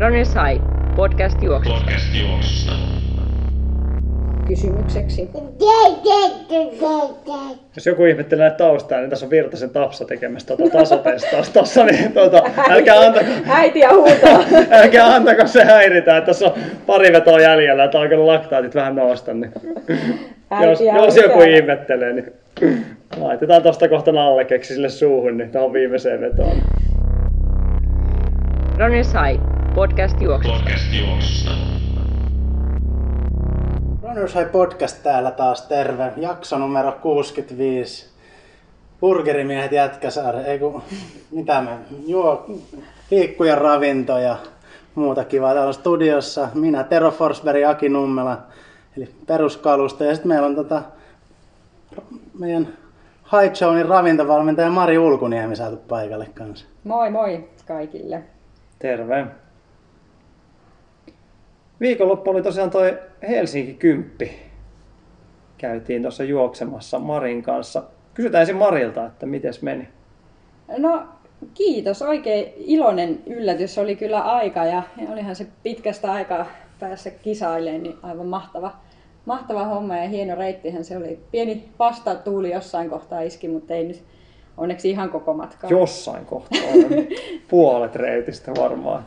Runners High, podcast juoksusta. Podcast juoksusta. kysymykseksi. Jos joku ihmettelee näitä taustaa, niin tässä on Virtasen Tapsa tekemässä tuota tasotestausta niin tuota, älkää antako, Äitiä huutaa. älkää antako se häiritä, että tässä on pari vetoa jäljellä, että alkanut laktaatit vähän nousta, niin jos, jos on joku ihmettelee, niin laitetaan tosta kohta nallekeksi sille suuhun, niin tähän viimeiseen vetoon. Runners High, podcast juoksusta. Podcast juoksusta. Runners High Podcast täällä taas, terve. Jakso numero 65. Burgerimiehet Jätkäsaari, ei kun, mitä me, juo, liikkuja ravinto ja muuta kivaa. Täällä on studiossa minä, Tero Forsberg, Aki Nummela, eli peruskalusta. Ja sitten meillä on tota, meidän High Zone ravintovalmentaja Mari Ulkuniemi saatu paikalle kanssa. Moi moi kaikille. Terve. Viikonloppu oli tosiaan toi Helsinki 10. Käytiin tuossa juoksemassa Marin kanssa. Kysytään ensin Marilta, että miten meni. No kiitos, oikein iloinen yllätys oli kyllä aika ja olihan se pitkästä aikaa päässä kisailemaan, niin aivan mahtava, mahtava homma ja hieno reittihän se oli. Pieni vastatuuli jossain kohtaa iski, mutta ei nyt onneksi ihan koko matkaa. Jossain kohtaa puolet reitistä varmaan.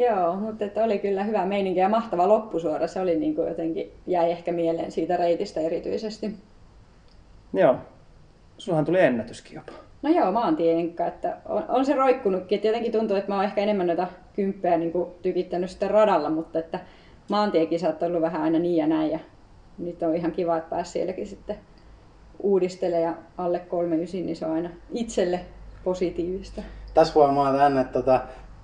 Joo, mutta että oli kyllä hyvä meininki ja mahtava loppusuora. Se oli niin kuin jotenkin, jäi ehkä mieleen siitä reitistä erityisesti. Joo. Sullahan tuli ennätyskin jopa. No joo, maantienkka, että on, on se roikkunutkin. Että jotenkin tuntuu, että mä oon ehkä enemmän noita kymppejä niin kuin tykittänyt sitten radalla, mutta että maantiekisat on ollut vähän aina niin ja näin. Ja nyt on ihan kiva, että pääsi sielläkin sitten uudistelemaan ja alle 39, niin se on aina itselle positiivista. Tässä huomaa tänne, että tota,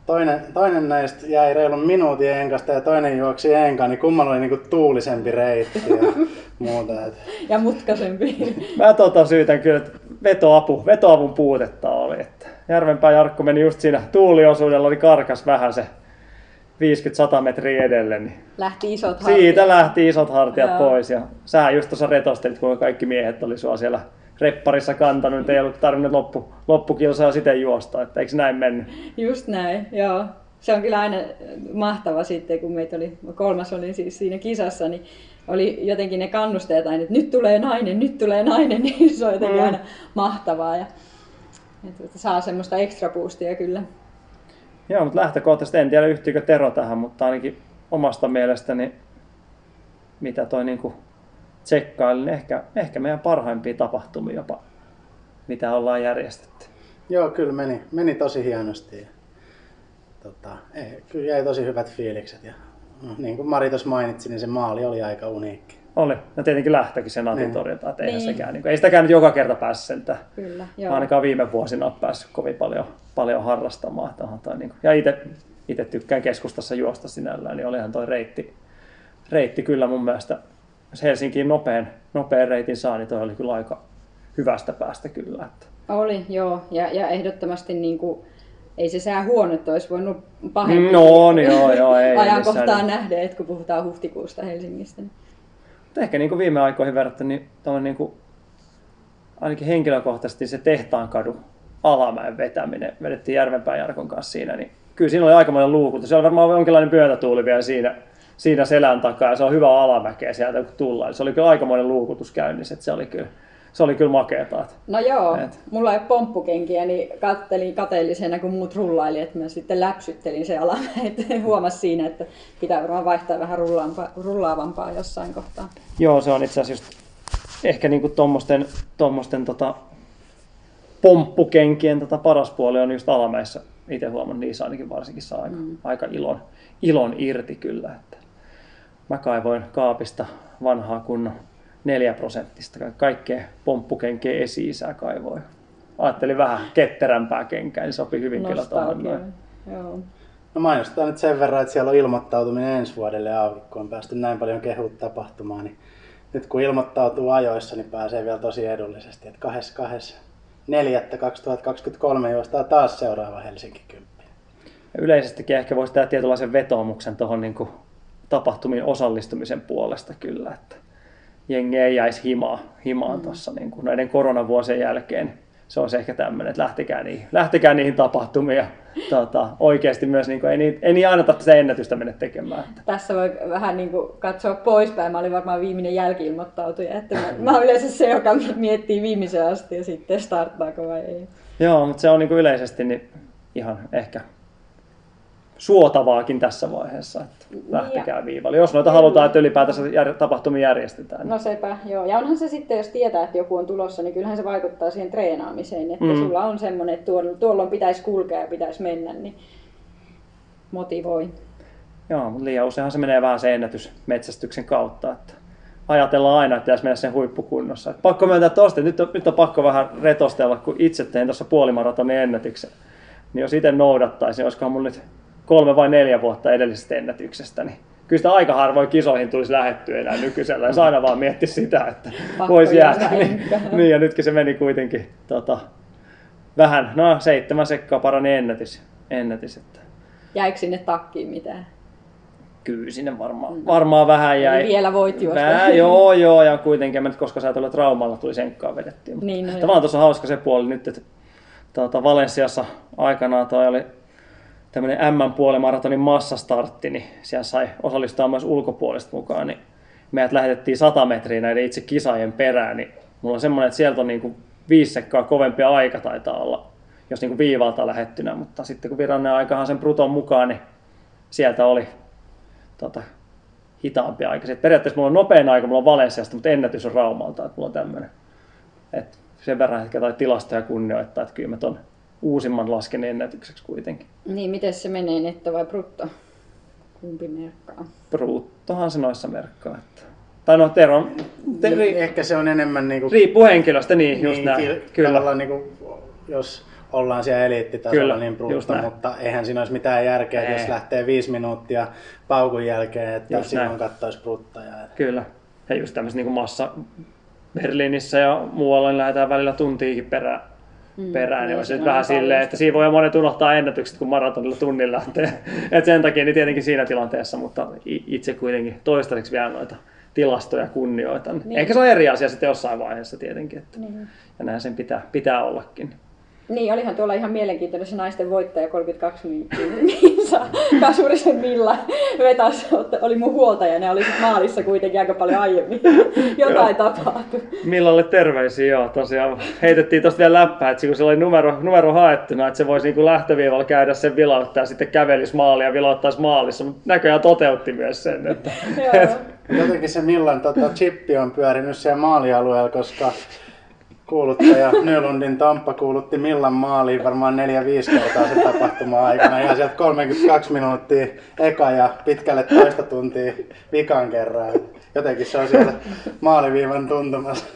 toinen, toinen näistä jäi reilun minuutin enkasta ja toinen juoksi enkaan, niin kummalla oli niinku tuulisempi reitti ja muuta. Et. Ja mutkaisempi. Mä tota syytän kyllä, että vetoapu, vetoavun puutetta oli. Että Järvenpää Jarkko meni just siinä tuuliosuudella, oli karkas vähän se 50-100 metriä edelle, niin Lähti isot hartiat. siitä lähti isot hartiat Joo. pois. Ja sä just tuossa retostelit, kuinka kaikki miehet oli sua siellä repparissa kantanut, nyt ei ollut tarvinnut loppu, loppukilsaa siten juosta, että eikö näin mennyt? Just näin, joo. Se on kyllä aina mahtava sitten, kun meitä oli, kolmas oli siis siinä kisassa, niin oli jotenkin ne kannusteet aina, että nyt tulee nainen, nyt tulee nainen, niin se on jotenkin Mm. aina mahtavaa. Ja, että että saa semmoista ekstra boostia kyllä. Joo, mutta lähtökohtaisesti en tiedä yhtyykö Tero tähän, mutta ainakin omasta mielestäni, mitä toi niinku tsekkaili, niin ehkä, ehkä meidän parhaimpia tapahtumia jopa, mitä ollaan järjestetty. Joo, kyllä meni, meni tosi hienosti. Ja, tota, ei, kyllä jäi tosi hyvät fiilikset. Ja, no, niin kuin Mari tuossa mainitsi, niin se maali oli aika uniikki. Oli. No tietenkin lähtökin sen Antin Niin. torjunta, että Niin. sekään, niin kuin, ei sitäkään nyt joka kerta päässyt sentään. Kyllä, joo. Ainakaan viime vuosina ole päässyt kovin paljon, paljon harrastamaan. Tuohon toi, niin kuin, ja itse, itse tykkään keskustassa juosta sinällään, niin olihan toi reitti, reitti kyllä mun mielestä, jos Helsinkiin nopean, nopean reitin saa, niin toi oli kyllä aika hyvästä päästä kyllä. Että. Oli, joo. Ja, ja ehdottomasti niin kuin, ei se sää huono, että olisi voinut pahempi No niin, joo, joo, ei ajankohtaan missään. nähdä, että kun puhutaan huhtikuusta Helsingistä. Niin. Mutta ehkä niin kuin viime aikoihin verrattuna, niin, niin kuin, ainakin henkilökohtaisesti se tehtaan kadu alamäen vetäminen, vedettiin Järvenpään Jarkon kanssa siinä, niin kyllä siinä oli aikamoinen luukutus. Se oli varmaan jonkinlainen pyötätuuli vielä siinä, siinä selän takaa ja se on hyvä alamäkeä sieltä kun tullaan. Se oli kyllä aikamoinen luukutus käynnissä, että se oli kyllä, se oli kyllä makeeta. No joo, Et. mulla ei pomppukenkiä, niin kattelin kateellisena, kun muut rullaili, että mä sitten läpsyttelin se ala, että huomasin siinä, että pitää varmaan vaihtaa vähän rullaavampaa, rullaavampaa jossain kohtaa. Joo, se on itse asiassa just ehkä niinku tommosten, tommosten tota, pomppukenkien tota paras puoli on just alamäissä. Itse huomannut, niissä ainakin varsinkin saa aika, mm. aika ilon, ilon irti kyllä. Että mä kaivoin kaapista vanhaa kunnon 4 prosenttista. Kaikkea pomppukenkien esi-isää kaivoin. Ajattelin vähän ketterämpää kenkää, niin sopi hyvin kyllä tuohon. No mainostetaan nyt sen verran, että siellä on ilmoittautuminen ensi vuodelle auki, kun on päästy näin paljon kehut tapahtumaan, niin nyt kun ilmoittautuu ajoissa, niin pääsee vielä tosi edullisesti. Että 2.4.2023 juostaa taas seuraava Helsinki 10. Ja yleisestikin ehkä voisi tehdä tietynlaisen vetoomuksen tuohon niin tapahtumiin osallistumisen puolesta kyllä, että jengi ei jäisi himaa, himaan tuossa niin kuin näiden koronavuosien jälkeen. se olisi ehkä tämmöinen, että lähtekää niihin, lähtekää niihin tapahtumiin ja tota, oikeasti myös niin kuin, ei, niin, ei niin aina tarvitse ennätystä mennä tekemään. Että. Tässä voi vähän niin kuin katsoa poispäin. Mä olin varmaan viimeinen jälkiilmoittautuja. Että mä, mä olen yleensä se, joka miettii viimeisen asti ja sitten starttaako vai ei. Joo, mutta se on niin kuin yleisesti niin ihan ehkä suotavaakin tässä vaiheessa, että lähtekää viivalle. Jos noita halutaan, että ylipäätänsä jär, tapahtumia järjestetään. No sepä, joo. Ja onhan se sitten, jos tietää, että joku on tulossa, niin kyllähän se vaikuttaa siihen treenaamiseen. Että mm. sulla on semmoinen, että tuolla, tuolloin pitäisi kulkea ja pitäisi mennä, niin motivoi. Joo, mutta liian useinhan se menee vähän se ennätys metsästyksen kautta, että ajatellaan aina, että pitäisi mennä sen huippukunnossa. Että pakko myöntää tosta, nyt on, nyt on pakko vähän retostella, kun itse tein tuossa puolimaratonin ennätyksen. Niin jos itse noudattaisin, olisikohan mun nyt kolme vai neljä vuotta edellisestä ennätyksestä, niin kyllä sitä aika harvoin kisoihin tulisi lähettyä enää nykyisellä. Ja aina vaan mietti sitä, että voisi jäädä. Niin, niin, ja nytkin se meni kuitenkin tota, vähän, no seitsemän sekkaa parani ennätys. ennätys että. Jäikö sinne takkiin mitään? Kyllä sinne varmaan, varmaan vähän jäi. Eli vielä voit juosta. Vähän, joo, joo, ja kuitenkin, mä nyt, koska sä tuolla traumalla tuli senkkaan vedettiin. Niin, no Tämä on tuossa hauska se puoli nyt, että tuota, Valensiassa aikanaan toi oli tämmöinen M maratonin massastartti, niin siellä sai osallistua myös ulkopuolista mukaan, niin meidät lähetettiin 100 metriä näiden itse kisaajien perään, niin mulla on semmoinen, että sieltä on niin kuin viisi sekkaa kovempi aika taitaa olla, jos niin kuin viivalta lähettynä, mutta sitten kun virallinen aikahan sen bruton mukaan, niin sieltä oli tota, hitaampi aika. Sitten periaatteessa mulla on nopein aika, mulla on Valensiasta, mutta ennätys on Raumalta, että mulla on tämmöinen. Et sen verran ehkä tai tilastoja kunnioittaa, että kyllä mä ton uusimman lasken ennätykseksi kuitenkin. Niin, miten se menee, netto vai brutto? Kumpi merkkaa? Bruttohan se noissa merkkaa. Että... Tai no, Tero, te, niin, ehkä se on enemmän niin kuin, riippuu henkilöstä, niin, just niin, näin. Kyllä. Niin kuin, jos ollaan siellä eliittitasolla Kyllä, niin brutto, mutta eihän siinä olisi mitään järkeä, Ei. jos lähtee viisi minuuttia paukun jälkeen, että just silloin näin. katsoisi bruttoja. Kyllä. Ja just tämmöistä niin massa Berliinissä ja muualla niin lähdetään välillä tuntiikin perään mm, perään, niin vähän silleen, että siinä voi monet unohtaa ennätykset, kun maratonilla tunnin lähtee. Et sen takia niin tietenkin siinä tilanteessa, mutta itse kuitenkin toistaiseksi vielä noita tilastoja kunnioitan. Niin. Ehkä se on eri asia sitten jossain vaiheessa tietenkin, että, niin. ja näin sen pitää, pitää ollakin. Niin, olihan tuolla ihan mielenkiintoinen se naisten voittaja 32 minuuttia. Miisa Kasurisen Milla vetäs, oli mun huoltaja, ne oli sit maalissa kuitenkin aika paljon aiemmin. Jotain tapahtui. Millalle terveisiä, joo. Tosiaan heitettiin tosta vielä läppää, että kun se oli numero, numero haettuna, että se voisi niinku lähtöviivalla käydä sen vilauttaa ja sitten kävelisi maalia ja vilauttaisi maalissa. Mutta näköjään toteutti myös sen. Että, et... Jotenkin se Millan tota, chippi on pyörinyt siellä maalialueella, koska kuuluttaja Nylundin Tamppa kuulutti Millan maaliin varmaan 4-5 kertaa se tapahtuma aikana. Ihan sieltä 32 minuuttia eka ja pitkälle toista tuntia vikan kerran. Jotenkin se on siellä maaliviivan tuntumassa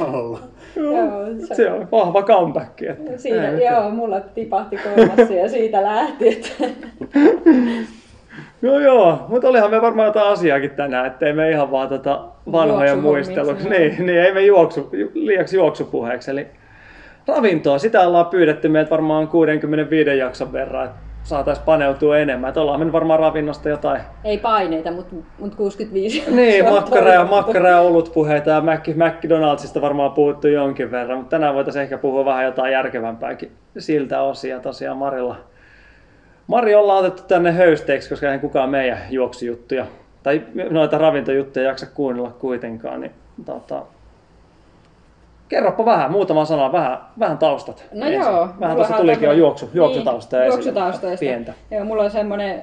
ollut. Joo, se, se on vahva comeback. Että Siinä, joo, mulla tipahti kolmas ja siitä lähti. Että... No joo, mutta olihan me varmaan jotain asiaakin tänään, ettei me ihan vaan tota vanhoja muisteluksi. Niin, niin, ei me juoksu, liiaksi juoksupuheeksi. Eli ravintoa, sitä ollaan pyydetty meiltä varmaan 65 jakson verran, että saataisiin paneutua enemmän. Että ollaan mennyt varmaan ravinnosta jotain. Ei paineita, mutta, mutta 65. Niin, makkara ja, makkara ja olutpuheita ja Mac, McDonaldsista varmaan puhuttu jonkin verran, mutta tänään voitaisiin ehkä puhua vähän jotain järkevämpääkin siltä osia. Tosiaan Marilla Mari ollaan otettu tänne höysteeksi, koska ei kukaan meidän juoksujuttuja tai noita ravintojuttuja jaksa kuunnella kuitenkaan. Niin, tota, Kerropa vähän, muutama sana, vähän, vähän taustat. No ensin. joo. Vähän tuossa tulikin jo juoksu, juoksutausta niin, juoksutausta pientä. Joo, mulla on semmoinen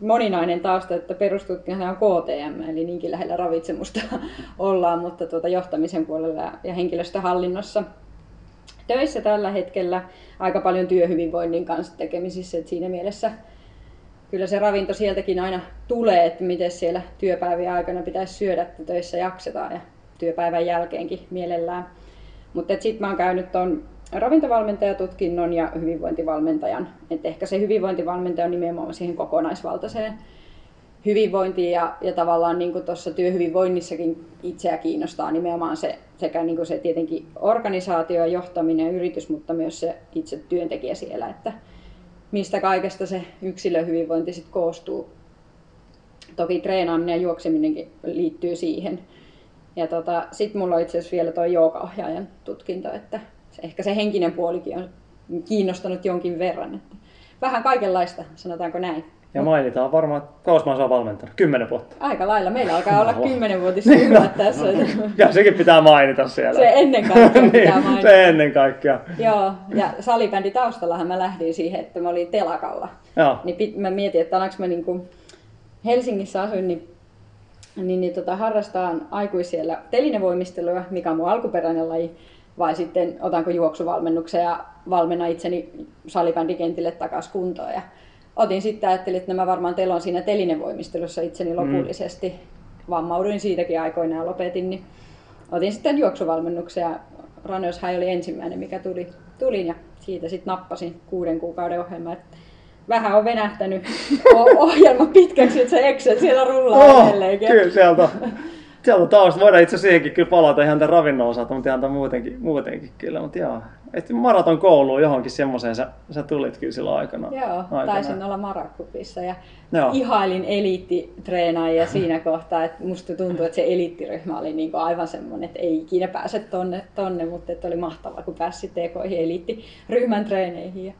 moninainen tausta, että perustutkinhan on KTM, eli niinkin lähellä ravitsemusta ollaan, mutta tuota johtamisen puolella ja henkilöstöhallinnossa töissä tällä hetkellä aika paljon työhyvinvoinnin kanssa tekemisissä, että siinä mielessä kyllä se ravinto sieltäkin aina tulee, että miten siellä työpäivien aikana pitäisi syödä, että töissä jaksetaan ja työpäivän jälkeenkin mielellään. Mutta sitten mä oon käynyt tuon ravintovalmentajatutkinnon ja hyvinvointivalmentajan. Et ehkä se hyvinvointivalmentaja on nimenomaan siihen kokonaisvaltaiseen hyvinvointiin ja, ja tavallaan niin tuossa työhyvinvoinnissakin itseä kiinnostaa nimenomaan se sekä niin se tietenkin organisaatio, johtaminen ja yritys, mutta myös se itse työntekijä siellä, että mistä kaikesta se yksilön hyvinvointi sitten koostuu. Toki treenaaminen ja juokseminenkin liittyy siihen. Ja tota, sitten mulla on itse asiassa vielä tuo joogaohjaajan tutkinto, että ehkä se henkinen puolikin on kiinnostanut jonkin verran. Että vähän kaikenlaista, sanotaanko näin. Ja mainitaan varmaan, mä saan valmentanut. Kymmenen vuotta. Aika lailla. Meillä alkaa olla Mahtavaa. kymmenenvuotisjuhlat tässä. Ja sekin pitää mainita siellä. Se ennen kaikkea pitää niin, mainita. se ennen kaikkea. Joo, ja salibändi taustallahan mä lähdin siihen, että mä olin telakalla. Joo. Niin pit, mä mietin, että alanko mä niinku Helsingissä asuin, niin, niin, niin tota, harrastaan aikuisiellä telinevoimistelua, mikä on mun alkuperäinen laji, vai sitten otanko juoksuvalmennuksen ja valmennan itseni salibändikentille takaisin kuntoon. Ja otin sitten ajattelin, että mä varmaan telon siinä telinevoimistelussa itseni lopullisesti. Mm. Vammauduin siitäkin aikoinaan ja lopetin, niin otin sitten juoksuvalmennuksen ja High oli ensimmäinen, mikä tuli, tulin ja siitä sitten nappasin kuuden kuukauden ohjelma. Että vähän on venähtänyt ohjelma pitkäksi, että se Excel siellä rullaa Oh, edelleenkin. kyllä sieltä, sieltä taas voidaan itse asiassa siihenkin kyllä palata ihan tämän ravinnon osalta, mutta ihan tämän muutenkin, muutenkin kyllä. Mutta joo, että maraton kouluun johonkin semmoiseen sä, sä tulit kyllä silloin aikana. Joo, aikanaan. taisin olla Marakupissa ja Joo. ihailin eliittitreenaajia siinä kohtaa, että musta tuntui, että se eliittiryhmä oli niinku aivan semmoinen, että ei ikinä pääse tonne, tonne mutta että oli mahtavaa, kun pääsi tekoihin eliittiryhmän treeneihin. Ja,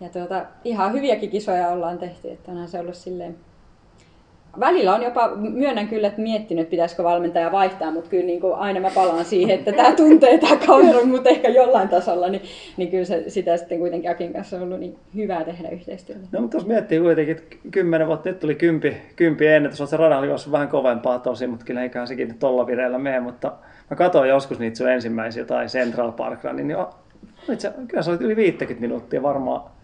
ja tuota, ihan hyviäkin kisoja ollaan tehty, että onhan se ollut silleen Välillä on jopa, myönnän kyllä, että miettinyt, että pitäisikö valmentaja vaihtaa, mutta kyllä niin kuin aina mä palaan siihen, että tämä tuntee tämä kaveri, mutta ehkä jollain tasolla, niin, niin kyllä se, sitä sitten kuitenkin Akin kanssa on ollut niin hyvää tehdä yhteistyötä. No mutta jos miettii kuitenkin, että kymmenen vuotta, nyt tuli kympi, kympi ennätys, on se radalla vähän kovempaa tosi, mutta kyllä eiköhän sekin nyt tolla vireellä mene, mutta mä katsoin joskus niitä sun ensimmäisiä tai Central Park niin itse, kyllä se oli yli 50 minuuttia varmaan,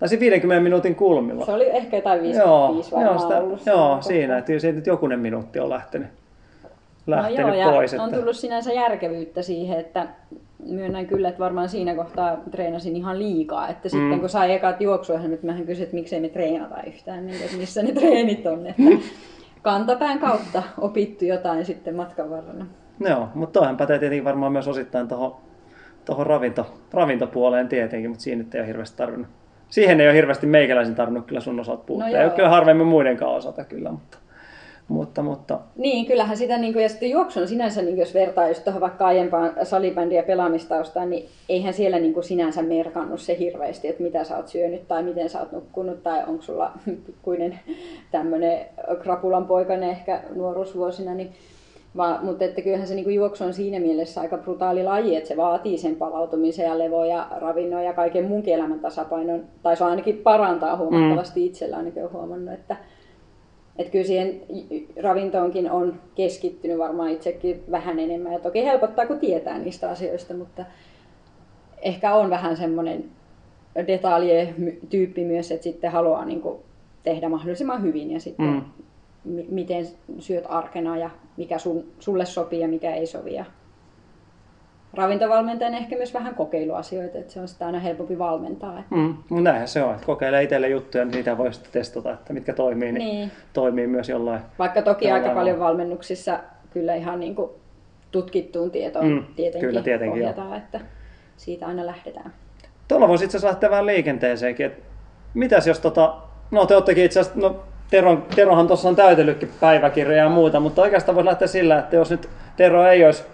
tai siinä 50 minuutin kulmilla. Se oli ehkä jotain 55 joo, joo, sitä, ollut. joo siinä, että siitä nyt jokunen minuutti on lähtenyt, No lähtenyt joo, pois. ja on tullut sinänsä järkevyyttä siihen, että myönnän kyllä, että varmaan siinä kohtaa treenasin ihan liikaa. Että sitten Mm. kun sai ekat juoksuohjelmat, mähän kysyin, että miksei me treenata yhtään, niin että missä ne treenit on. Että kantapään kautta opittu jotain sitten matkan varrella. Joo, mutta toihan pätee tietenkin varmaan myös osittain tuohon ravinto, ravintopuoleen tietenkin, mutta siinä nyt ei ole hirveästi tarvinnut. Siihen ei ole hirveästi meikäläisen tarvinnut kyllä sun osalta puuttua. No ei ole kyllä harvemmin muidenkaan osalta kyllä, mutta, mutta, mutta Niin, kyllähän sitä, niin kuin, ja sitten juoksun sinänsä, niin jos vertaa just tuohon vaikka aiempaan salibändiä ja pelaamistaustaan, niin eihän siellä niin kuin sinänsä merkannut se hirveästi, että mitä sä oot syönyt tai miten sä oot nukkunut tai onko sulla pikkuinen tämmöinen krapulan poikainen ehkä nuoruusvuosina, niin vaan, mutta että kyllähän se niin juoksu on siinä mielessä aika brutaali laji, että se vaatii sen palautumisen ja levo ja ravinnon ja kaiken muunkin elämän tasapainon, tai se ainakin parantaa huomattavasti itsellä ainakin olen huomannut, että, että kyllä siihen ravintoonkin on keskittynyt varmaan itsekin vähän enemmän. Ja toki helpottaa, kun tietää niistä asioista, mutta ehkä on vähän semmoinen detaljie-tyyppi myös, että sitten haluaa niin kuin tehdä mahdollisimman hyvin ja sitten Mm. Miten syöt arkena ja mikä sun, sulle sopii ja mikä ei sovi. Ja ravintovalmentajan ehkä myös vähän kokeiluasioita, että se on sitä aina helpompi valmentaa. Että mm, mutta näinhän se on, että kokeilee itselle juttuja, niin niitä voi sitten testata, että mitkä toimii, niin, Niin. toimii myös jollain. Vaikka toki Jollain aika paljon valmennuksissa kyllä ihan niin kuin tutkittuun tietoon Mm, tietenkin, kyllä, tietenkin, joo. pohjataan, että siitä aina lähdetään. Tuolla voisi itse asiassa lähteä vähän liikenteeseenkin, että mitäs jos tota, no te oottekin itse asiassa, no Teron, Terohan tuossa on täytellytkin päiväkirjoja ja muuta, mutta oikeastaan voisi lähteä sillä, että jos nyt Tero ei olisi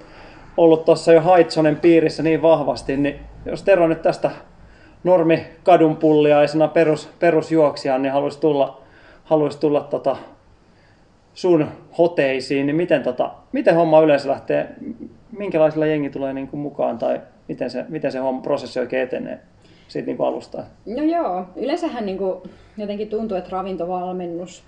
ollut tuossa jo Haitsonen piirissä niin vahvasti, niin jos Tero nyt tästä normi kadunpulliaisena perus, perusjuoksijana, niin haluaisi tulla, haluaisi tulla tota sun hoteisiin, niin miten, tota, miten homma yleensä lähtee, minkälaisilla jengi tulee niin kuin mukaan tai miten se, miten se homma, prosessi oikein etenee siitä niin alusta? No joo, yleensähän niin kuin jotenkin tuntuu, että ravintovalmennus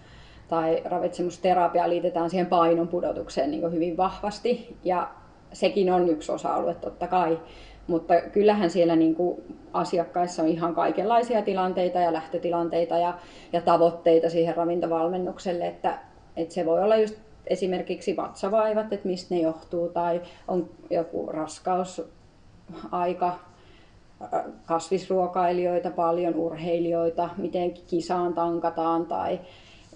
tai ravitsemusterapia liitetään siihen painon pudotukseen niin hyvin vahvasti. Ja sekin on yksi osa-alue totta kai. Mutta kyllähän siellä niin kuin asiakkaissa on ihan kaikenlaisia tilanteita ja lähtötilanteita ja, ja tavoitteita siihen ravintovalmennukselle, että, että se voi olla just esimerkiksi vatsavaivat, että mistä ne johtuu, tai on joku raskausaika, kasvisruokailijoita paljon, urheilijoita, miten kisaan tankataan tai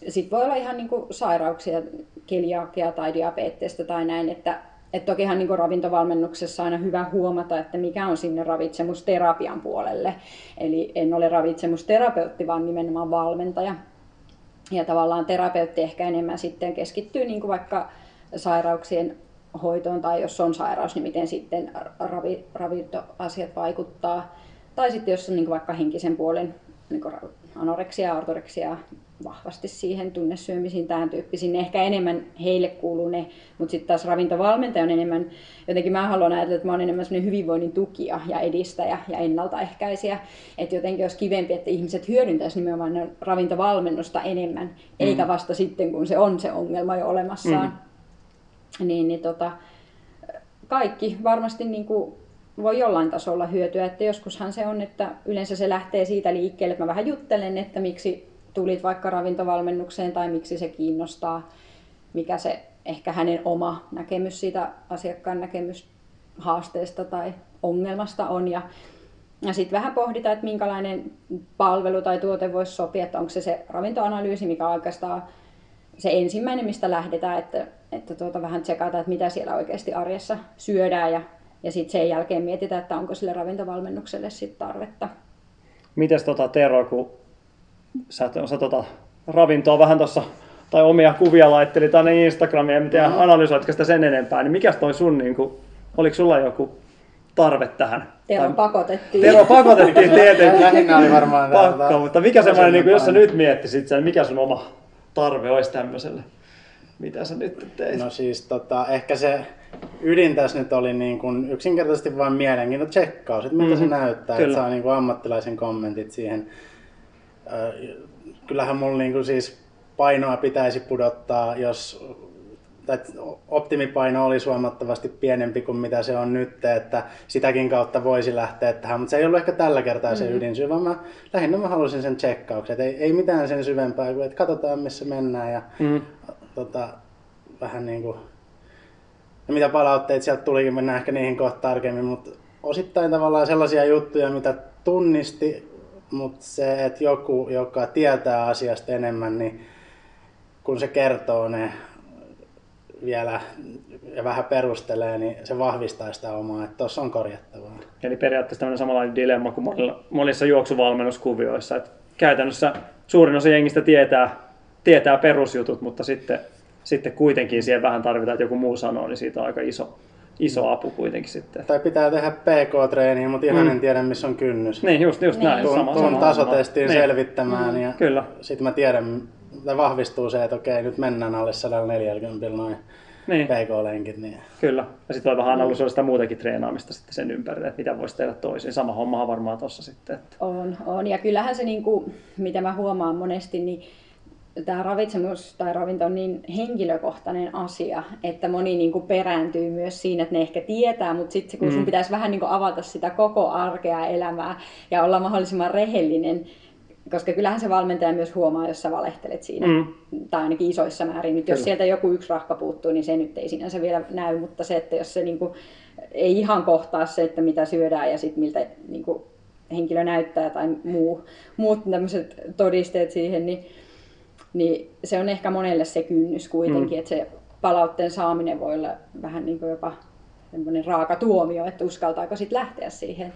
sitten voi olla ihan niinku sairauksia, keliakia tai diabeettista tai näin, että et tokihan niinku ravintovalmennuksessa on aina hyvä huomata, että mikä on sinne ravitsemusterapian puolelle. Eli en ole ravitsemusterapeutti, vaan nimenomaan valmentaja. Ja tavallaan terapeutti ehkä enemmän sitten keskittyy niinku vaikka sairauksien hoitoon tai jos on sairaus, niin miten sitten ravi, ravintoasiat vaikuttaa. Tai sitten jos on niin vaikka henkisen puolen niin anoreksia, ortoreksia, vahvasti siihen tunnesyömisiin, tämän tyyppisiin. Ne ehkä enemmän heille kuuluu ne, mutta sitten taas ravintovalmentaja on enemmän, jotenkin mä haluan ajatella, että mä oon enemmän sellainen hyvinvoinnin tukija ja edistäjä ja ennaltaehkäisijä. Että jotenkin olisi kivempi, että ihmiset hyödyntäisivät nimenomaan ravintovalmennusta enemmän, mm. eikä vasta sitten, kun se on se ongelma jo olemassaan. Mm. Niin, niin tota, kaikki varmasti niin kuin voi jollain tasolla hyötyä. Että joskushan se on, että yleensä se lähtee siitä liikkeelle, että mä vähän juttelen, että miksi tulit vaikka ravintovalmennukseen tai miksi se kiinnostaa, mikä se ehkä hänen oma näkemys siitä asiakkaan näkemys haasteesta tai ongelmasta on. Ja, ja sitten vähän pohditaan, että minkälainen palvelu tai tuote voisi sopia, että onko se se ravintoanalyysi, mikä oikeastaan se ensimmäinen, mistä lähdetään, että, että tuota, vähän tsekata, että mitä siellä oikeasti arjessa syödään ja, ja sitten sen jälkeen mietitään, että onko sille ravintovalmennukselle sit tarvetta. Mites tota Tero, kun sä, sä tota, ravintoa vähän tuossa tai omia kuvia laitteli tänne Instagramiin, en tiedä, mm. analysoitko sitä sen enempää, niin mikä toi sun, niin kuin, oliko sulla joku tarve tähän? Tero tai, pakotettiin. Tero pakotettiin tietenkin. Lähinnä oli varmaan Pakko, mutta mikä semmoinen, niin kuin, jos sä nyt miettisit sen, mikä sun oma tarve olisi tämmöiselle? Mitä sä nyt teit? No siis tota, ehkä se ydin tässä nyt oli niin kuin yksinkertaisesti vain mielenkiinto tsekkaus, että miltä mm-hmm. se näyttää, Kyllä. että saa niin kuin ammattilaisen kommentit siihen kyllähän mulla niinku siis painoa pitäisi pudottaa, jos tai optimipaino olisi huomattavasti pienempi kuin mitä se on nyt, että sitäkin kautta voisi lähteä tähän, mutta se ei ollut ehkä tällä kertaa se mm. ydinsyy, vaan mä, lähinnä mä halusin sen tsekkauksen, ei, ei mitään sen syvempää kuin, että katsotaan missä mennään ja mm. tota, vähän niin kuin, ja mitä palautteita sieltä tulikin, mennään ehkä niihin kohta tarkemmin, mutta osittain tavallaan sellaisia juttuja, mitä tunnisti mutta se, että joku, joka tietää asiasta enemmän, niin kun se kertoo ne vielä ja vähän perustelee, niin se vahvistaa sitä omaa, että tuossa on korjattavaa. Eli periaatteessa tämmöinen samanlainen dilemma kuin monilla, monissa juoksuvalmennuskuvioissa, että käytännössä suurin osa jengistä tietää, tietää perusjutut, mutta sitten, sitten kuitenkin siihen vähän tarvitaan, että joku muu sanoo, niin siitä on aika iso, iso apu kuitenkin sitten. Tai pitää tehdä PK-treeniä, mutta ihan mm. en tiedä missä on kynnys. Niin, just, just niin. näin. Tuun, sama, tuun sama, tasotestiin niin. selvittämään mm. ja Kyllä. sitten mä tiedän, tai vahvistuu se, että okei, nyt mennään alle 140 noin niin. PK-lenkit. Niin. Kyllä, ja sitten voi vähän analysoida sitä muutenkin treenaamista sitten sen ympärille, että mitä voisi tehdä toisin. Sama hommahan varmaan tuossa sitten. Että... On, on, ja kyllähän se, niin kuin, mitä mä huomaan monesti, niin tämä ravitsemus tai ravinto on niin henkilökohtainen asia, että moni niin kuin perääntyy myös siinä, että ne ehkä tietää, mutta sitten kun mm. sun pitäisi vähän niin kuin avata sitä koko arkea elämää ja olla mahdollisimman rehellinen, koska kyllähän se valmentaja myös huomaa, jos sä valehtelet siinä, mm. tai ainakin isoissa määrin. Nyt jos Kyllä. sieltä joku yksi rahka puuttuu, niin se nyt ei sinänsä vielä näy, mutta se, että jos se niin kuin, ei ihan kohtaa se, että mitä syödään ja sitten miltä niin kuin, henkilö näyttää tai muu, muut tämmöiset todisteet siihen, niin niin se on ehkä monelle se kynnys kuitenkin, mm. että se palautteen saaminen voi olla vähän niin kuin jopa semmoinen raaka tuomio, että uskaltaako sitten lähteä siihen.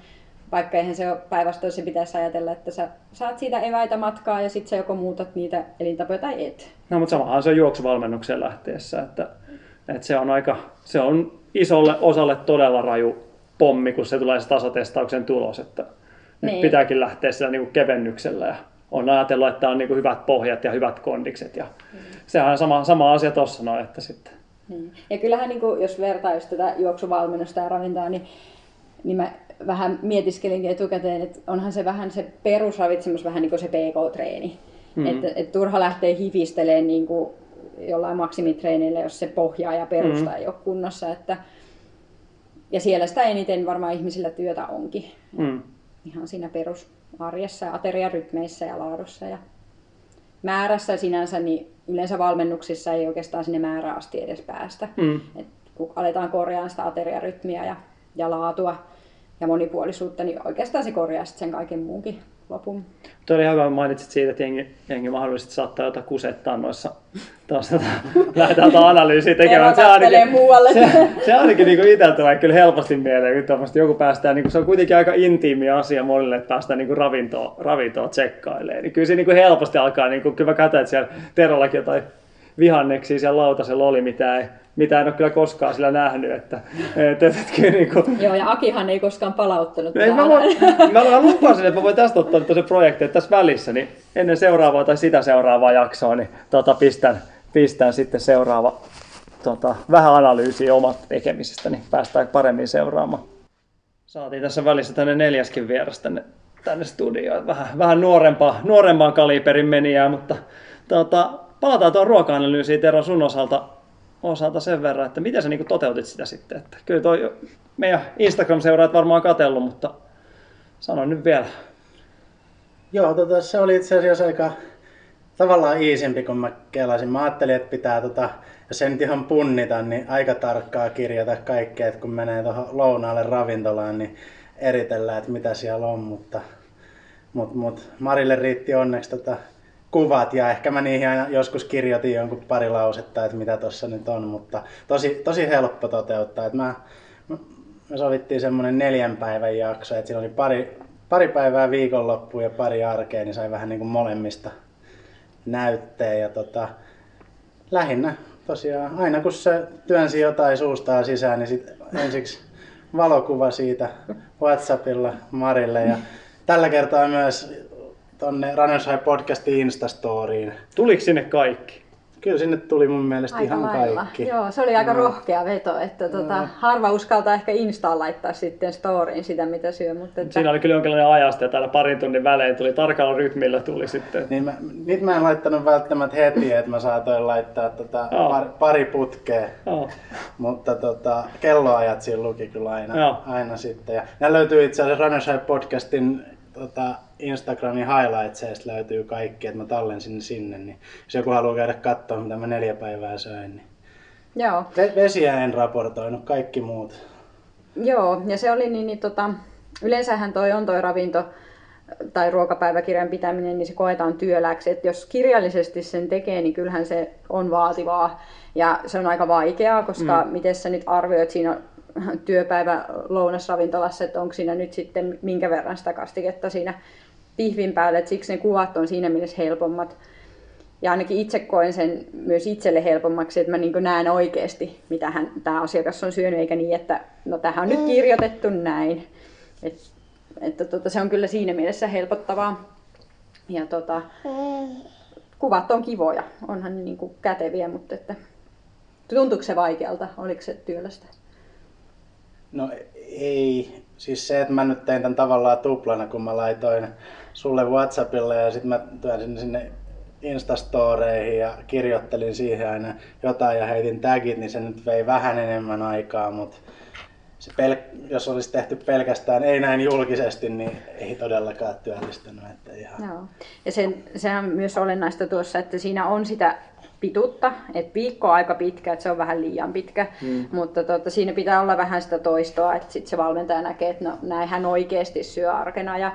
Vaikka eihän se ole päinvastoin, se pitäisi ajatella, että sä saat siitä eväitä matkaa ja sitten sä joko muutat niitä elintapoja tai et. No mutta samahan se on juoksuvalmennukseen lähteessä, että, että se on aika, se on isolle osalle todella raju pommi, kun se tulee se tasotestauksen tulos, että niin. nyt pitääkin lähteä sillä niin kuin kevennyksellä ja on ajatellut, että on niin kuin hyvät pohjat ja hyvät kondikset. Ja mm. Sehän on sama, sama asia tuossa noin, että sitten. Mm. Ja kyllähän niin kuin, jos vertaa just tätä juoksuvalmennusta ja ravintaa, niin, niin mä vähän mietiskelinkin etukäteen, että onhan se vähän se perusravitsemus vähän niin kuin se PK-treeni. Mm. Että et turha lähtee hifistelemään niin kuin jollain maksimitreenillä, jos se pohjaa ja perusta mm. ei ole kunnossa. Että, ja siellä sitä eniten varmaan ihmisillä työtä onkin. Mm. Ihan siinä perus, arjessa ja ateriarytmeissä ja laadussa. Ja määrässä sinänsä, niin yleensä valmennuksissa ei oikeastaan sinne määrään asti edes päästä. Mm. Et kun aletaan korjaamaan sitä ateriarytmiä ja, ja laatua ja monipuolisuutta, niin oikeastaan se korjaa sen kaiken muunkin lopun. Tuo oli hyvä, mainitsit siitä, että jengi, jengi mahdollisesti saattaa jotain kusettaa noissa, taas tätä, lähdetään tätä analyysiä tekemään. Se ainakin, muualle. se, se ainakin niin itseltä tulee kyllä helposti mieleen, kun joku päästään, niin kuin, se on kuitenkin aika intiimi asia monille, että päästään niin ravintoa, ravintoa tsekkailemaan. Niin kyllä se niin kuin helposti alkaa, niin kuin, kyllä mä katsoin, että siellä Terollakin jotain vihanneksia siellä lautasella oli, mitä, ei, mitä en ole kyllä koskaan sillä nähnyt. Että, että, että, että, niin kuin, Joo, ja Akihan ei koskaan palauttanut ei, mä, voin, mä, mä lupasin, että mä voin tästä ottaa se projekti, että tässä välissä, niin ennen seuraavaa tai sitä seuraavaa jaksoa, niin tota, pistän, pistän sitten seuraava tota, vähän analyysiä omat tekemisestä, niin päästään paremmin seuraamaan. Saatiin tässä välissä tänne neljäskin vieras tänne, tänne studioon. Vähän, vähän nuorempaa, nuorempaan kaliberin menijää, mutta tota, palataan tuon ruoka-analyysiin Tero sun osalta, osalta sen verran, että miten sä niin toteutit sitä sitten. Että kyllä toi meidän Instagram-seuraajat varmaan katellut, mutta sano nyt vielä. Joo, tota, se oli itse asiassa aika tavallaan iisimpi, kun mä kelasin. Mä ajattelin, että pitää, tota, jos en nyt ihan punnita, niin aika tarkkaa kirjata kaikkea, että kun menee tuohon lounaalle ravintolaan, niin eritellään, että mitä siellä on, mutta, mutta, mutta Marille riitti onneksi tota, kuvat ja ehkä mä niihin aina joskus kirjoitin jonkun pari lausetta, että mitä tuossa nyt on, mutta tosi, tosi helppo toteuttaa. Että mä, me sovittiin semmoinen neljän päivän jakso, että siinä oli pari, pari päivää viikonloppuun ja pari arkea, niin sai vähän niin kuin molemmista näytteen. Ja tota, lähinnä tosiaan, aina kun se työnsi jotain suustaan sisään, niin sit ensiksi valokuva siitä Whatsappilla Marille. Ja tällä kertaa myös tonne Runners High podcastin Instastoriin. Tuliko sinne kaikki? Kyllä sinne tuli mun mielestä aika ihan lailla. kaikki. Joo, se oli aika no. rohkea veto, että tota, no. harva uskaltaa ehkä Instaan laittaa sitten storyin sitä, mitä syö. Mutta että... Siinä oli kyllä jonkinlainen ajasta ja täällä parin tunnin välein tuli tarkalla rytmillä tuli sitten. Niin mä, nyt mä en laittanut välttämättä heti, että mä saatoin laittaa tota Joo. par, pari putkea, Joo. mutta tota, kelloajat siinä luki kyllä aina, Joo. aina sitten. Ja nämä löytyy itse asiassa Runners High podcastin tota, Instagramin highlightseista löytyy kaikki, että mä tallensin ne sinne, niin jos joku haluaa käydä katsoa, mitä mä neljä päivää söin, niin Joo, Ve- vesiä en raportoinut, kaikki muut. Joo, ja se oli niin, niin tota, yleensähän toi on toi ravinto tai ruokapäiväkirjan pitäminen, niin se koetaan työläksi. Et jos kirjallisesti sen tekee, niin kyllähän se on vaativaa. Ja se on aika vaikeaa, koska mm. miten sä nyt arvioit siinä työpäivä lounasravintolassa, että onko siinä nyt sitten minkä verran sitä kastiketta siinä pihvin päälle. Et siksi ne kuvat on siinä mielessä helpommat. Ja ainakin itse koen sen myös itselle helpommaksi, että mä niin näen oikeasti, mitä hän, tämä asiakas on syönyt, eikä niin, että no tähän on nyt kirjoitettu näin. Et, että tota, se on kyllä siinä mielessä helpottavaa. Ja tota, kuvat on kivoja, onhan ne niin kuin käteviä, mutta että, tuntuuko se vaikealta, oliko se työlästä? No ei. Siis se, että mä nyt tein tämän tavallaan tuplana, kun mä laitoin sulle Whatsappille ja sitten mä työnsin sinne Instastoreihin ja kirjoittelin siihen aina jotain ja heitin tagit, niin se nyt vei vähän enemmän aikaa, mutta se pel- jos olisi tehty pelkästään ei näin julkisesti, niin ei todellakaan työllistänyt. Että ihan... Joo. Ja sen, sehän on myös olennaista tuossa, että siinä on sitä pituutta, että viikko on aika pitkä, että se on vähän liian pitkä, mm. mutta tota, siinä pitää olla vähän sitä toistoa, että sitten se valmentaja näkee, että no, näin hän oikeasti syö arkena ja,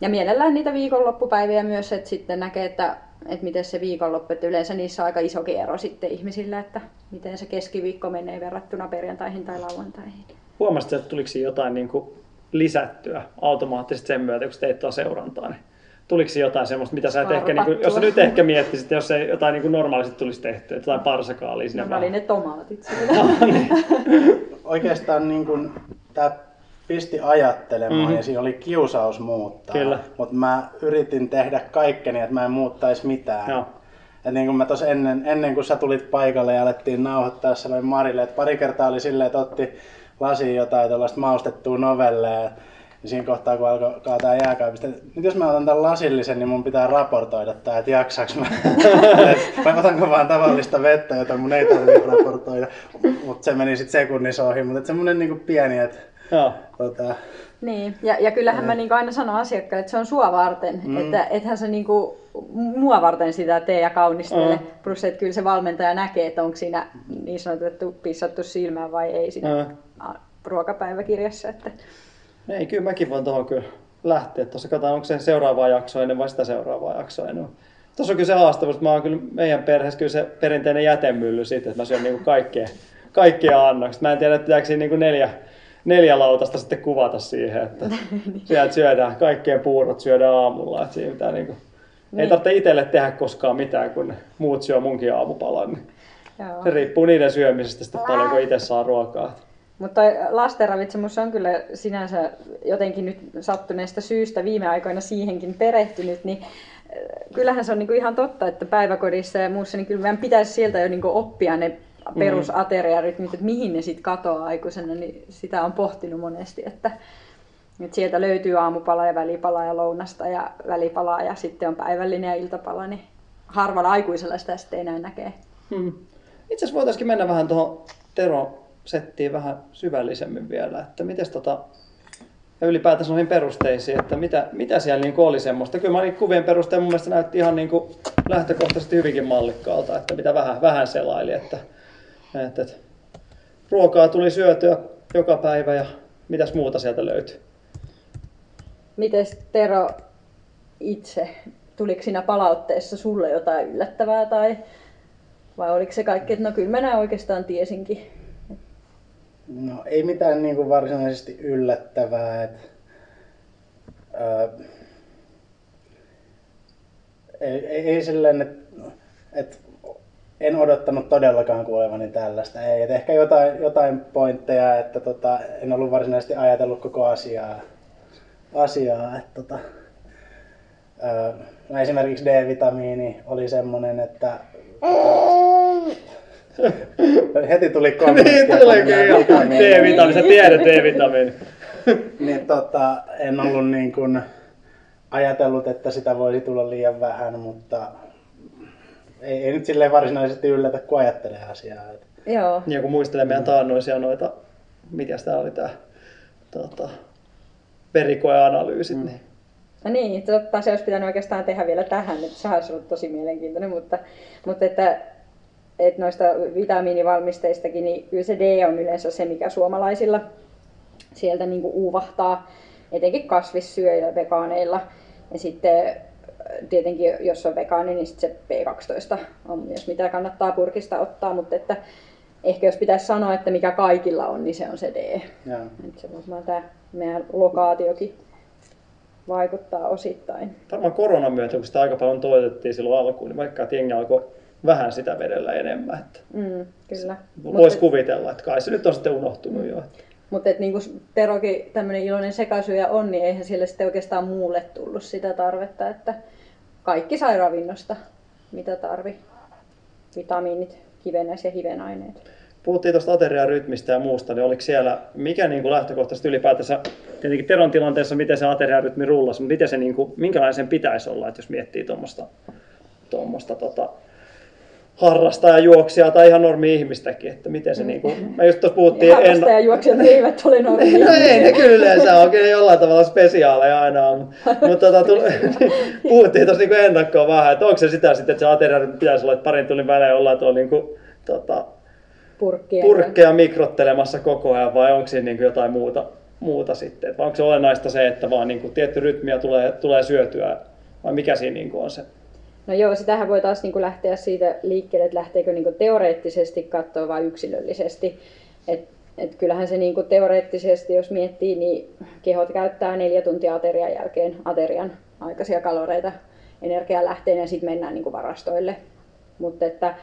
ja mielellään niitä viikonloppupäiviä myös, että sitten näkee, että, että miten se viikonloppu, että yleensä niissä on aika iso ero sitten ihmisillä, että miten se keskiviikko menee verrattuna perjantaihin tai lauantaihin. Huomasitko, että tuliko jotain niin kuin lisättyä automaattisesti sen myötä, kun sä teit tuo seurantaa? Niin tuliko jotain semmoista, mitä sä et ehkä, niin kuin, jos sä nyt ehkä miettisit, jos ei jotain niin kuin normaalisti tulisi tehtyä, jotain parsakaalia sinne No, oli ne tomaatit siellä. Oikeastaan niin kun, tämä pisti ajattelemaan Mhm. mm-hmm. ja siinä oli kiusaus muuttaa. Kyllä. Mutta mä yritin tehdä kaikkeni, että mä en muuttaisi mitään. Joo. Et niin kuin mä tos ennen, ennen kuin sä tulit paikalle ja alettiin nauhoittaa sanoin Marille, että pari kertaa oli silleen, että otti lasiin jotain tuollaista maustettua novelleja. Ja siinä kohtaa, kun alkoi kaataa jääkaapista, nyt jos mä otan tämän lasillisen, niin mun pitää raportoida tää, että jaksaks mä. Vai otanko vaan tavallista vettä, jota mun ei tarvitse raportoida. Mutta se meni sitten sekunnissa ohi. Mutta semmonen niinku pieni, että Joo. tota, Niin, ja, ja kyllähän mä niinku aina sanon asiakkaille, että se on sua varten, mm. että ethän se niinku mua varten sitä tee ja kaunistele. Mm. Plus, että kyllä se valmentaja näkee, että onko siinä niin sanotettu pissattu silmään vai ei siinä Mm. ruokapäiväkirjassa. Että... Ei, kyllä mäkin voin tuohon kyllä lähteä. Tuossa katsotaan, onko se seuraavaa jaksoa ennen vai sitä seuraavaa jaksoa ennen. Tuossa on kyllä se haastavuus, että mä oon kyllä meidän perheessä kyllä se perinteinen jätemylly siitä, että mä syön niinku kaikkea, kaikkea annokset. Mä en tiedä, että pitääkö siinä niinku neljä, neljä lautasta sitten kuvata siihen, että sieltä syödään, kaikkien puurot syödään aamulla, että siinä pitää niinku Niin. Ei tarvitse itselle tehdä koskaan mitään, kun muut syö munkin aamupalan. Niin Joo. se riippuu niiden syömisestä sitten paljonko itse saa ruokaa. Mutta lastenravitsemus on kyllä sinänsä jotenkin nyt sattuneesta syystä viime aikoina siihenkin perehtynyt, niin äh, kyllähän se on niinku ihan totta, että päiväkodissa ja muussa, niin kyllä meidän pitäisi sieltä jo niinku oppia ne perusateriarytmit, että mihin ne sitten katoaa aikuisena, niin sitä on pohtinut monesti, että, että sieltä löytyy aamupala ja välipala ja lounasta ja välipalaa ja sitten on päivällinen ja iltapala, niin harvalla aikuisella sitä sitten enää näkee. Hmm. Itse asiassa voitaisiin mennä vähän tuohon Tero settiin vähän syvällisemmin vielä, että miten tota, ja ylipäätänsä noihin perusteisiin, että mitä, mitä siellä niin oli semmoista. Kyllä mä kuvien perusteella mun mielestä näytti ihan niin lähtökohtaisesti hyvinkin mallikkaalta, että mitä vähän, vähän selaili, että, että, että ruokaa tuli syötyä joka päivä ja mitäs muuta sieltä löytyi. Mites Tero itse, tuliko siinä palautteessa sulle jotain yllättävää tai vai oliko se kaikki, että no kyllä mä oikeastaan tiesinkin? No ei mitään niin kuin varsinaisesti yllättävää. Et, ää, ei, ei, ei silleen, että et, en odottanut todellakaan kuulevani tällaista. Ei, et ehkä jotain, jotain pointteja, että tota, en ollut varsinaisesti ajatellut koko asiaa. asiaa että, tota, ää, no esimerkiksi D-vitamiini oli semmoinen, että Heti tuli kommentti. niin tulikin jo. D-vitamiini, sä tiedät D-vitamiini. niin tota, en ollut niin kuin ajatellut, että sitä voisi tulla liian vähän, mutta ei, ei nyt silleen varsinaisesti yllätä, kun ajattelee asiaa. Joo. Ja kun muistelee meidän taannoisia noita, mitä tämä oli tämä tota, verikoeanalyysit, mm. niin No niin, totta, se olisi pitänyt oikeastaan tehdä vielä tähän, että se olisi ollut tosi mielenkiintoinen, mutta, mutta että että noista vitamiinivalmisteistakin, niin kyllä se D on yleensä se, mikä suomalaisilla sieltä niin kuin uuvahtaa, etenkin kasvissyöjillä, vegaaneilla. Ja sitten äh, tietenkin, jos on vegaani, niin se B12 on myös mitä kannattaa purkista ottaa, mutta että ehkä jos pitäisi sanoa, että mikä kaikilla on, niin se on se D. Ja. Että se varmaan tämä meidän lokaatiokin vaikuttaa osittain. Varmaan koronan myötä, kun sitä aika paljon toitettiin silloin alkuun, niin vaikka jengi alkoi vähän sitä vedellä enemmän. Että mm, kyllä. Voisi kuvitella, että kai se nyt on sitten unohtunut mm. jo. Mutta niin kuin Terokin tämmöinen iloinen sekasyöjä on, niin eihän sille sitten oikeastaan muulle tullut sitä tarvetta, että kaikki sai ravinnosta, mitä tarvi. Vitamiinit, kivenäis- ja hivenaineet. Puhuttiin tuosta ateriarytmistä ja muusta, niin oliko siellä, mikä niin kuin lähtökohtaisesti ylipäätänsä, tietenkin Teron tilanteessa, miten se ateriarytmi rullasi, mutta miten se, niin kuin, minkälainen sen pitäisi olla, että jos miettii tuommoista tota, harrastajajuoksijaa tai ihan normi-ihmistäkin, että miten se mm. niinku, me just tuossa puhuttiin... Ja harrastajajuoksijat eivät ole normi No ei ne kyllä yleensä on, kyllä jollain tavalla spesiaaleja aina on, mutta tota, tuli, puhuttiin tuossa niinku ennakkoon vähän, että onko se sitä sitten, että se ateria pitäisi olla, että parin tunnin välein ollaan tuolla niinku, tota, purkkeja, purkkeja mikrottelemassa koko ajan vai onko siinä niinku jotain muuta, muuta sitten, vai onko se olennaista se, että vaan niinku tietty rytmiä tulee, tulee syötyä vai mikä siinä niinku on se No joo, sitähän voi taas niin lähteä siitä liikkeelle, että lähteekö niin teoreettisesti katsoa vai yksilöllisesti. Et, et kyllähän se niin teoreettisesti, jos miettii, niin kehot käyttää neljä tuntia aterian jälkeen aterian aikaisia kaloreita energialähteenä ja sitten mennään niin varastoille. Mutta että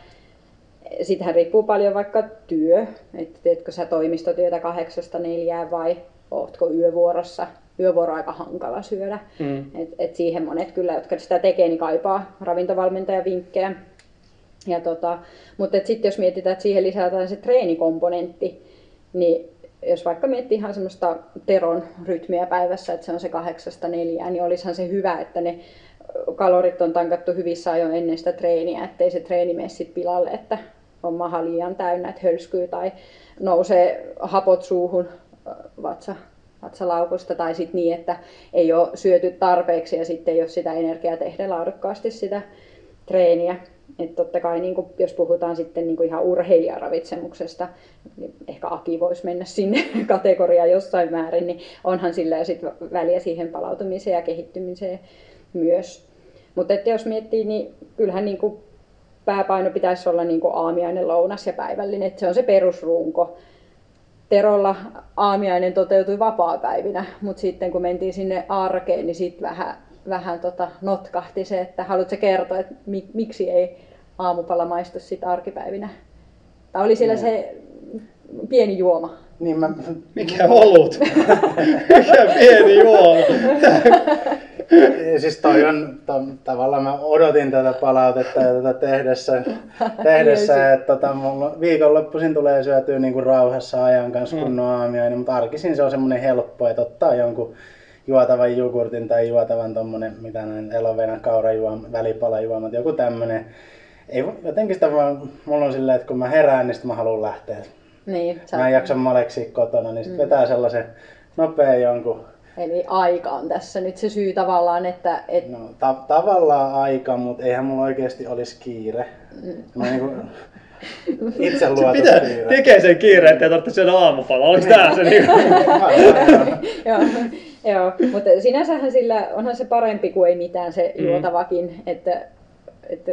sitähän riippuu paljon vaikka työ, että teetkö sä toimistotyötä kahdeksasta neljään vai ootko yövuorossa yövuoro aika hankala syödä. Mm. Et, et siihen monet kyllä, jotka sitä tekee, niin kaipaa ravintovalmentajan vinkkejä. Ja tota, mutta sitten jos mietitään, että siihen lisätään se treenikomponentti, niin jos vaikka miettii ihan semmoista teron rytmiä päivässä, että se on se kahdeksasta neljään, niin olisihan se hyvä, että ne kalorit on tankattu hyvissä ajoin ennen sitä treeniä, ettei se treeni mene sit pilalle, että on maha liian täynnä, että hölskyy tai nousee hapot suuhun vatsa vatsalaukusta tai sitten niin, että ei ole syöty tarpeeksi ja sitten ei ole sitä energiaa tehdä laadukkaasti sitä treeniä. Että totta kai niin kuin, jos puhutaan sitten niin kuin ihan urheilijaravitsemuksesta, niin ehkä Aki voisi mennä sinne kategoriaan jossain määrin, niin onhan sillä jo sit väliä siihen palautumiseen ja kehittymiseen myös. Mutta jos miettii, niin kyllähän niin kuin pääpaino pitäisi olla niin kuin aamiainen, lounas ja päivällinen, että se on se perusrunko. Terolla aamiainen toteutui vapaa-päivinä, mutta sitten kun mentiin sinne arkeen, niin sitten vähän vähän tota notkahti se, että haluatko kertoa, että mi, miksi ei aamupala maistu sit arkipäivinä? Tai oli siellä se pieni juoma? Niin mä, Mikä olut? Mikä pieni juoma? siis toi on, to, tavallaan mä odotin tätä palautetta ja tätä tehdessä, tehdessä että tota, mulla viikonloppuisin tulee syötyä niinku rauhassa ajan kanssa Mm. kunnon aamia, niin, mutta arkisin se on semmoinen helppo, että ottaa jonkun juotavan jogurtin tai juotavan tommonen, mitä näin elovenan kaurajuoma, välipalajuomat, joku tämmönen. Ei, jotenkin sitä vaan, mulla on silleen, että kun mä herään, niin mä haluan lähteä. Niin, Mä en jaksa maleksia kotona, niin sit vetää sellaisen nopea jonkun Eli aika on tässä nyt se syy tavallaan, että et, No ta- tavallaan aika, mutta eihän mulla oikeasti olisi kiire. Mä niinku itse luotu Mitä kiire. tekee sen kiireen, että ei tarvitse syödä aamupalaa? Oliko tää se niinku? joo, joo, mutta sinänsähän sillä onhan se parempi kuin ei mitään se Mm. juotavakin, että, että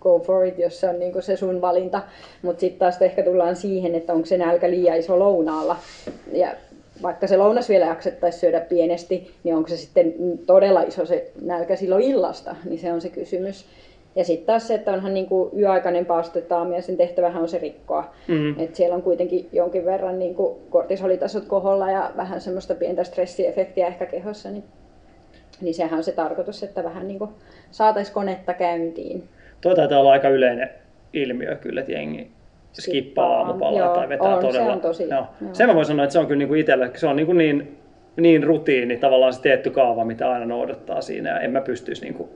go for it, jos se on niinku se sun valinta. Mutta sitten taas ehkä tullaan siihen, että onko se nälkä liian iso lounaalla. Ja vaikka se lounas vielä jaksettaisiin syödä pienesti, niin onko se sitten todella iso se nälkä silloin illasta, niin se on se kysymys. Ja sitten taas se, että onhan niinku yöaikainen paastotaamia, sen tehtävähän on se rikkoa. Mm. Et siellä on kuitenkin jonkin verran niin kortisolitasot koholla ja vähän semmoista pientä stressiefektiä ehkä kehossa, niin, niin sehän on se tarkoitus, että vähän niin saataisiin konetta käyntiin. Tuo taitaa olla aika yleinen ilmiö kyllä, että jengi skippaa aamupalaa joo, tai vetää on, se todella. on tosi, Joo. joo. Sen mä voin sanoa, että se on kyllä niinku itselle, se on niinku niin, niin rutiini, tavallaan se tietty kaava, mitä aina noudattaa siinä. Ja en mä pystyisi, niinku,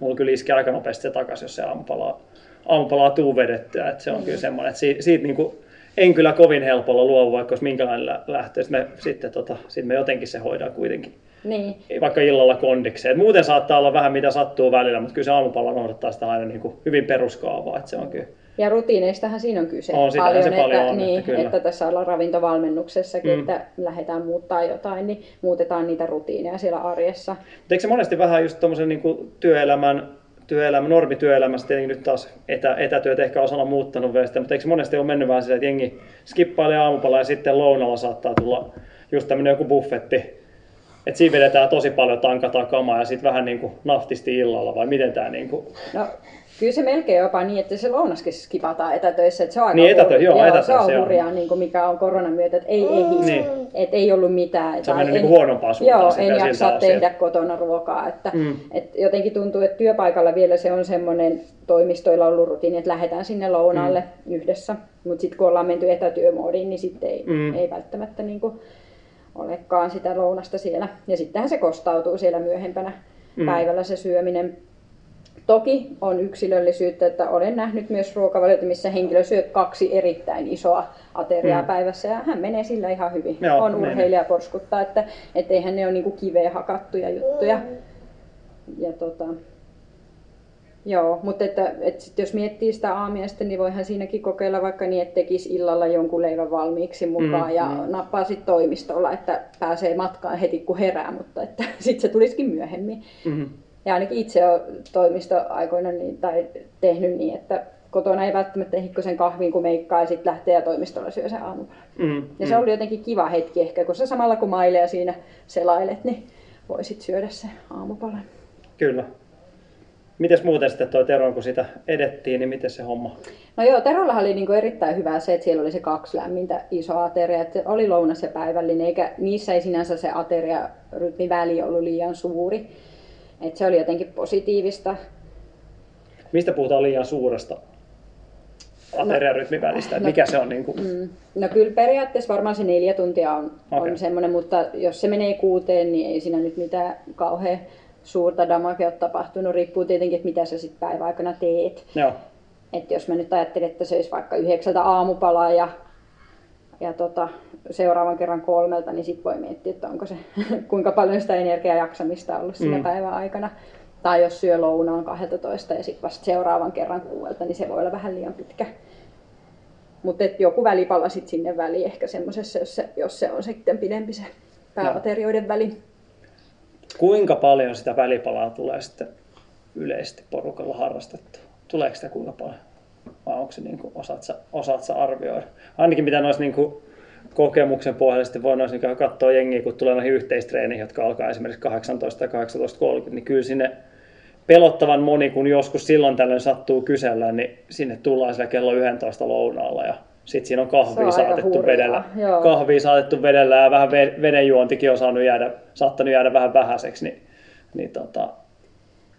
mulla kyllä iskee aika nopeasti se takaisin, jos se aamupalaa, aamupalaa tuu vedettyä. Että se on Mm. kyllä semmoinen, että siitä, siitä niinku, en kyllä kovin helpolla luovu, vaikka olisi minkälainen lä- lähtö. Sitten me, sitten tota, sit me jotenkin se hoidaan kuitenkin Niin, vaikka illalla kondikseen. Muuten saattaa olla vähän mitä sattuu välillä, mutta kyllä se aamupala noudattaa sitä aina niin kuin hyvin peruskaavaa. Että se on kyllä. Ja rutiineistahan siinä on kyse On, sitähän se paljon että, on, niin, että kyllä. että tässä ollaan ravintovalmennuksessakin, Mm. että lähdetään muuttaa jotain, niin muutetaan niitä rutiineja siellä arjessa. Mutta eikö se monesti vähän just tuommoisen niin kuin työelämän, työelämän, normityöelämässä, tietenkin nyt taas etä, etätyöt ehkä osana muuttanut vielä sitä, mutta eikö se monesti ole mennyt vähän silleen, että jengi skippailee aamupalaa ja sitten lounalla saattaa tulla just tämmöinen joku buffetti, että siinä vedetään tosi paljon tankataan kamaa ja sitten vähän niin kuin naftisti illalla vai miten tämä niin kuin... No, kyllä se melkein jopa niin, että se lounaskin skipataan etätöissä. Että se on aika Niin, etätö- hur- joo, se on joo. hurjaa, niin kuin mikä on koronan myötä, että ei ehdi, Niin. että ei ollut mitään. Se on mennyt en- niin kuin huonompaan suuntaan Joo, en jaksa tehdä kotona ruokaa. Että, Mm. et jotenkin tuntuu, että työpaikalla vielä se on semmoinen toimistoilla ollut rutiini, että lähdetään sinne lounaalle yhdessä. Mutta sitten kun ollaan menty etätyömoodiin, niin sitten ei, Mm. ei välttämättä niin kuin olekaan sitä lounasta siellä. Ja sittenhän se kostautuu siellä myöhempänä Mm. päivällä se syöminen. Toki on yksilöllisyyttä, että olen nähnyt myös ruokavalioita, missä henkilö syö kaksi erittäin isoa ateriaa Mm. päivässä ja hän menee sillä ihan hyvin. Joo, on urheilija porskuttaa, että et eihän ne ole niinku kiveen hakattuja juttuja. Ja tota, joo, mutta että, että sit jos miettii sitä aamiaista, niin voihan siinäkin kokeilla vaikka niin, että tekisi illalla jonkun leivän valmiiksi mukaan Mm, ja mm. nappaa sitten toimistolla, että pääsee matkaan heti kun herää, mutta että sitten se tulisikin myöhemmin. Mm-hmm. Ja ainakin itse olen toimistoaikoina niin, tai tehnyt niin, että kotona ei välttämättä ehdi sen kahvin kun meikkaa ja sitten lähtee ja toimistolla syö sen aamupalan. Mm-hmm. Ja se oli jotenkin kiva hetki ehkä, kun sä samalla kun mailee ja siinä selailet, niin voisit syödä sen aamupalan. Kyllä. Mites muuten sitten toi Tero, kun sitä edettiin, niin miten se homma? No joo, Terollahan oli niinku erittäin hyvää se, että siellä oli se kaksi lämmintä iso ateria, että oli lounas ja päivällinen, eikä niissä ei sinänsä se ateriarytmiväli ollut liian suuri. Et se oli jotenkin positiivista. Mistä puhutaan liian suuresta ateriarytmin välistä? No, no- mikä se on? Niin kuin... Mm. No kyllä periaatteessa varmaan se neljä tuntia on, Okei. on semmoinen, mutta jos se menee kuuteen, niin ei siinä nyt mitään kauhean suurta damage ole tapahtunut. Riippuu tietenkin, että mitä sä sitten päiväaikana teet. Joo. Että jos mä nyt ajattelin, että söisi vaikka yhdeksältä aamupalaa ja, ja tota, seuraavan kerran kolmelta, niin sitten voi miettiä, että onko se kuinka paljon sitä energiaa ja jaksamista ollut siinä Mm. päivän aikana. Tai jos syö lounaan 12 ja sitten vasta seuraavan kerran kuuelta, niin se voi olla vähän liian pitkä. Mutta joku välipala sitten sinne väliin ehkä semmoisessa, jos se, jos se on sitten pidempi se pääaterioiden väli. Kuinka paljon sitä välipalaa tulee sitten yleisesti porukalla harrastettua? Tuleeko sitä kuinka paljon? Vai onko se niin kuin, osaat, sä, osaat sä arvioida? Ainakin mitä noissa niin kuin kokemuksen pohjalta sitten voin noin katsoa jengiä, kun tulee noihin yhteistreeneihin, jotka alkaa esimerkiksi 18 tai 18.30, niin kyllä sinne pelottavan moni, kun joskus silloin tällöin sattuu kysellä, niin sinne tullaan sillä kello 11 lounaalla ja sitten siinä on kahvia on saatettu vedellä. Kahvia saatettu vedellä ja vähän vedenjuontikin on saanut jäädä, saattanut jäädä vähän vähäiseksi, niin, niin tota,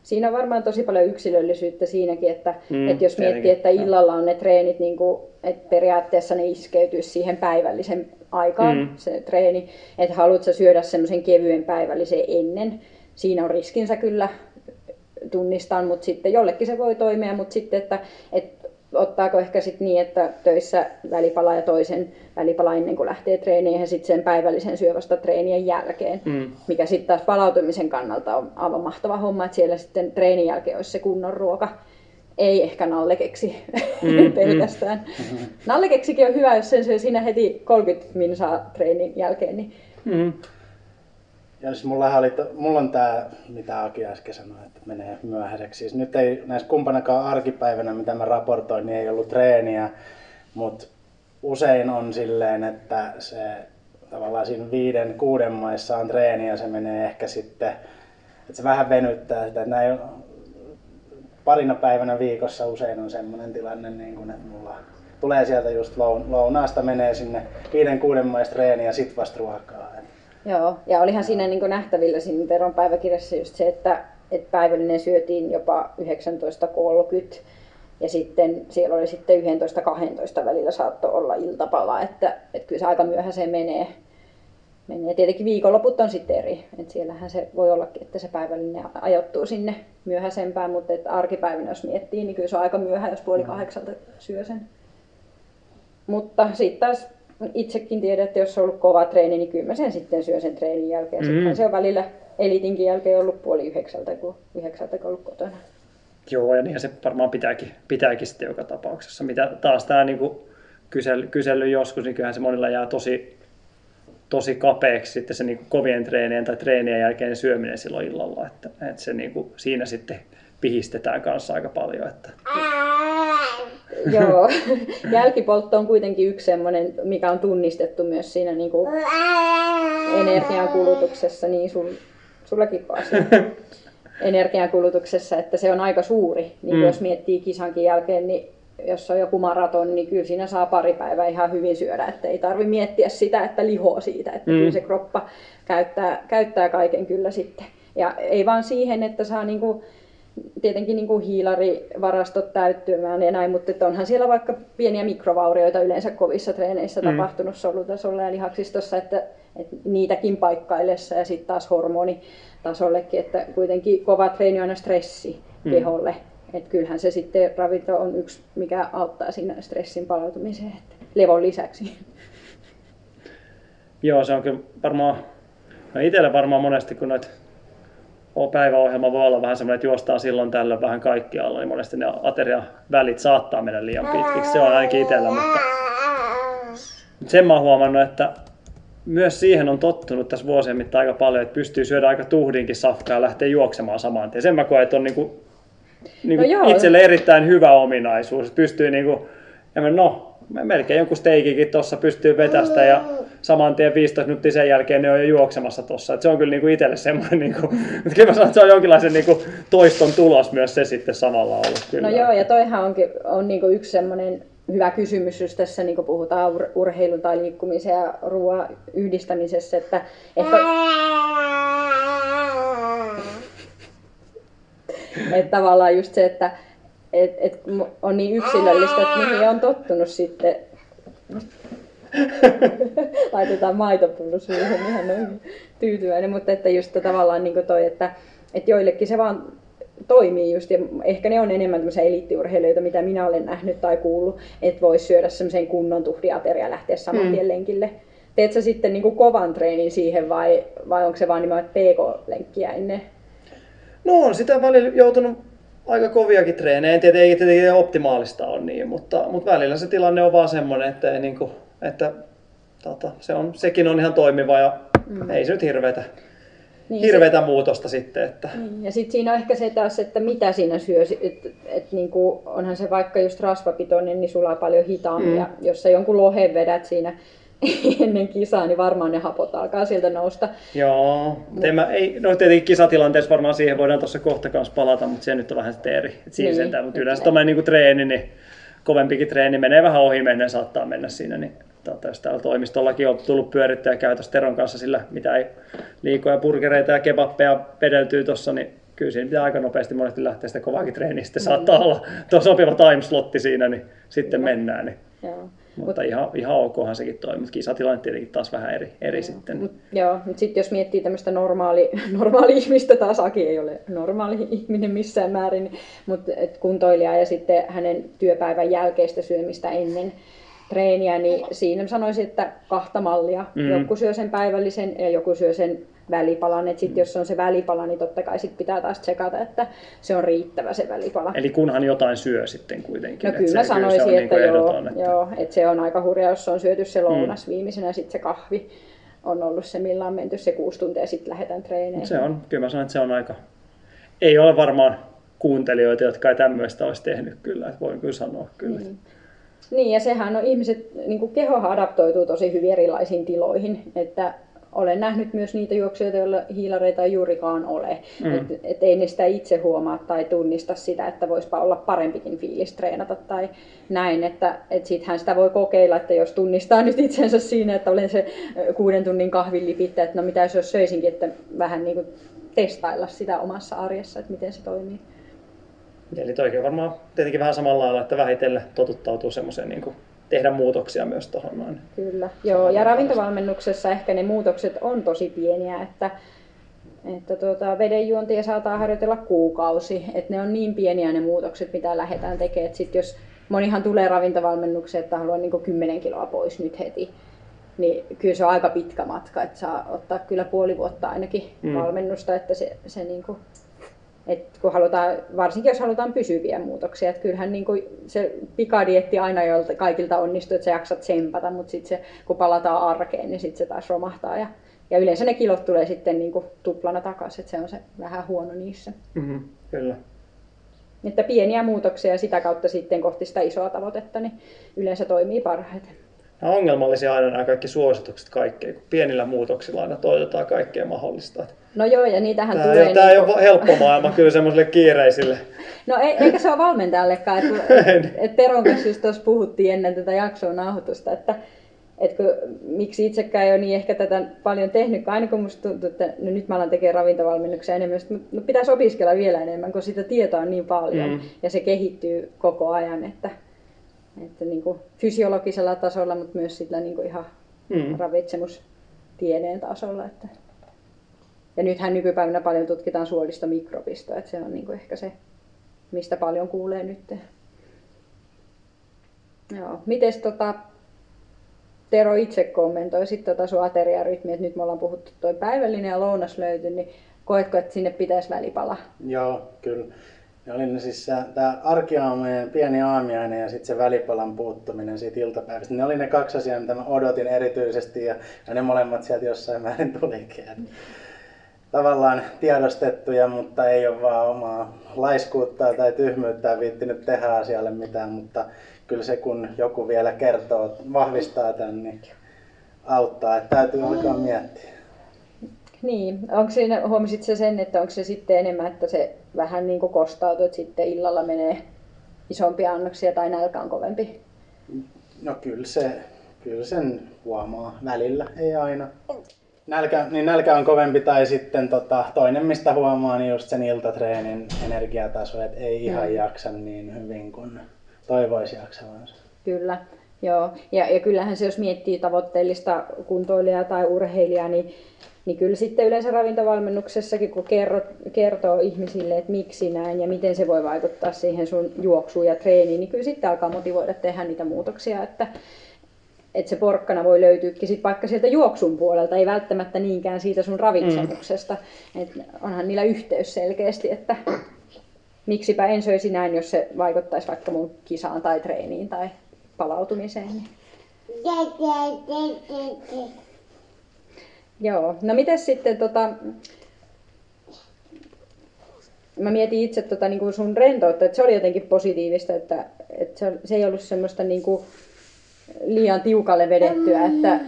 siinä on varmaan tosi paljon yksilöllisyyttä siinäkin, että, mm, että jos miettii, että illalla on ne treenit, niin kuin, että periaatteessa ne iskeytyisi siihen päivällisen aikaan, mm. se treeni, että haluatko syödä semmoisen kevyen päivällisen ennen, siinä on riskinsä kyllä tunnistan, mutta sitten jollekin se voi toimia, mutta sitten, että, että ottaako ehkä sitten niin, että töissä välipala ja toisen välipala ennen kuin lähtee treeniin ja sitten sen päivällisen syövästä treenien jälkeen, mm. mikä sitten taas palautumisen kannalta on aivan mahtava homma, että siellä sitten treenin jälkeen olisi se kunnon ruoka. Ei ehkä nallekeksi mm, pelkästään. Mm. Nallekeksikin on hyvä, jos sen syö siinä heti 30 minsaa treenin jälkeen. Niin... Mm. Ja siis mulla, oli, mulla on tää, mitä Aki äsken sanoi, että menee myöhäiseksi. Siis nyt ei näissä kumpanakaan arkipäivänä, mitä mä raportoin, niin ei ollut treeniä, mutta usein on silleen, että se tavallaan siinä viiden, kuuden maissa on treeni ja se menee ehkä sitten, että se vähän venyttää sitä, että näin parina päivänä viikossa usein on semmoinen tilanne, niin kun, että mulla tulee sieltä just lounaasta, menee sinne viiden, kuuden maissa treeni ja sit vasta ruokaa. Joo, ja olihan siinä niin nähtävillä siinä Teron päiväkirjassa just se, että, että päivällinen syötiin jopa 19.30 ja sitten siellä oli sitten 11-12 välillä saattoi olla iltapala, että, että kyllä se aika myöhäiseen menee. menee. Tietenkin viikonloput on sitten eri, että siellähän se voi ollakin, että se päivällinen ajoittuu sinne myöhäisempään, mutta että arkipäivinä jos miettii, niin kyllä se on aika myöhä, jos puoli kahdeksalta syö sen. Mutta sitten taas itsekin tiedän, että jos on ollut kova treeni, niin kyllä mä sen sitten syön sen treenin jälkeen. Mm. Sitten se on välillä elitinkin jälkeen ollut puoli yhdeksältä, kun yhdeksältä kun ollut kotona. Joo, ja niin se varmaan pitääkin, pitääkin sitten joka tapauksessa. Mitä taas tämä niin kysely, kysely joskus, niin kyllähän se monilla jää tosi, tosi kapeaksi sitten se niin kovien treenien tai treenien jälkeen syöminen silloin illalla. Että, että se niin kuin, siinä sitten pihistetään kanssa aika paljon. Että... Joo, jälkipoltto on kuitenkin yksi sellainen, mikä on tunnistettu myös siinä niin kuin energiankulutuksessa, niin sun, sullakin asia. energiankulutuksessa, että se on aika suuri. Niin mm. jos miettii kisankin jälkeen, niin jos on joku maraton, niin kyllä siinä saa pari päivää ihan hyvin syödä, että ei tarvi miettiä sitä, että lihoa siitä, että mm. kyllä se kroppa käyttää, käyttää kaiken kyllä sitten. Ja ei vaan siihen, että saa niinku tietenkin niin kuin hiilarivarastot täyttymään ja näin, mutta onhan siellä vaikka pieniä mikrovaurioita yleensä kovissa treeneissä mm. tapahtunut solutasolla ja lihaksistossa, että, että niitäkin paikkaillessa ja sitten taas hormonitasollekin, että kuitenkin kova treeni on aina stressi mm. keholle. Että kyllähän se sitten ravinto on yksi, mikä auttaa siinä stressin palautumiseen, että levon lisäksi. Joo, se on kyllä varmaan, no itsellä varmaan monesti kun noita päiväohjelma voi olla vähän semmoinen, että juostaan silloin tällöin vähän kaikkialla, niin monesti ne aterian välit saattaa mennä liian pitkiksi. Se on ainakin itsellä, mutta sen mä oon huomannut, että myös siihen on tottunut tässä vuosien mittaan aika paljon, että pystyy syödä aika tuhdinkin safkaa ja lähtee juoksemaan saman tien. Sen mä koen, että on niinku, niinku no itselle erittäin hyvä ominaisuus. Pystyy niinku, no, melkein jonkun steikikin tuossa pystyy vetästä ja saman tien 15 minuuttia sen jälkeen ne on jo juoksemassa tuossa. Se on kyllä niinku itselle semmoinen, niinku, kyllä mä sanon, että se on jonkinlaisen niinku toiston tulos myös se sitten samalla ollut. Kyllä. No joo, ja toihan onkin, on niinku yksi semmoinen hyvä kysymys, jos tässä niin puhutaan ur- urheilun tai liikkumisen ja ruoan yhdistämisessä, että ehkä... että tavallaan just se, että et, et on niin yksilöllistä, että mihin on tottunut sitten laitetaan maitopullo suuhun, ihan noin tyytyväinen, mutta että just tavallaan niin toi, että, että joillekin se vaan toimii just, ja ehkä ne on enemmän tämmöisiä eliittiurheilijoita, mitä minä olen nähnyt tai kuullut, että voisi syödä semmoisen kunnon tuhdiateria ja lähteä saman hmm. tien lenkille. Teet sä sitten niin kovan treenin siihen vai, vai onko se vaan nimenomaan PK-lenkkiä ennen? No on sitä välillä joutunut aika koviakin treenejä. En tiedä, ei tietenkin optimaalista on niin, mutta, mutta välillä se tilanne on vaan semmoinen, että, ei niin kuin, että tota, se on, sekin on ihan toimiva ja mm. ei se nyt hirveätä, niin, hirveätä se, muutosta sitten. Että. Niin, ja sitten siinä on ehkä se taas, että mitä siinä syö. Että et niinku, onhan se vaikka just rasvapitoinen, niin sulaa paljon hitaammin. Mm. Ja jos sä jonkun lohen vedät siinä ennen kisaa, niin varmaan ne hapot alkaa sieltä nousta. Joo, mutta en mä, ei, no tietenkin kisatilanteessa varmaan siihen voidaan tuossa kohta kanssa palata, mutta se nyt on vähän sitten eri. Et siinä Niin, sentään, mutta yleensä näin. tuommoinen niin treeni, niin kovempikin treeni menee vähän ohi mennä, saattaa mennä siinä. Niin, tota, jos täällä toimistollakin on tullut pyörittyä käytössä Teron kanssa sillä, mitä ei liikoja, burgereita ja kebappeja vedeltyy tuossa, niin kyllä siinä pitää aika nopeasti monesti lähteä sitä kovaakin treeniä. Sitten saattaa olla tuo sopiva timeslotti siinä, niin sitten Kyllä. mennään. Niin. Joo. Mutta ihan, ihan okhan sekin toimii, mutta kisatilanne tietenkin taas vähän eri, eri sitten. Mut, joo, mutta sitten jos miettii tämmöistä normaali, normaali ihmistä, taas Aki ei ole normaali ihminen missään määrin, mutta kuntoilija ja sitten hänen työpäivän jälkeistä syömistä ennen treeniä, niin siinä sanoisin, että kahta mallia. Mm. Mm. Joku syö sen päivällisen ja joku syö sen välipalan. Et sit, jos on se välipala, niin totta kai sit pitää taas tsekata, että se on riittävä se välipala. Eli kunhan jotain syö sitten kuitenkin. No kyllä se, mä sanoisin, se on että, niin joo, ehdoton, että... joo, että se on aika hurja, jos on syöty se lounas mm. viimeisenä ja sitten se kahvi on ollut se, millä on menty se kuusi tuntia ja sitten lähdetään treeneihin. Se on, kyllä mä sanon, että se on aika... Ei ole varmaan kuuntelijoita, jotka ei tämmöistä olisi tehnyt kyllä, että voin kyllä sanoa kyllä. Mm. Niin, ja sehän on ihmiset, niin kuin kehohan adaptoituu tosi hyvin erilaisiin tiloihin, että olen nähnyt myös niitä juoksijoita, joilla hiilareita ei juurikaan ole. Mm. Et, et ei ne sitä itse huomaa tai tunnista sitä, että voisipa olla parempikin fiilis treenata tai näin. Että et sittenhän sitä voi kokeilla, että jos tunnistaa nyt itsensä siinä, että olen se kuuden tunnin kahvin että no mitä jos jos söisinkin, että vähän niin kuin testailla sitä omassa arjessa, että miten se toimii. Eli toikin varmaan tietenkin vähän samalla lailla, että vähitellen totuttautuu semmoiseen niin tehdä muutoksia myös tuohon noin. Kyllä, joo. Ja ravintovalmennuksessa ehkä ne muutokset on tosi pieniä, että, että tuota, vedenjuontia saattaa harjoitella kuukausi. Että ne on niin pieniä ne muutokset, mitä lähdetään tekemään. Että sit jos monihan tulee ravintovalmennukseen, että haluaa niin 10 kiloa pois nyt heti, niin kyllä se on aika pitkä matka, että saa ottaa kyllä puoli vuotta ainakin mm. valmennusta, että se, se niin kuin, et kun halutaan, varsinkin jos halutaan pysyviä muutoksia, että kyllähän niin kuin se pikadietti aina jolta kaikilta onnistuu, että sä jaksat tsempata, mutta sitten se, kun palataan arkeen, niin sitten se taas romahtaa. Ja, ja yleensä ne kilot tulee sitten niin kuin tuplana takaisin, että se on se vähän huono niissä. Mm-hmm. Kyllä. Että pieniä muutoksia ja sitä kautta sitten kohti sitä isoa tavoitetta, niin yleensä toimii parhaiten. Nämä on ongelmallisia aina nämä kaikki suositukset kaikkeen, kun pienillä muutoksilla aina toivotaan kaikkea mahdollista. No joo, ja niitähän Tämä, tulee... ei, tämä ei niinku- ole helppo maailma kyllä semmoisille kiireisille. No ei, eikä se ole valmentajallekaan, että et, et Teron kanssa just tuossa puhuttiin ennen tätä jaksoa nauhoitusta, että et kun, miksi itsekään ei ole niin ehkä tätä paljon tehnyt, aina kun musta tuntuu, että no nyt mä alan tekemään ravintovalmennuksia enemmän, mutta no pitäisi opiskella vielä enemmän, kun sitä tietoa on niin paljon Mm. ja se kehittyy koko ajan, että, että niin kuin fysiologisella tasolla, mutta myös sillä niin kuin ihan Mm. ravitsemustiedeen tasolla. Että. Ja nythän nykypäivänä paljon tutkitaan suolista mikrobistoa, että se on niin kuin ehkä se, mistä paljon kuulee nyt. Joo. Mites tota, Tero itse kommentoi sitten tota sun ateriarytmiä, että nyt me ollaan puhuttu toi päivällinen ja lounas löyty, niin koetko, että sinne pitäisi välipala? Joo, kyllä. Ja oli ne siis tämä arkiaamujen pieni aamiainen ja sitten se välipalan puuttuminen siitä iltapäivästä. Ne oli ne kaksi asiaa, mitä mä odotin erityisesti ja, ja ne molemmat sieltä jossain määrin tulikin. Et Tavallaan tiedostettuja, mutta ei ole vaan omaa laiskuuttaa tai tyhmyyttä viittinyt tehdä asialle mitään, mutta kyllä se kun joku vielä kertoo, vahvistaa tämän, niin auttaa, että täytyy alkaa miettiä. Niin, onko siinä, huomasit se sen, että onko se sitten enemmän, että se vähän niin kuin kostautuu, että sitten illalla menee isompia annoksia tai nälkä on kovempi? No kyllä, se, kyllä sen huomaa välillä, ei aina. Nälkä, niin nälkä on kovempi tai sitten tota, toinen, mistä huomaa, niin just sen iltatreenin energiataso, että ei ihan Mm. jaksa niin hyvin kuin toivoisi jaksavansa. Kyllä, joo. Ja, ja kyllähän se, jos miettii tavoitteellista kuntoilijaa tai urheilijaa, niin, niin kyllä sitten yleensä ravintovalmennuksessakin, kun kerrot, kertoo ihmisille, että miksi näin ja miten se voi vaikuttaa siihen sun juoksuun ja treeniin, niin kyllä sitten alkaa motivoida tehdä niitä muutoksia, että, että se porkkana voi löytyykin sit vaikka sieltä juoksun puolelta, ei välttämättä niinkään siitä sun ravitsemuksesta. Mm. Et onhan niillä yhteys selkeästi, että miksipä en söisi näin, jos se vaikuttaisi vaikka mun kisaan tai treeniin tai palautumiseen. Niin. Joo, no miten sitten tota, mä mietin itse tota, niin kuin sun rentoutta, että se oli jotenkin positiivista, että, että se, se ei ollut semmoista niin kuin liian tiukalle vedettyä, että,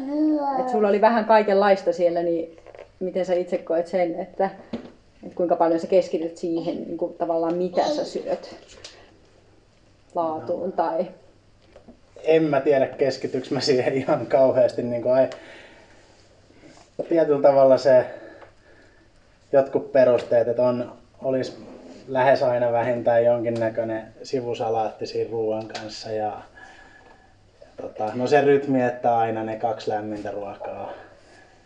että sulla oli vähän kaikenlaista siellä, niin miten sä itse koet sen, että, että kuinka paljon sä keskityt siihen niin kuin tavallaan mitä sä syöt laatuun tai... En mä tiedä keskityks mä siihen ihan kauheasti. Niin kuin, ai, tietyllä tavalla se jotkut perusteet, että on, olisi lähes aina vähintään jonkinnäköinen sivusalaatti siinä ruoan kanssa ja, ja tota, no se rytmi, että aina ne kaksi lämmintä ruokaa.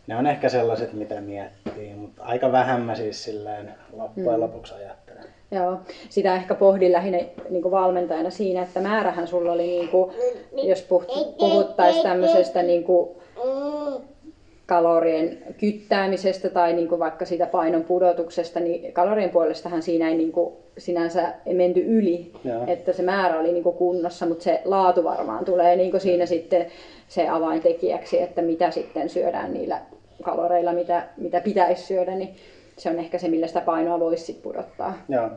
Ne on ehkä sellaiset, mitä miettii, mutta aika vähän mä siis silleen loppujen mm. lopuksi ajattelen. Joo, sitä ehkä pohdin lähinnä niin kuin valmentajana siinä, että määrähän sulla oli, niin kuin, jos puhuttaisiin tämmöisestä niin kuin, kalorien kyttäämisestä tai niin kuin vaikka siitä painon pudotuksesta, niin kalorien puolestahan siinä ei niin kuin sinänsä menty yli, Joo. että se määrä oli niin kuin kunnossa, mutta se laatu varmaan tulee niin kuin siinä sitten se avaintekijäksi, että mitä sitten syödään niillä kaloreilla, mitä, mitä pitäisi syödä, niin se on ehkä se, millä sitä painoa voisi pudottaa. Joo.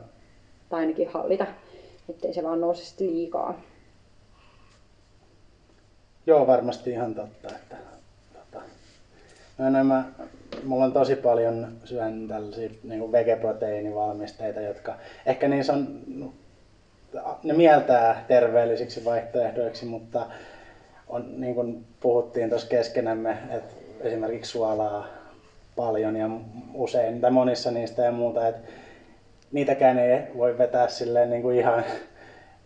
Tai ainakin hallita, ettei se vaan nouse liikaa. Joo, varmasti ihan totta. Että No nämä, mulla on tosi paljon syön tällaisia niin vegeproteiinivalmisteita, jotka ehkä niissä on, ne mieltää terveellisiksi vaihtoehdoiksi, mutta on, niin kuin puhuttiin tuossa keskenämme, että esimerkiksi suolaa paljon ja usein, tai monissa niistä ja muuta, että niitäkään ei voi vetää silleen niin kuin ihan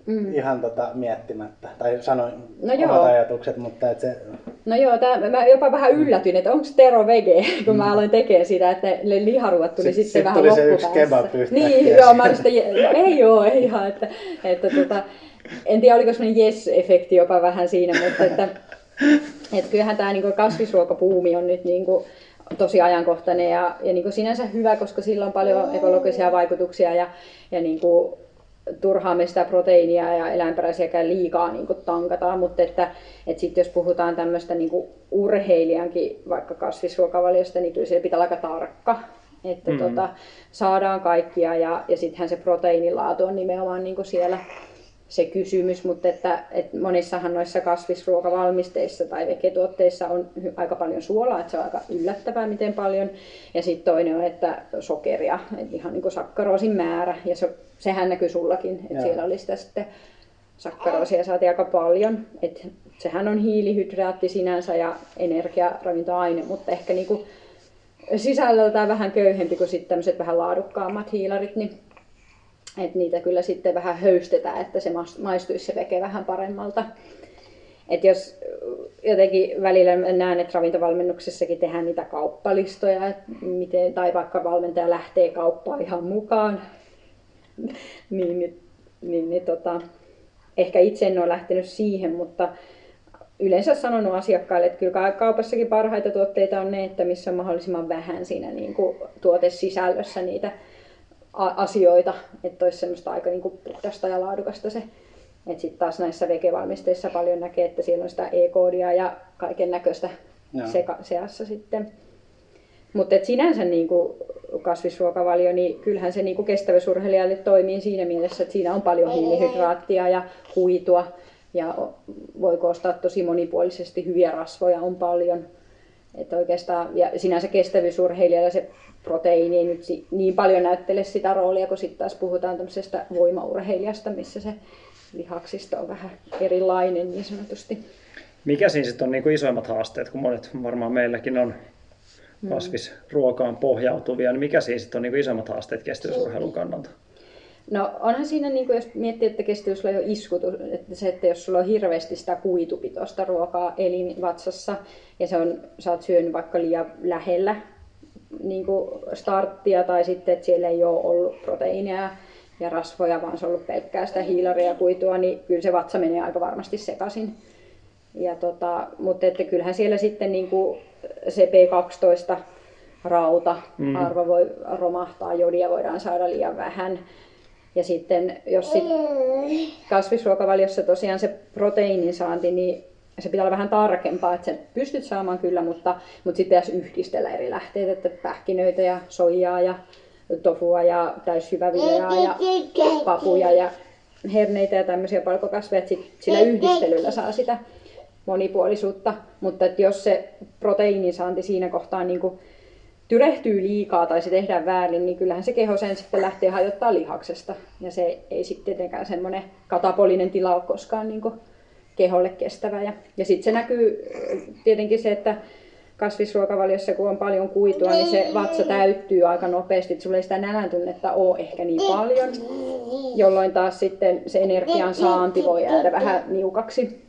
mm. ihan tota miettimättä. Tai sanoin no omat joo. ajatukset, mutta et se... No joo, tää, mä jopa vähän yllätyin, että onko Tero vege, kun mm. mä aloin tekemään sitä, että ne liharuot tuli sitten, sitten vähän tuli se yksi kebab Niin, joo, mä olin no, ei joo, ei ihan, että, että tota, en tiedä oliko semmoinen yes-efekti jopa vähän siinä, mutta että, että kyllähän tämä niinku kasvisruokapuumi on nyt niinku, tosi ajankohtainen ja, ja niin kuin sinänsä hyvä, koska sillä on paljon ekologisia vaikutuksia ja, ja niin kuin turhaa me sitä proteiinia ja eläinperäisiäkään liikaa niin tankataan, mutta että, että sitten jos puhutaan tämmöistä niin urheilijankin vaikka kasvisruokavaliosta, niin kyllä siellä pitää olla aika tarkka, että mm-hmm. tota, saadaan kaikkia ja, ja sittenhän se proteiinilaatu on nimenomaan niin siellä se kysymys, mutta että, että monissahan noissa kasvisruokavalmisteissa tai vegetuotteissa on aika paljon suolaa, että se on aika yllättävää miten paljon. Ja sitten toinen on, että sokeria, että ihan niin kuin sakkaroosin määrä, ja se, sehän näkyy sullakin, että Joo. siellä oli sitä sitten sakkaroosia saatiin aika paljon. että sehän on hiilihydraatti sinänsä ja energiaravintoaine, mutta ehkä niin kuin sisällöltään vähän köyhempi kuin sitten tämmöiset vähän laadukkaammat hiilarit, niin että niitä kyllä sitten vähän höystetään, että se maistuisi se veke vähän paremmalta. Et jos jotenkin välillä näen, että ravintovalmennuksessakin tehdään niitä kauppalistoja, miten, tai vaikka valmentaja lähtee kauppaan ihan mukaan, niin, niin, niin, niin tota, ehkä itse en ole lähtenyt siihen, mutta yleensä sanonut asiakkaille, että kyllä kaupassakin parhaita tuotteita on ne, että missä on mahdollisimman vähän siinä niin kuin tuotesisällössä niitä asioita, että olisi semmoista aika niin kuin puhdasta ja laadukasta se. Että sitten taas näissä vegevalmisteissa paljon näkee, että siellä on sitä e-koodia ja kaiken näköistä seassa sitten. Mutta sinänsä niin kuin kasvisruokavalio, niin kyllähän se niin kuin kestävyysurheilijalle toimii siinä mielessä, että siinä on paljon hiilihydraattia ja huitua ja voi koostaa tosi monipuolisesti hyviä rasvoja on paljon. Että oikeastaan, ja sinänsä kestävyysurheilijalla se proteiini ei nyt niin paljon näyttele sitä roolia, kun sitten taas puhutaan tämmöisestä voimaurheilijasta, missä se lihaksisto on vähän erilainen niin sanotusti. Mikä siinä sitten on niin kuin isoimmat haasteet, kun monet varmaan meilläkin on mm. kasvisruokaan pohjautuvia, niin mikä siinä sitten on niin kuin isoimmat haasteet kestävyysurheilun kannalta? No onhan siinä, niin kuin jos miettii, että kestävyys on jo iskutus, että se, että jos sulla on hirveästi sitä kuitupitoista ruokaa elinvatsassa ja se on, sä oot syönyt vaikka liian lähellä niin kuin starttia tai sitten, että siellä ei ole ollut proteiinia ja rasvoja, vaan se on ollut pelkkää sitä hiilaria ja kuitua, niin kyllä se vatsa menee aika varmasti sekaisin. Ja tota, mutta että kyllähän siellä sitten niin kuin se P12 rauta mm. arvo voi romahtaa, jodia voidaan saada liian vähän. Ja sitten jos sit kasvisruokavaliossa tosiaan se proteiinin saanti, niin se pitää olla vähän tarkempaa, että sen pystyt saamaan kyllä, mutta, mutta sitten pitäisi yhdistellä eri lähteitä, että pähkinöitä ja soijaa ja tofua ja täysjyväviljaa ja papuja ja herneitä ja tämmöisiä palkokasveja, että sillä yhdistelyllä saa sitä monipuolisuutta, mutta että jos se proteiinin saanti siinä kohtaa niin kuin tyrehtyy liikaa tai se tehdään väärin, niin kyllähän se keho sen sitten lähtee hajottaa lihaksesta. Ja se ei sitten tietenkään semmoinen katapolinen tila ole koskaan niin kuin keholle kestävä. Ja, ja sitten se näkyy tietenkin se, että kasvisruokavaliossa, kun on paljon kuitua, niin se vatsa täyttyy aika nopeasti, että sulla ei sitä nälän tunnetta ole ehkä niin paljon, jolloin taas sitten se energian saanti voi jäädä vähän niukaksi.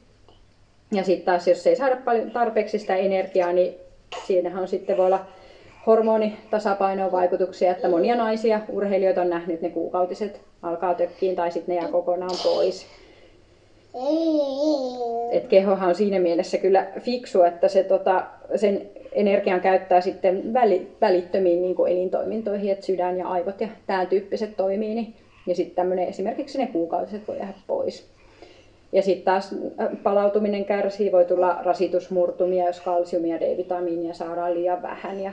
Ja sitten taas, jos ei saada paljon tarpeeksi sitä energiaa, niin siinähän on sitten voi olla hormonitasapainoon vaikutuksia, että monia naisia, urheilijoita on nähnyt, ne kuukautiset alkaa tökkiin tai sitten ne jää kokonaan pois. Et kehohan on siinä mielessä kyllä fiksu, että se tota, sen energian käyttää sitten väli, välittömiin niin kuin elintoimintoihin, että sydän ja aivot ja tämän tyyppiset toimii. Niin, ja sitten tämmöinen esimerkiksi ne kuukautiset voi jäädä pois. Ja sitten taas äh, palautuminen kärsii, voi tulla rasitusmurtumia, jos kalsiumia ja D-vitamiinia saadaan liian vähän. Ja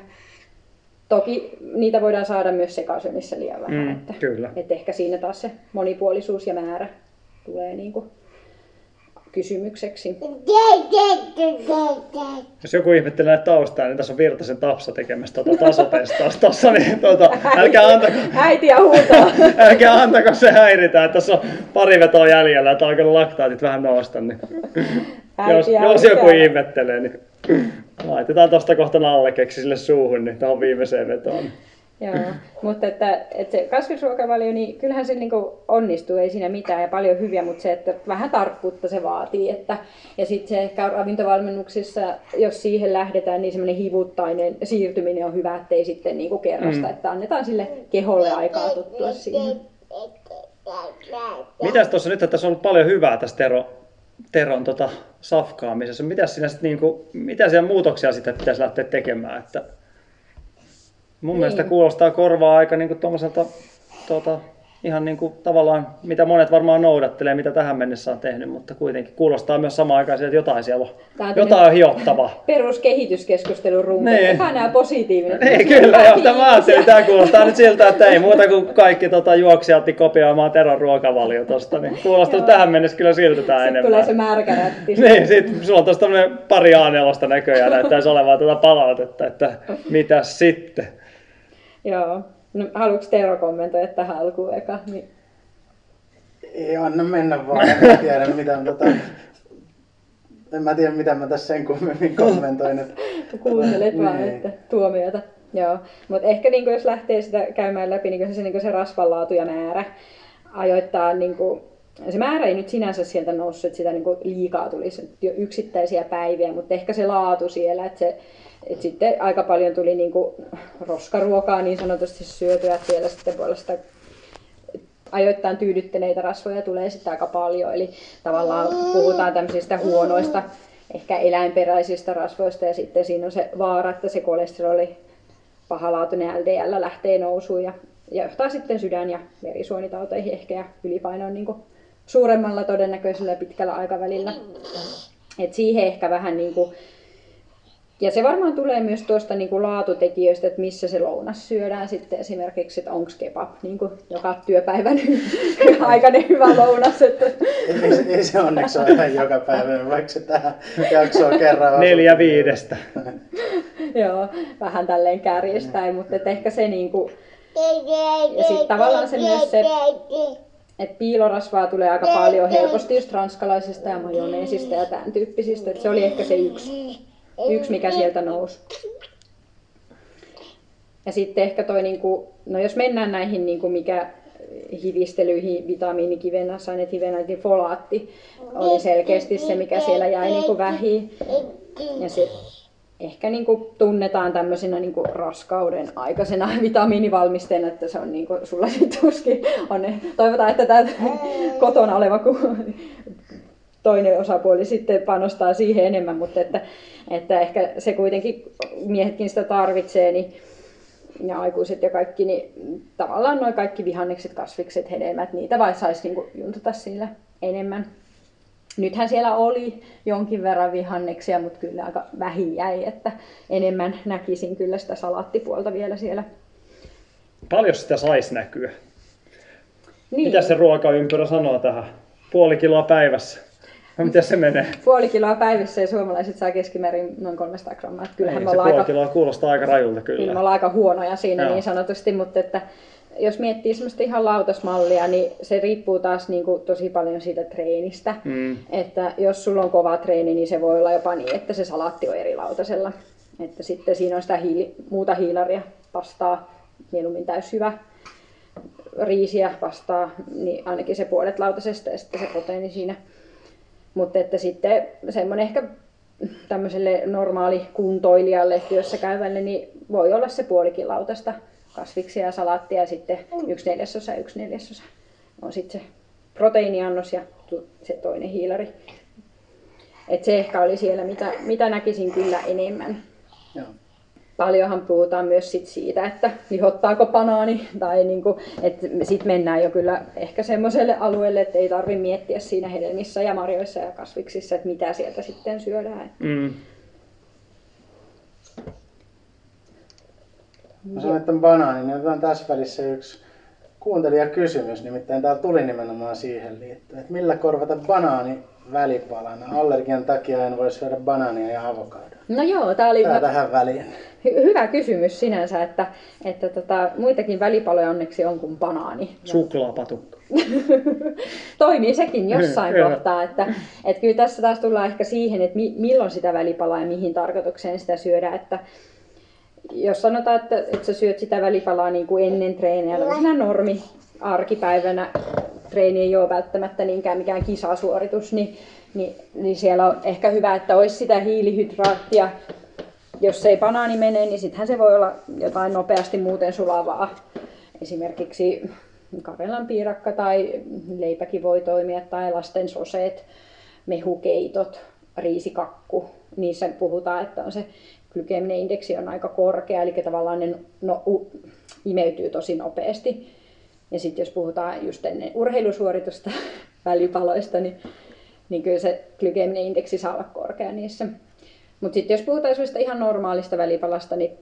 toki niitä voidaan saada myös sekasyömissä liian vähän. Mm, että, kyllä. että ehkä siinä taas se monipuolisuus ja määrä tulee niin kuin kysymykseksi. Jos joku ihmettelee näitä taustaa, niin tässä on Virtasen Tapsa tekemässä tuota tasotestausta niin tuota, älkää antako, Äitiä huutaa. älkää antako se häiritä, että tässä on pari vetoa jäljellä, että alkanut laktaatit vähän nousta, niin jos, jos joku ihmettelee, niin laitetaan tuosta kohta nallekeksi sille suuhun, niin tähän viimeiseen vetoon. Joo, mutta että, että se kasvisruokavalio, niin kyllähän se niin onnistuu, ei siinä mitään ja paljon hyviä, mutta se, että vähän tarkkuutta se vaatii. Että, ja sitten se ehkä ravintovalmennuksissa, jos siihen lähdetään, niin semmoinen hivuttainen siirtyminen on hyvä, ettei sitten niin kerrasta, mm. että annetaan sille keholle aikaa tottua siihen. Mitäs tuossa nyt, että tässä on ollut paljon hyvää tässä Tero, Teron tota, safkaamisessa. Mitäs siinä sit, niinku, mitä siellä muutoksia sitten pitäisi lähteä tekemään? Että mun Niin. mielestä kuulostaa korvaa aika niinku tuommoiselta tota, ihan niinku, tavallaan, mitä monet varmaan noudattelee, mitä tähän mennessä on tehnyt, mutta kuitenkin kuulostaa myös samaan aikaan sieltä, että jotain siellä on, Tää on jotain on hiottavaa. Peruskehityskeskustelun runko, Niin. nämä positiivinen. Niin, kyllä, joo, tämä ajattelin, tämä kuulostaa nyt siltä, että ei muuta kuin kaikki tota, juoksijat niin kopioimaan Teron ruokavalio tosta, niin kuulostaa tähän mennessä kyllä siltä tämä Sitten enemmän. tulee se märkärätti. Niin, sit sulla on tuossa pari A4 näköjään, näyttäisi olevan tuota palautetta, että mitäs sitten. Joo. No, haluatko Tero kommentoida tähän alkuun eka? Niin. Ei anna mennä vaan, en tiedä mitä on tota... En mä tiedä mitä mä tässä sen kummemmin kommentoin. Että... Kuuntelet vaan, Niin. että tuomiota. Joo, mutta ehkä niin jos lähtee sitä käymään läpi, niin se, niin se rasvanlaatu ja määrä ajoittaa, niin kuin, se määrä ei nyt sinänsä sieltä noussut, että sitä niin liikaa tulisi jo yksittäisiä päiviä, mutta ehkä se laatu siellä, että, se, että sitten aika paljon tuli niin kuin roskaruokaa niin sanotusti syötyä, että siellä sitten voi olla sitä ajoittain tyydyttäneitä rasvoja tulee sitten aika paljon. Eli tavallaan puhutaan tämmöisistä huonoista, ehkä eläinperäisistä rasvoista ja sitten siinä on se vaara, että se kolesteroli, pahalaatuinen LDL lähtee nousuun ja, ja johtaa sitten sydän- ja verisuonitauteihin ehkä ja ylipainoon niin suuremmalla todennäköisellä pitkällä aikavälillä. Et siihen ehkä vähän niin kuin, ja se varmaan tulee myös tuosta niin kuin laatutekijöistä, että missä se lounas syödään sitten esimerkiksi, että onko kebab niin kuin joka työpäivän aikainen hyvä lounas. Että, Ei, se- ei se onneksi ole ihan joka päivä, vaikka se tähän jaksoon kerran. Neljä viidestä. joo, vähän tälleen kärjistäen, mutta että ehkä se niin kuin, Ja sitten tavallaan se myös se, että piilorasvaa tulee aika paljon helposti just ranskalaisista ja majoneesista ja tämän tyyppisistä. Että se oli ehkä se yksi, yksi mikä sieltä nousi. Ja sitten ehkä toi, niinku, no jos mennään näihin, niinku mikä hivistelyihin, vitamiinikivennäsaineet, hivenait, niin folaatti oli selkeästi se, mikä siellä jäi niinku vähiin. Ja se ehkä niin kuin tunnetaan tämmöisenä niin kuin raskauden aikaisena vitamiinivalmisteena, että se on niin kuin, sulla tuskin on. Toivotaan, että tämä kotona oleva toinen osapuoli sitten panostaa siihen enemmän, mutta että, että ehkä se kuitenkin miehetkin sitä tarvitsee, niin ja aikuiset ja kaikki, niin tavallaan noin kaikki vihannekset, kasvikset, hedelmät, niitä vai saisi niin juntata sillä enemmän. Nythän siellä oli jonkin verran vihanneksia, mutta kyllä aika vähin jäi, että enemmän näkisin kyllä sitä salaattipuolta vielä siellä. Paljon sitä saisi näkyä. Niin. Mitä se ruokaympyrä sanoo tähän? Puoli kiloa päivässä. No, miten se menee? puoli kiloa päivässä ja suomalaiset saa keskimäärin noin 300 grammaa. Että Kyllähän Ei, se puoli aika, kiloa kuulostaa aika rajulta kyllä kyllä. me ollaan aika huonoja siinä Joo. niin sanotusti, mutta että jos miettii semmoista ihan lautasmallia, niin se riippuu taas niin kuin tosi paljon siitä treenistä. Mm. Että jos sulla on kova treeni, niin se voi olla jopa niin, että se salaatti on eri lautasella. Että sitten siinä on sitä hiili, muuta hiilaria vastaa, mieluummin täys hyvä riisiä vastaa, niin ainakin se puolet lautasesta ja sitten se proteiini siinä. Mutta että sitten semmoinen ehkä tämmöiselle normaali kuntoilijalle, työssä käyvälle, niin voi olla se puolikin lautasta kasviksia ja salaattia ja sitten yksi neljäsosa yksi neljäsosa on sitten se proteiiniannos ja se toinen hiilari. Et se ehkä oli siellä, mitä, mitä näkisin kyllä enemmän. Paljonhan puhutaan myös sit siitä, että lihottaako banaani, tai niinku, että sitten mennään jo kyllä ehkä semmoiselle alueelle, että ei tarvi miettiä siinä hedelmissä ja marjoissa ja kasviksissa, että mitä sieltä sitten syödään. Mm. Mä sanoin, että on banaani, niin otetaan tässä välissä yksi kuuntelijakysymys, nimittäin täällä tuli nimenomaan siihen liittyen, että millä korvata banaani välipalana? Allergian takia en voi syödä banaania ja avokadoa. No joo, tämä oli Tää tähän väliin. hy- hyvä kysymys sinänsä, että, että tota, muitakin välipaloja onneksi on kuin banaani. Suklaapatukka. Toimii sekin jossain kohtaa, että, että kyllä tässä taas tullaan ehkä siihen, että mi, milloin sitä välipalaa ja mihin tarkoitukseen sitä syödään, että jos sanotaan, että, että sä syöt sitä välipalaa niin kuin ennen treeniä, tämmöisenä normi arkipäivänä, treeni ei ole välttämättä niinkään mikään kisasuoritus, niin, niin, niin siellä on ehkä hyvä, että olisi sitä hiilihydraattia. Jos ei banaani mene, niin sittenhän se voi olla jotain nopeasti muuten sulavaa. Esimerkiksi karjalan piirakka tai leipäkin voi toimia, tai lasten soseet, mehukeitot, riisikakku. Niissä puhutaan, että on se glykeeminen indeksi on aika korkea, eli tavallaan ne no, u, imeytyy tosi nopeasti. Ja sitten jos puhutaan just ennen urheilusuoritusta välipaloista, niin, niin kyllä se glykeeminen indeksi saa olla korkea niissä. Mutta sitten jos puhutaan ihan normaalista välipalasta, niin,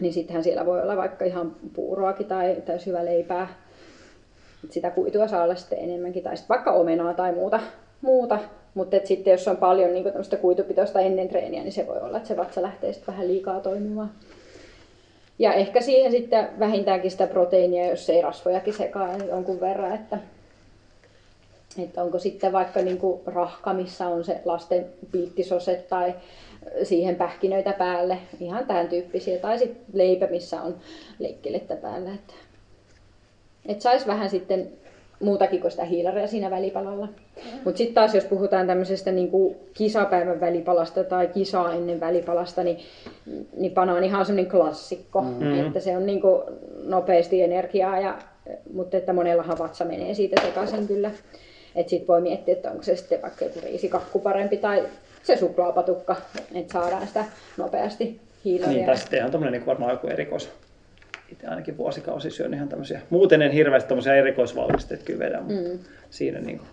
niin sittenhän siellä voi olla vaikka ihan puuroakin tai, tai syvä leipää. Et sitä kuitua saa olla sitten enemmänkin, tai sitten vaikka omenaa tai muuta. muuta. Mutta sitten jos on paljon niin tämmöistä kuitupitoista ennen treeniä, niin se voi olla, että se vatsa lähtee sitten vähän liikaa toimimaan. Ja ehkä siihen sitten vähintäänkin sitä proteiinia, jos ei rasvojakin sekaa jonkun verran, että, että onko sitten vaikka niin kuin rahka, missä on se lasten pilttisoset tai siihen pähkinöitä päälle, ihan tämän tyyppisiä, tai sitten leipä, missä on leikkelettä päällä. Että, että saisi vähän sitten muutakin kuin sitä hiilaria siinä välipalalla. Mutta sitten taas jos puhutaan tämmöisestä niinku kisapäivän välipalasta tai kisaa ennen välipalasta, niin, niin banaanihan on semmoinen klassikko, mm-hmm. että se on niinku nopeasti energiaa, ja, mutta että monellahan vatsa menee siitä sekaisin kyllä. Että sitten voi miettiä, että onko se sitten vaikka joku riisikakku parempi tai se suklaapatukka, että saadaan sitä nopeasti hiilaria. Niin, tai sitten ihan tommonen niin varmaan joku erikois. Itse ainakin vuosikausi syön ihan tämmöisiä. Muuten en hirveästi tämmöisiä erikoisvalmisteita kyllä vedä, mutta mm. siinä niin kuin,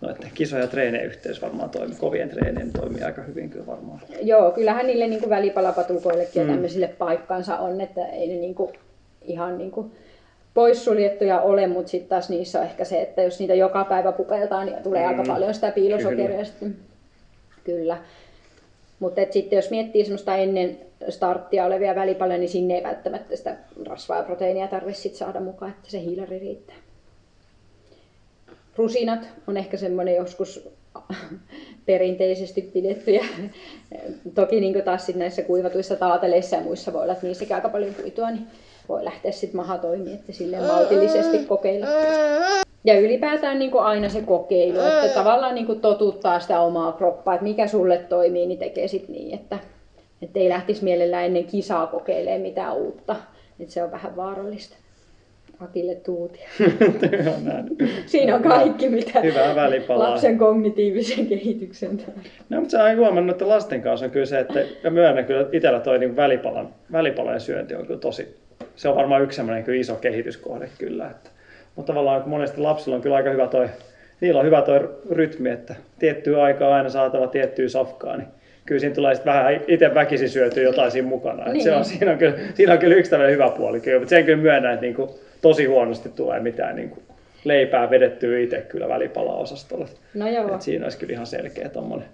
noiden kisoja treenien yhteys varmaan toimii, kovien treenien toimii aika hyvin kyllä varmaan. Joo, kyllähän niille niin kuin välipalapatukoillekin mm. ja tämmöisille paikkansa on, että ei ne niin kuin, ihan niin kuin poissuljettuja ole, mutta sitten taas niissä on ehkä se, että jos niitä joka päivä pupeltaan, niin tulee mm. aika paljon sitä piilosokeria Kyllä. Kyllä. Mutta sitten jos miettii semmoista ennen starttia olevia välipaloja, niin sinne ei välttämättä sitä rasvaa ja proteiinia tarvitse sit saada mukaan, että se hiilari riittää. Rusinat on ehkä semmoinen joskus perinteisesti pidetty. Ja toki niin taas näissä kuivatuissa taateleissa ja muissa voi olla, että niissäkin aika paljon kuitua, niin voi lähteä sitten maha toimia, että silleen maltillisesti kokeilla. Ja ylipäätään niin aina se kokeilu, että tavallaan niin totuttaa sitä omaa kroppaa, että mikä sulle toimii, niin tekee sitten niin, että, että ei lähtisi mielellään ennen kisaa kokeilemaan mitään uutta. Että se on vähän vaarallista. Akille tuutia. On näin. Siinä on kaikki, mitä Hyvää välipalaa. lapsen kognitiivisen kehityksen No, mutta sä huomannut, että lasten kanssa on kyllä se, että ja myönnän kyllä että itsellä toi niin välipalan, välipalojen syönti on kyllä tosi, se on varmaan yksi kyllä iso kehityskohde kyllä. Että, mutta tavallaan kun monesti lapsilla on kyllä aika hyvä toi, niillä on hyvä toi rytmi, että tiettyä aikaa aina saatava tiettyä safkaa, niin kyllä siinä tulee vähän itse väkisin syötyä jotain siinä mukana. Niin. Niin. Se on, siinä, on kyllä, siinä on kyllä yksi tämmöinen hyvä puoli kyllä, mutta sen kyllä myönnän, että niin kuin, tosi huonosti tulee mitään niin kuin, leipää vedettyä itse kyllä välipalaosastolle. No joo. Et siinä olisi kyllä ihan selkeä tommonen.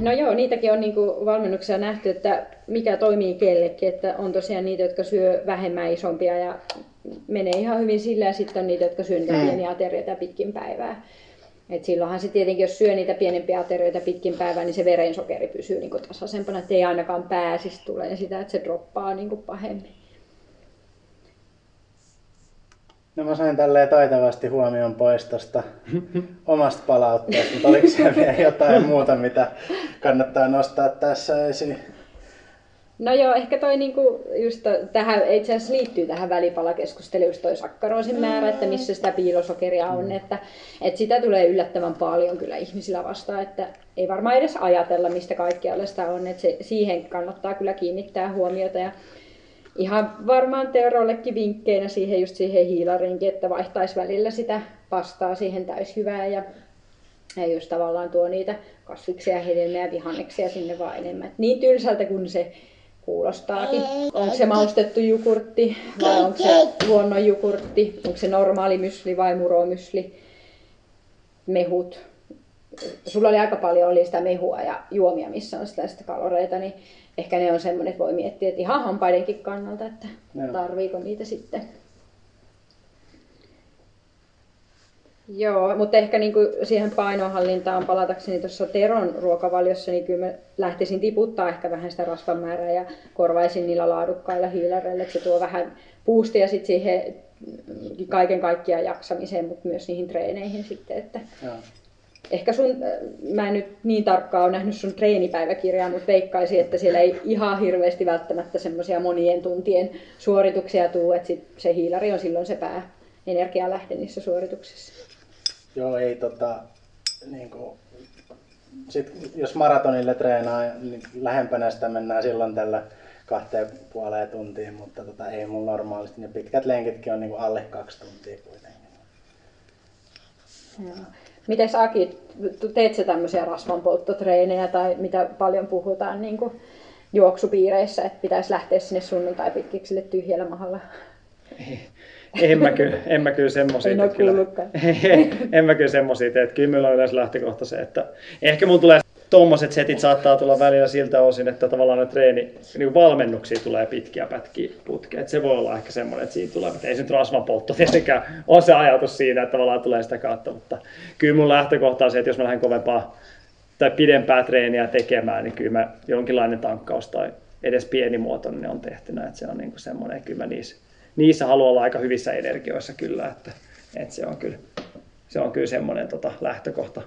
No joo, niitäkin on niinku valmennuksia nähty, että mikä toimii kellekin, että on tosiaan niitä, jotka syö vähemmän isompia ja menee ihan hyvin sillä ja sitten on niitä, jotka syö niitä Mm. pieniä aterioita pitkin päivää. Et silloinhan se tietenkin, jos syö niitä pienempiä aterioita pitkin päivää, niin se verensokeri pysyy niinku tasaisempana, että ei ainakaan pääsisi tulee sitä, että se droppaa niinku pahemmin. No mä sain tälleen taitavasti huomion pois tosta omasta palautteesta, mutta oliko siellä vielä jotain muuta, mitä kannattaa nostaa tässä esiin? No joo, ehkä toi niinku just to- tähän, itse asiassa liittyy tähän välipalakeskusteluun just toi sakkaroosin määrä, että missä sitä piilosokeria on, että, että sitä tulee yllättävän paljon kyllä ihmisillä vastaan, että ei varmaan edes ajatella, mistä kaikkialla sitä on, että se, siihen kannattaa kyllä kiinnittää huomiota ja ihan varmaan Teorollekin vinkkeinä siihen just siihen hiilariinkin, että vaihtaisi välillä sitä pastaa siihen täyshyvää ja ja just tavallaan tuo niitä kasviksia, hedelmiä ja vihanneksia sinne vaan enemmän. Et niin tylsältä kuin se kuulostaakin. Onko se maustettu jukurtti vai onko se luonnon jukurtti? Onko se normaali mysli vai muromysli? Mehut. Sulla oli aika paljon oli sitä mehua ja juomia, missä on sitä, sitä kaloreita, niin ehkä ne on semmoinen, että voi miettiä, että ihan hampaidenkin kannalta, että Joo. tarviiko niitä sitten. Joo, mutta ehkä niin kuin siihen painonhallintaan palatakseni tuossa Teron ruokavaliossa, niin kyllä mä lähtisin tiputtaa ehkä vähän sitä rasvan määrää ja korvaisin niillä laadukkailla hiilareilla, että se tuo vähän boostia sit siihen kaiken kaikkiaan jaksamiseen, mutta myös niihin treeneihin sitten, että Joo. Ehkä sun, äh, mä en nyt niin tarkkaan ole nähnyt sun treenipäiväkirjaa, mutta veikkaisin, että siellä ei ihan hirveästi välttämättä semmoisia monien tuntien suorituksia tuu, että sit se hiilari on silloin se pää energialähde niissä suorituksissa. Joo, ei tota, niin kuin, sit, jos maratonille treenaa, niin lähempänä sitä mennään silloin tällä kahteen puoleen tuntiin, mutta tota, ei mun normaalisti. Ne pitkät lenkitkin on niin kuin alle kaksi tuntia kuitenkin. Joo. Miten Aki, teet sä tämmöisiä rasvanpolttotreenejä tai mitä paljon puhutaan niin kuin juoksupiireissä, että pitäisi lähteä sinne sunnuntai pitkiksille tyhjällä mahalla? En mä kyllä, en mä kyllä semmosia En tee, kyllä. en mä kyllä semmosia tee, kyllä meillä on yleensä lähtökohta se, että ehkä mun tulee tuommoiset setit saattaa tulla välillä siltä osin, että tavallaan ne treeni, niin valmennuksia tulee pitkiä pätkiä putkea. Et se voi olla ehkä semmoinen, että siinä tulee, ei se nyt rasvanpoltto tietenkään. Ole se ajatus siinä, että tavallaan tulee sitä kautta, mutta kyllä mun lähtökohta on se, että jos mä lähden kovempaa tai pidempää treeniä tekemään, niin kyllä mä jonkinlainen tankkaus tai edes pienimuotoinen on tehtynä, että se on niin semmoinen, kyllä mä niissä, niissä haluan olla aika hyvissä energioissa kyllä, että, että se on kyllä, se on kyllä semmoinen tota, lähtökohta,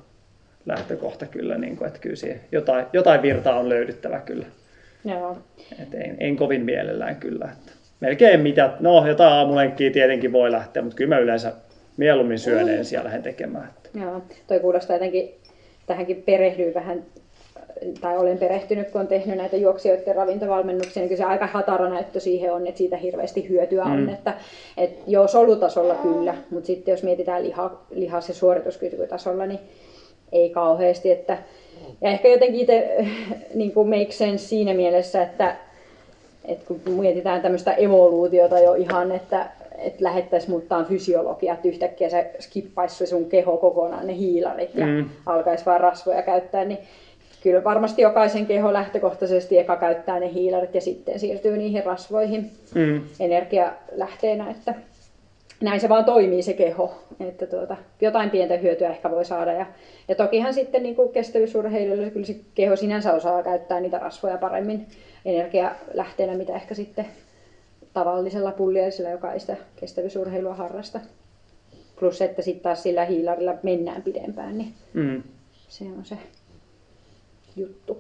lähtökohta kyllä, niin kuin, että kyllä siihen jotain, jotain virtaa on löydyttävä kyllä. Joo. Et en, en, kovin mielellään kyllä. Että melkein mitä, no jotain aamulenkkiä tietenkin voi lähteä, mutta kyllä mä yleensä mieluummin syön ensin ja lähden tekemään. Että. Joo, toi kuulostaa jotenkin, tähänkin perehdyin vähän, tai olen perehtynyt, kun on tehnyt näitä juoksijoiden ravintovalmennuksia, niin kyllä se aika hatara näyttö siihen on, että siitä hirveästi hyötyä on. Mm. Että, että joo, solutasolla kyllä, mutta sitten jos mietitään liha, lihas- ja suorituskykytasolla, niin ei kauheasti. Että, ja ehkä jotenkin itse niin kuin make sense siinä mielessä, että, että kun mietitään tämmöistä evoluutiota jo ihan, että, että lähettäisiin muuttaa fysiologiaa, että yhtäkkiä se skippaisi se sun keho kokonaan ne hiilarit ja Mm. mm. alkaisi vaan rasvoja käyttää, niin kyllä varmasti jokaisen keho lähtökohtaisesti eka käyttää ne hiilarit ja sitten siirtyy niihin rasvoihin Mm. energialähteenä, että näin se vaan toimii se keho, että tuota, jotain pientä hyötyä ehkä voi saada. Ja, ja tokihan sitten niin kestävyysurheilijoilla kyllä se keho sinänsä osaa käyttää niitä rasvoja paremmin energialähteenä, mitä ehkä sitten tavallisella pulliaisella, joka ei sitä kestävyysurheilua harrasta. Plus, että sitten taas sillä hiilarilla mennään pidempään, niin Mm. se on se juttu.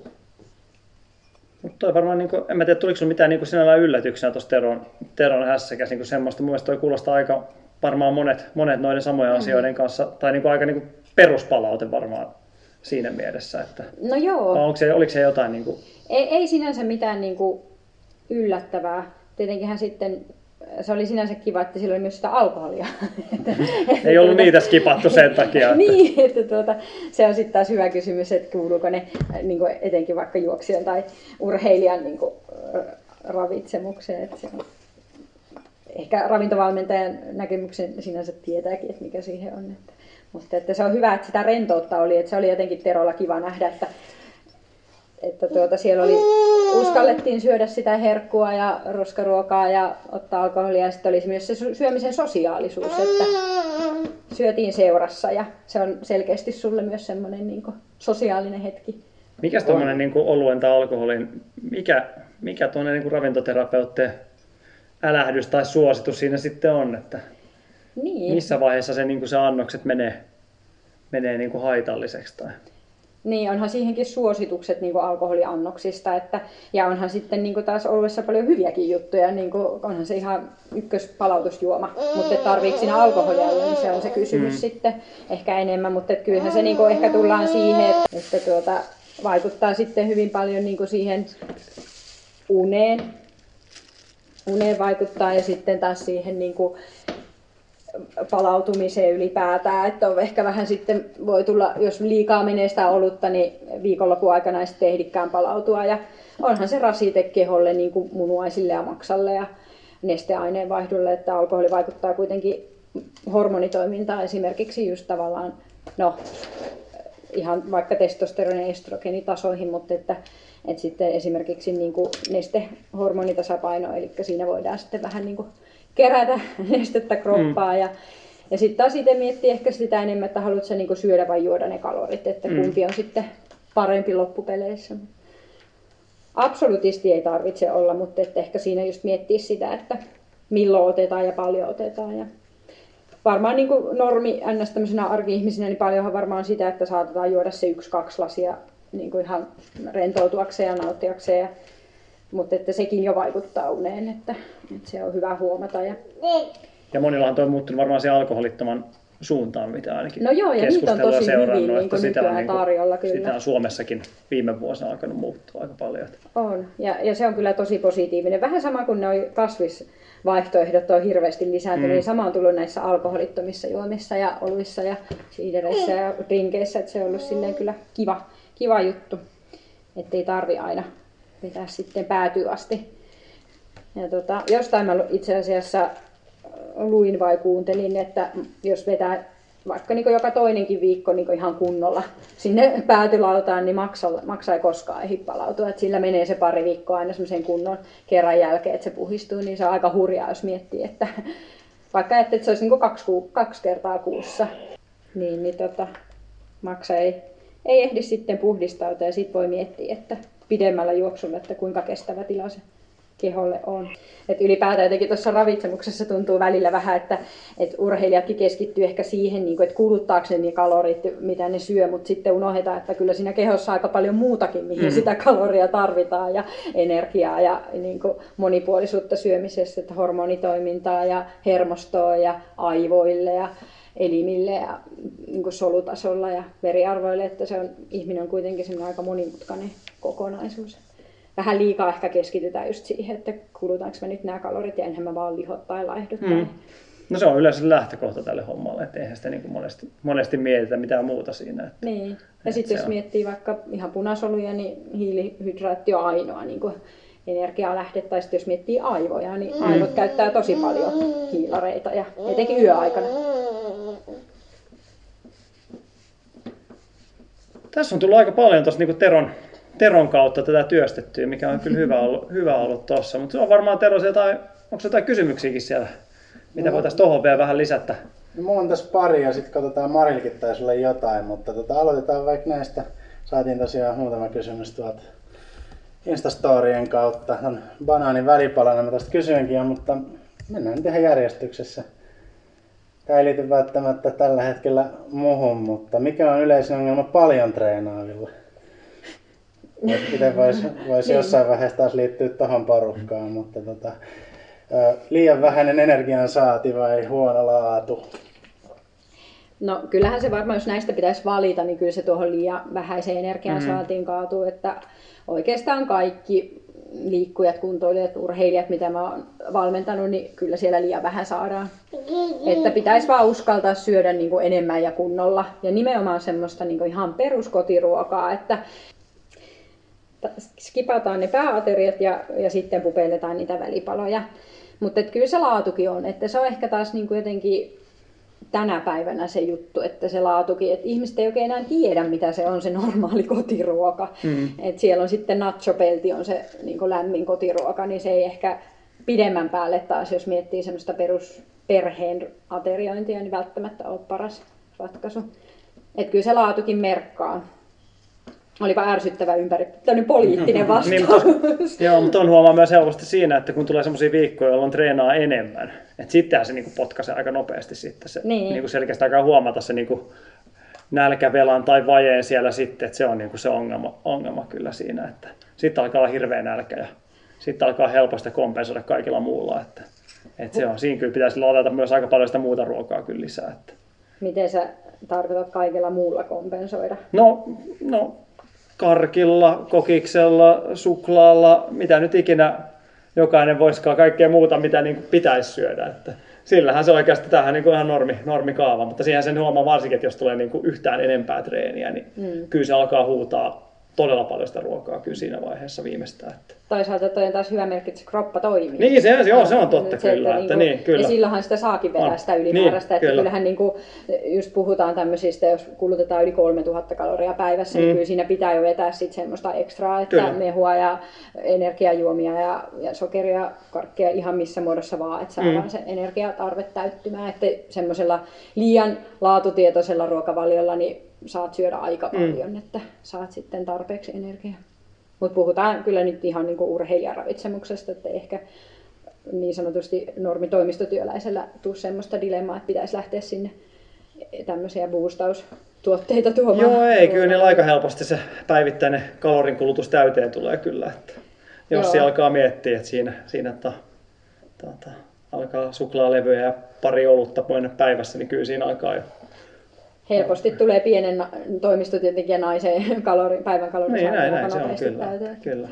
Mutta toi varmaan, niin kuin, en mä tiedä, tuliko sinulla mitään niin sinällään yllätyksenä tuosta Teron, Teron hässäkäs niin semmoista. Mun toi kuulostaa aika varmaan monet, monet noiden samojen asioiden kanssa, tai niin kuin aika niin kuin peruspalaute varmaan siinä mielessä, että No joo. onko se, oliko se jotain niin kuin, Ei, ei sinänsä mitään niin kuin yllättävää. Tietenkinhän sitten se oli sinänsä kiva, että sillä oli myös sitä alkoholia. ei ollut niitä skipattu sen takia. Että, niin, että tuota, se on sitten taas hyvä kysymys, että kuuluuko ne niin kuin etenkin vaikka juoksijan tai urheilijan niin kuin, ravitsemukseen. Että se on, ehkä ravintovalmentajan näkemyksen sinänsä tietääkin, että mikä siihen on. Että, mutta että se on hyvä, että sitä rentoutta oli, että se oli jotenkin Terolla kiva nähdä, että, että tuota, siellä oli, uskallettiin syödä sitä herkkua ja roskaruokaa ja ottaa alkoholia ja sitten oli myös se syömisen sosiaalisuus, että syötiin seurassa ja se on selkeästi sulle myös semmoinen niin sosiaalinen hetki. Mikä tuommoinen niin oluen tai alkoholin, mikä, mikä tuonne niin ravintoterapeuttien älähdys tai suositus siinä sitten on, että niin. missä vaiheessa se, niin kuin se annokset menee, menee niin kuin haitalliseksi? Tai... Niin, onhan siihenkin suositukset niin kuin alkoholiannoksista, että, ja onhan sitten niin kuin taas oluessa paljon hyviäkin juttuja, niin kuin, onhan se ihan ykköspalautusjuoma, mutta tarviiko siinä alkoholia niin se on se kysymys mm. sitten ehkä enemmän, mutta kyllähän se niin kuin ehkä tullaan siihen, että, että tuota, vaikuttaa sitten hyvin paljon niin kuin siihen uneen, uneen vaikuttaa ja sitten taas siihen niin kuin palautumiseen ylipäätään, että on ehkä vähän sitten voi tulla, jos liikaa menee sitä olutta, niin viikonlopun aikana ei sitten ehdikään palautua. Ja onhan se rasite keholle niin kuin munuaisille ja maksalle ja nesteaineen vaihdolle, että alkoholi vaikuttaa kuitenkin hormonitoimintaan esimerkiksi just tavallaan, no ihan vaikka testosteronin ja estrogenitasoihin, mutta että, että sitten esimerkiksi niin kuin nestehormonitasapaino, eli siinä voidaan sitten vähän niin kuin kerätä nestettä kroppaa mm. ja ja sitten taas itse miettii ehkä sitä enemmän, että haluatko niinku syödä vai juoda ne kalorit, että mm. kumpi on sitten parempi loppupeleissä. Absolutisti ei tarvitse olla, mutta että ehkä siinä just miettiä sitä, että milloin otetaan ja paljon otetaan. Ja varmaan niin kuin normi ns. tämmöisenä arki-ihmisenä, niin paljonhan varmaan sitä, että saatetaan juoda se yksi-kaksi lasia niin kuin ihan rentoutuakseen ja nauttiakseen. Ja, mutta että sekin jo vaikuttaa uneen, että, että se on hyvä huomata. Ja, ja monillahan on muuttunut varmaan se alkoholittoman suuntaan, mitä ainakin no joo, ja niitä on tosi seurannut, hyvin niin että sitä on, niin kuin, tarjolla kyllä. Sitä on Suomessakin viime vuosina alkanut muuttua aika paljon. On, ja, ja se on kyllä tosi positiivinen. Vähän sama kuin ne kasvis vaihtoehdot on hirveästi lisääntynyt, mm. niin sama on tullut näissä alkoholittomissa juomissa ja oluissa ja siidereissä ja drinkeissä, että se on ollut silleen kyllä kiva, kiva juttu, ettei tarvi aina vetää sitten päätyy asti. Ja tota, jostain mä itse asiassa luin vai kuuntelin, että jos vetää vaikka niin joka toinenkin viikko niin ihan kunnolla sinne päätylautaan, niin maksaa, maksaa ei koskaan ehdi palautua. Et sillä menee se pari viikkoa aina semmoisen kunnon kerran jälkeen, että se puhistuu, niin se on aika hurjaa, jos miettii, että vaikka että se olisi niin kaksi, kaksi kertaa kuussa, niin, niin tota, maksa ei, ei ehdi sitten puhdistautua ja sitten voi miettiä, että pidemmällä juoksulla, että kuinka kestävä tila se keholle on. Et ylipäätään jotenkin tuossa ravitsemuksessa tuntuu välillä vähän, että, että urheilijatkin keskittyy ehkä siihen, niin kuin, että kuluttaako ne niin kalorit, mitä ne syö, mutta sitten unohdetaan, että kyllä siinä kehossa aika paljon muutakin, mihin mm. sitä kaloria tarvitaan ja energiaa ja niin kuin monipuolisuutta syömisessä, että hormonitoimintaa ja hermostoa ja aivoille ja elimille ja niin kuin solutasolla ja veriarvoille, että se on, ihminen on kuitenkin aika monimutkainen kokonaisuus vähän liikaa ehkä keskitytään just siihen, että kulutaanko mä nyt nämä kalorit ja enhän mä vaan lihot tai laihdut. Mm. No se on yleensä lähtökohta tälle hommalle, että eihän sitä niin kuin monesti, monesti mietitä mitään muuta siinä. Että, niin. Ja sitten jos on... miettii vaikka ihan punasoluja, niin hiilihydraatti on ainoa niin kuin energialähde, tai sitten jos miettii aivoja, niin mm. aivot käyttää tosi paljon hiilareita, ja etenkin yöaikana. Tässä on tullut aika paljon tuossa niin Teron Teron kautta tätä työstettyä, mikä on kyllä hyvä ollut, hyvä ollut tuossa. Mutta se on varmaan Tero jotain, onko jotain kysymyksiäkin siellä, mitä no, voitaisiin tuohon vielä vähän lisätä? No, mulla on tässä pari ja sitten katsotaan Marilkin tai sulle jotain, mutta tota, aloitetaan vaikka näistä. Saatiin tosiaan muutama kysymys tuolta Instastorien kautta. On banaanin välipalana mä tästä kysyinkin, mutta mennään nyt ihan järjestyksessä. Tämä ei liity välttämättä tällä hetkellä muhun, mutta mikä on yleisin ongelma paljon treenaavilla? Itse voisi vois niin. jossain vaiheessa taas liittyä tuohon porukkaan, mutta tota, liian vähäinen energian saati vai huono laatu? No kyllähän se varmaan, jos näistä pitäisi valita, niin kyllä se tuohon liian vähäiseen energian mm-hmm. saatiin kaatuu, että oikeastaan kaikki liikkujat, kuntoilijat, urheilijat, mitä mä oon valmentanut, niin kyllä siellä liian vähän saadaan. Että pitäisi vaan uskaltaa syödä niin kuin enemmän ja kunnolla. Ja nimenomaan semmoista niin kuin ihan peruskotiruokaa, että skipataan ne pääateriat ja, ja sitten pupelletaan niitä välipaloja. Mutta kyllä se laatukin on, että se on ehkä taas niin kuin jotenkin tänä päivänä se juttu, että se laatukin, että ihmiset ei oikein enää tiedä, mitä se on se normaali kotiruoka. Mm. Et siellä on sitten nachopelti on se niin kuin lämmin kotiruoka, niin se ei ehkä pidemmän päälle taas, jos miettii semmoista perusperheen ateriointia, niin välttämättä ole paras ratkaisu. Että kyllä se laatukin merkkaa. Olipa ärsyttävä ympäri, tämmöinen poliittinen vastaus. niin, mutta, joo, mutta on huomaa myös helposti siinä, että kun tulee sellaisia viikkoja, jolloin treenaa enemmän, että sittenhän se niinku potkaisee aika nopeasti sitten. Se, niin. niinku selkeästi aikaa huomata se niinku nälkävelan tai vajeen siellä sitten, että se on niinku se ongelma, ongelma kyllä siinä, että sitten alkaa olla hirveä nälkä ja sitten alkaa helposti kompensoida kaikilla muulla, että, että se on, siinä kyllä pitäisi ladata myös aika paljon sitä muuta ruokaa kyllä lisää. Että. Miten sä tarkoitat kaikilla muulla kompensoida? No, no karkilla, kokiksella, suklaalla, mitä nyt ikinä jokainen voisikaan, kaikkea muuta, mitä niin kuin pitäisi syödä. Että sillähän se oikeasti tähän niin kuin ihan normi, normikaava, mutta siihen sen huomaa varsinkin, että jos tulee niin kuin yhtään enempää treeniä, niin mm. kyllä se alkaa huutaa todella paljon sitä ruokaa kyllä siinä vaiheessa viimeistään. Että. Toisaalta toi on taas hyvä merkki, että se kroppa toimii. Niin, se, joo, se on totta se, kyllä. Että, että, niin, kyllä. Ja silloinhan sitä saakin vetää on. sitä ylimääräistä. Niin, että kyllä. kyllähän niin kuin, just puhutaan tämmöisistä, jos kulutetaan yli 3000 kaloria päivässä, niin mm. niin kyllä siinä pitää jo vetää sit semmoista ekstraa, että kyllä. mehua ja energiajuomia ja, ja sokeria, karkkeja ihan missä muodossa vaan, että saadaan mm. se energiatarve täyttymään. Että semmoisella liian laatutietoisella ruokavaliolla niin saat syödä aika mm. paljon, mm. että saat sitten tarpeeksi energiaa. Mutta puhutaan kyllä nyt ihan niinku urheilijaravitsemuksesta, että ehkä niin sanotusti normitoimistotyöläisellä tuu semmoista dilemmaa, että pitäisi lähteä sinne tämmöisiä boostaustuotteita tuomaan. Joo, ei, kyllä niin aika helposti se päivittäinen kalorinkulutus täyteen tulee kyllä. Että jos se alkaa miettiä, että siinä, siinä että, tuota, alkaa suklaalevyjä ja pari olutta päivässä, niin kyllä siinä alkaa jo helposti tulee pienen toimistotyöntekijän naiseen kalori, päivän kalorin niin, näin, näin, se on kyllä. kyllä.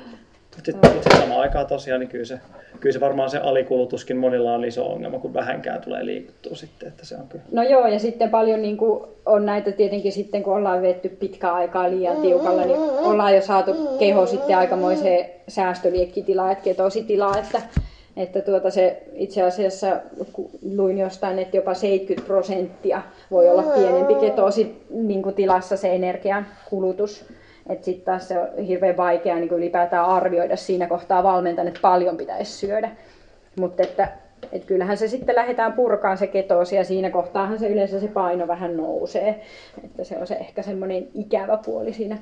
Sitten, sitten samaan aikaan tosiaan, niin kyllä se, kyllä se varmaan se alikulutuskin monilla on iso ongelma, kun vähänkään tulee liikuttua sitten, että se on kyllä. No joo, ja sitten paljon niin kuin on näitä tietenkin sitten, kun ollaan vetty pitkää aikaa liian tiukalla, niin ollaan jo saatu keho sitten aikamoiseen säästöliekkitilaa, että ketositilaa, että että tuota se itse asiassa luin jostain, että jopa 70 prosenttia voi olla pienempi ketoosi niin kuin tilassa se energian kulutus. Että sitten taas se on hirveän vaikea niin kuin ylipäätään arvioida siinä kohtaa valmentan, että paljon pitäisi syödä. Mutta että, että kyllähän se sitten lähdetään purkaan se ketoosi ja siinä kohtaahan se yleensä se paino vähän nousee. Että se on se ehkä semmoinen ikävä puoli siinä,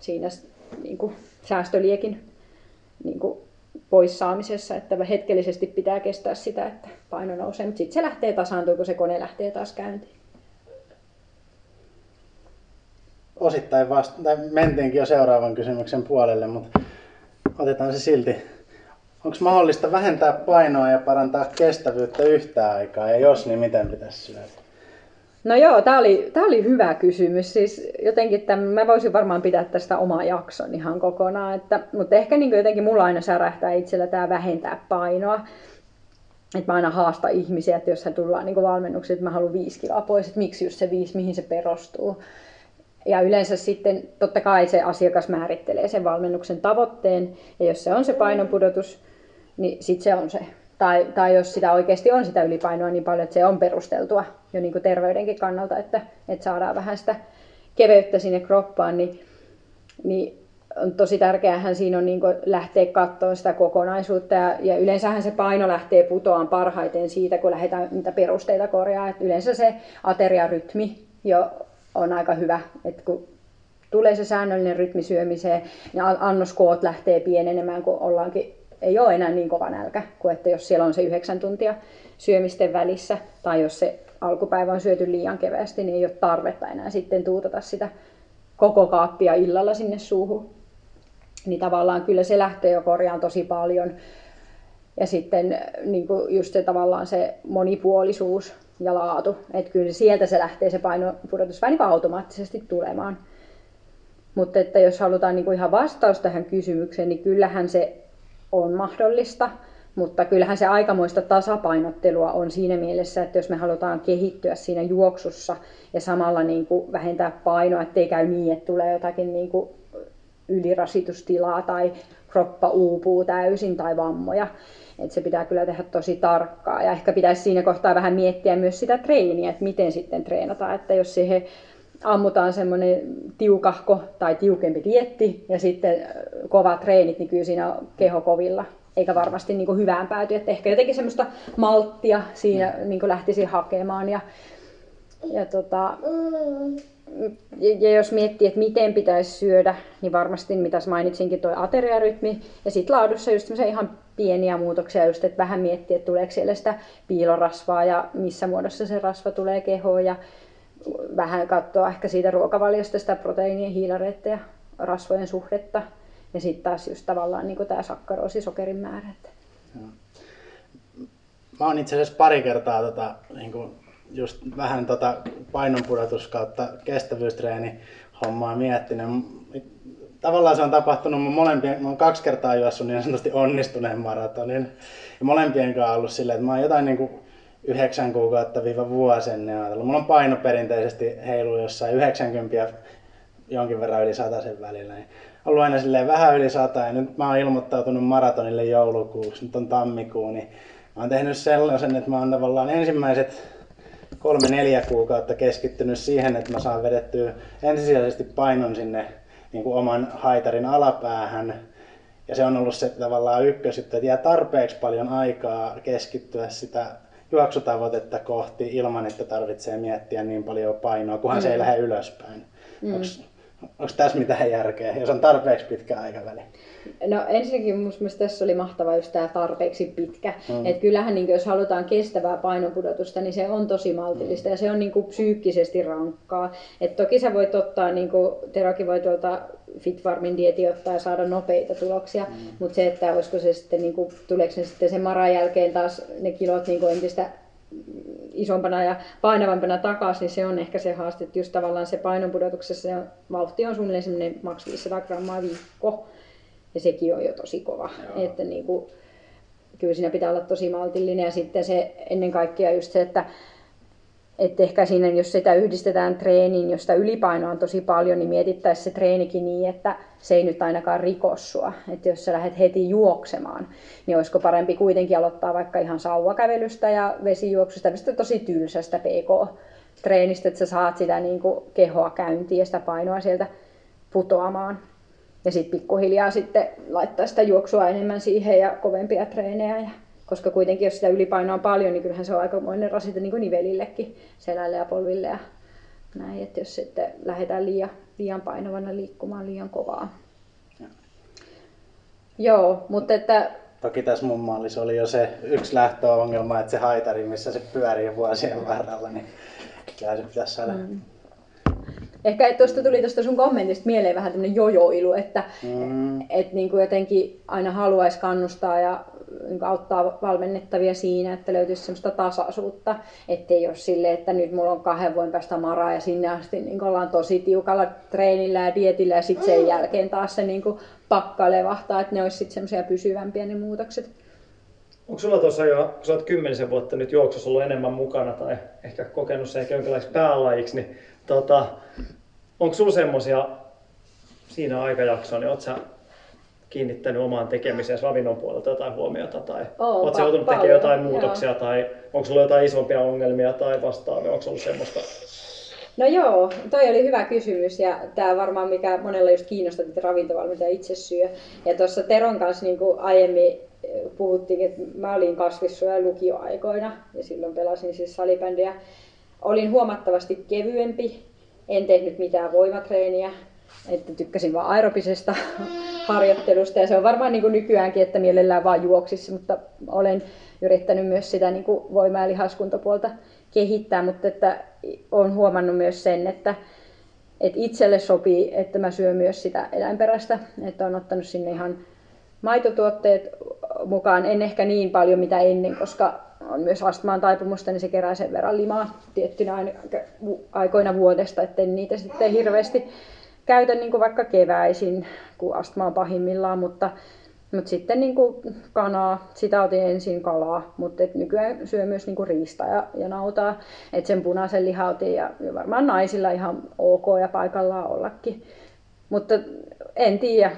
siinä niin kuin säästöliekin kuin poissaamisessa, että hetkellisesti pitää kestää sitä, että paino nousee, mutta sitten se lähtee tasaantumaan, kun se kone lähtee taas käyntiin. Osittain vasta, tai mentiinkin jo seuraavan kysymyksen puolelle, mutta otetaan se silti. Onko mahdollista vähentää painoa ja parantaa kestävyyttä yhtä aikaa, ja jos, niin miten pitäisi syödä? No joo, tämä oli, oli hyvä kysymys. Siis jotenkin tämän, mä voisin varmaan pitää tästä oma jakson ihan kokonaan. Että, mutta ehkä niin jotenkin mulla aina särähtää itsellä tämä vähentää painoa. Että mä aina haastan ihmisiä, että jos he tullaan niin valmennuksiin, että mä haluan viisi kiloa pois, että miksi just se viisi, mihin se perustuu. Ja yleensä sitten totta kai se asiakas määrittelee sen valmennuksen tavoitteen, ja jos se on se painonpudotus, niin sitten se on se tai, tai jos sitä oikeasti on sitä ylipainoa niin paljon, että se on perusteltua jo niin kuin terveydenkin kannalta, että, että saadaan vähän sitä keveyttä sinne kroppaan, niin, niin on tosi tärkeää siinä on niin lähteä katsoa sitä kokonaisuutta ja, ja yleensähän se paino lähtee putoamaan parhaiten siitä, kun lähdetään niitä perusteita korjaa. Et yleensä se ateriarytmi jo on aika hyvä, että kun tulee se säännöllinen rytmi syömiseen, niin annoskoot lähtee pienenemään, kun ollaankin ei ole enää niin kova nälkä kuin että jos siellä on se yhdeksän tuntia syömisten välissä tai jos se alkupäivä on syöty liian kevästi, niin ei ole tarvetta enää sitten tuutata sitä koko kaappia illalla sinne suuhun. Niin tavallaan kyllä se lähtee jo korjaan tosi paljon. Ja sitten niin kuin just se tavallaan se monipuolisuus ja laatu. Että kyllä sieltä se lähtee se painopudotus vähän niin automaattisesti tulemaan. Mutta että jos halutaan niin kuin ihan vastaus tähän kysymykseen, niin kyllähän se on mahdollista, mutta kyllähän se aikamoista tasapainottelua on siinä mielessä, että jos me halutaan kehittyä siinä juoksussa ja samalla niin kuin vähentää painoa, ettei käy niin, että tulee jotakin niin kuin ylirasitustilaa tai kroppa uupuu täysin tai vammoja. Et se pitää kyllä tehdä tosi tarkkaa ja ehkä pitäisi siinä kohtaa vähän miettiä myös sitä treeniä, että miten sitten treenataan, että jos siihen ammutaan semmoinen tiukahko tai tiukempi dietti ja sitten kovat treenit, niin kyllä siinä on keho kovilla eikä varmasti niin kuin hyvään pääty. Että ehkä jotenkin semmoista malttia siinä niin kuin lähtisi hakemaan. Ja, ja, tota, ja jos miettii, että miten pitäisi syödä, niin varmasti, mitä mainitsinkin, tuo ateriarytmi. Ja sitten laadussa just ihan pieniä muutoksia, just, että vähän miettiä, että tuleeko siellä sitä piilorasvaa ja missä muodossa se rasva tulee kehoon. Ja vähän katsoa ehkä siitä ruokavaliosta sitä proteiinien, hiilareiden ja rasvojen suhdetta. Ja sitten taas just tavallaan niin tämä sakkaroosi, sokerin määrä. Että... Mä oon itse asiassa pari kertaa tota, niin kuin just vähän tota painonpudotus kautta kestävyystreeni hommaa miettinyt. Tavallaan se on tapahtunut mun molempien, mä oon kaksi kertaa juossut niin sanotusti onnistuneen maratonin. Ja molempien kanssa ollut silleen, että mä oon jotain niin kuin yhdeksän kuukautta viiva vuosi ennen ajatellut. Mulla on paino perinteisesti heilu jossain 90 jonkin verran yli sen välillä. Niin ollut aina silleen vähän yli sata ja nyt mä oon ilmoittautunut maratonille joulukuuksi, nyt on tammikuu, niin mä oon tehnyt sellaisen, että mä oon tavallaan ensimmäiset kolme neljä kuukautta keskittynyt siihen, että mä saan vedettyä ensisijaisesti painon sinne niin kuin oman haitarin alapäähän. Ja se on ollut se tavallaan ykkösjuttu, että jää tarpeeksi paljon aikaa keskittyä sitä juoksutavoitetta kohti ilman, että tarvitsee miettiä niin paljon painoa, kunhan mm. se ei mm. lähde ylöspäin. Mm. Onko tässä mitään järkeä, jos on tarpeeksi pitkä aikaväli? No ensinnäkin minusta tässä oli mahtava just tämä tarpeeksi pitkä. Mm. Et kyllähän niin jos halutaan kestävää painonpudotusta, niin se on tosi maltillista mm. ja se on niin kuin psyykkisesti rankkaa. Et toki sä voit ottaa, niin kuin Terokin voi tuolta Fitfarmin dieti ottaa ja saada nopeita tuloksia, mm. mutta se, että olisiko se sitten, niin kuin, tuleeko ne sitten sen maran jälkeen taas ne kilot niin kuin entistä isompana ja painavampana takaisin, niin se on ehkä se haaste, että just tavallaan se painonpudotuksessa se vauhti on suunnilleen semmoinen maks 500 grammaa viikko, ja sekin on jo tosi kova. Joo. Että niin kuin, kyllä siinä pitää olla tosi maltillinen ja sitten se ennen kaikkea just se, että että ehkä siinä, jos sitä yhdistetään treeniin, josta ylipainoa on tosi paljon, niin mietittäisiin se treenikin niin, että se ei nyt ainakaan rikossua. Että jos sä lähdet heti juoksemaan, niin olisiko parempi kuitenkin aloittaa vaikka ihan sauvakävelystä ja vesijuoksusta, mistä tosi tylsästä PK-treenistä, että sä saat sitä niin kuin kehoa käyntiin ja sitä painoa sieltä putoamaan. Ja sitten pikkuhiljaa sitten laittaa sitä juoksua enemmän siihen ja kovempia treenejä ja koska kuitenkin jos sitä ylipainoa on paljon, niin kyllähän se on aikamoinen rasite niin kuin nivelillekin, selälle ja polville ja näin, että jos sitten lähdetään liian, liian painavana liikkumaan liian kovaa. Ja. Joo, mutta että... Toki tässä mun mallissa oli jo se yksi lähtöongelma, että se haitari, missä se pyörii vuosien varrella, niin kyllä se pitäisi saada mm. Ehkä tuosta tuli tuosta sun kommentista mieleen vähän tämmöinen jojoilu, että mm. et niin kuin jotenkin aina haluaisi kannustaa ja niin auttaa valmennettavia siinä, että löytyisi semmoista tasaisuutta, ettei ole sille, että nyt mulla on kahden vuoden päästä maraa ja sinne asti niin ollaan tosi tiukalla treenillä ja dietillä ja sitten sen jälkeen taas se niin pakka levahtaa, että ne olisi sitten semmoisia pysyvämpiä ne muutokset. Onko sulla tuossa jo, kun sä oot kymmenisen vuotta nyt juoksussa ollut enemmän mukana tai ehkä kokenut se ehkä jonkinlaiseksi päälajiksi, niin tota, onko sulla semmoisia siinä aikajaksoa, niin oot sä kiinnittänyt omaan tekemiseen ravinnon puolelta jotain huomiota tai oh, oletko joutunut tekemään jotain muutoksia joo. tai onko sulla jotain isompia ongelmia tai vastaavia, onko ollut semmoista? No joo, toi oli hyvä kysymys ja tämä varmaan mikä monella just kiinnostaa, että ravintovalmentaja itse syö. Ja tuossa Teron kanssa niin kuin aiemmin eh, puhuttiin, että mä olin kasvissuoja lukioaikoina ja silloin pelasin siis salibändiä. Olin huomattavasti kevyempi, en tehnyt mitään voimatreeniä, että tykkäsin vaan aerobisesta harjoittelusta. Ja se on varmaan niin kuin nykyäänkin, että mielellään vaan juoksisi, mutta olen yrittänyt myös sitä niin kuin voima- ja lihaskuntapuolta kehittää, mutta että olen huomannut myös sen, että, että itselle sopii, että mä syön myös sitä eläinperäistä, että on ottanut sinne ihan maitotuotteet mukaan, en ehkä niin paljon mitä ennen, koska on myös astmaan taipumusta, niin se kerää sen verran limaa tiettynä aikoina vuodesta, että niitä sitten hirveästi käytän niin kuin vaikka keväisin, kun astma on pahimmillaan, mutta, mutta sitten niin kuin kanaa, sitä otin ensin kalaa, mutta et nykyään syö myös niin kuin riista ja, ja nautaa, että sen punaisen liha otin ja, varmaan naisilla ihan ok ja paikallaan ollakin. mutta en tiedä,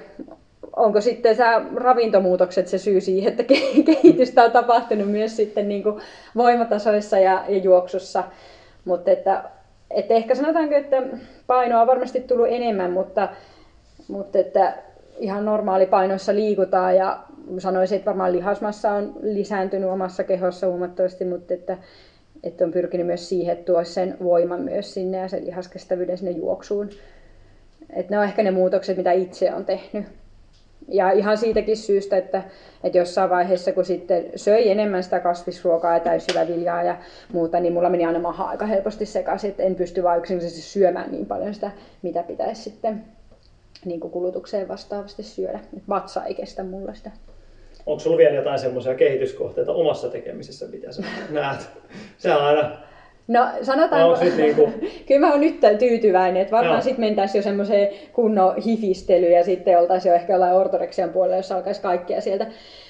onko sitten se ravintomuutokset se syy siihen, että kehitystä on tapahtunut myös sitten niin kuin voimatasoissa ja, ja juoksussa. Mutta että, että ehkä sanotaanko, että painoa on varmasti tullut enemmän, mutta, mutta että ihan normaali painoissa liikutaan ja sanoisin, että varmaan lihasmassa on lisääntynyt omassa kehossa huomattavasti, mutta että, että on pyrkinyt myös siihen, että tuo sen voiman myös sinne ja sen lihaskestävyyden sinne juoksuun. Että ne on ehkä ne muutokset, mitä itse on tehnyt. Ja ihan siitäkin syystä, että, että jossain vaiheessa, kun sitten söi enemmän sitä kasvisruokaa ja täysjyväviljaa ja muuta, niin mulla meni aina maha aika helposti sekaisin, että en pysty vain yksinkertaisesti syömään niin paljon sitä, mitä pitäisi sitten niin kuin kulutukseen vastaavasti syödä. Et vatsa ei kestä mulla sitä. Onko sulla vielä jotain semmoisia kehityskohteita omassa tekemisessä, mitä sä näet? Se on aina No sanotaan, no, niin kuin... kyllä mä oon nyt tyytyväinen, että varmaan sitten mentäisiin jo semmoiseen kunnon hifistelyyn ja sitten oltaisiin jo ehkä jollain ortoreksian puolella, jos alkaisi kaikkia sieltä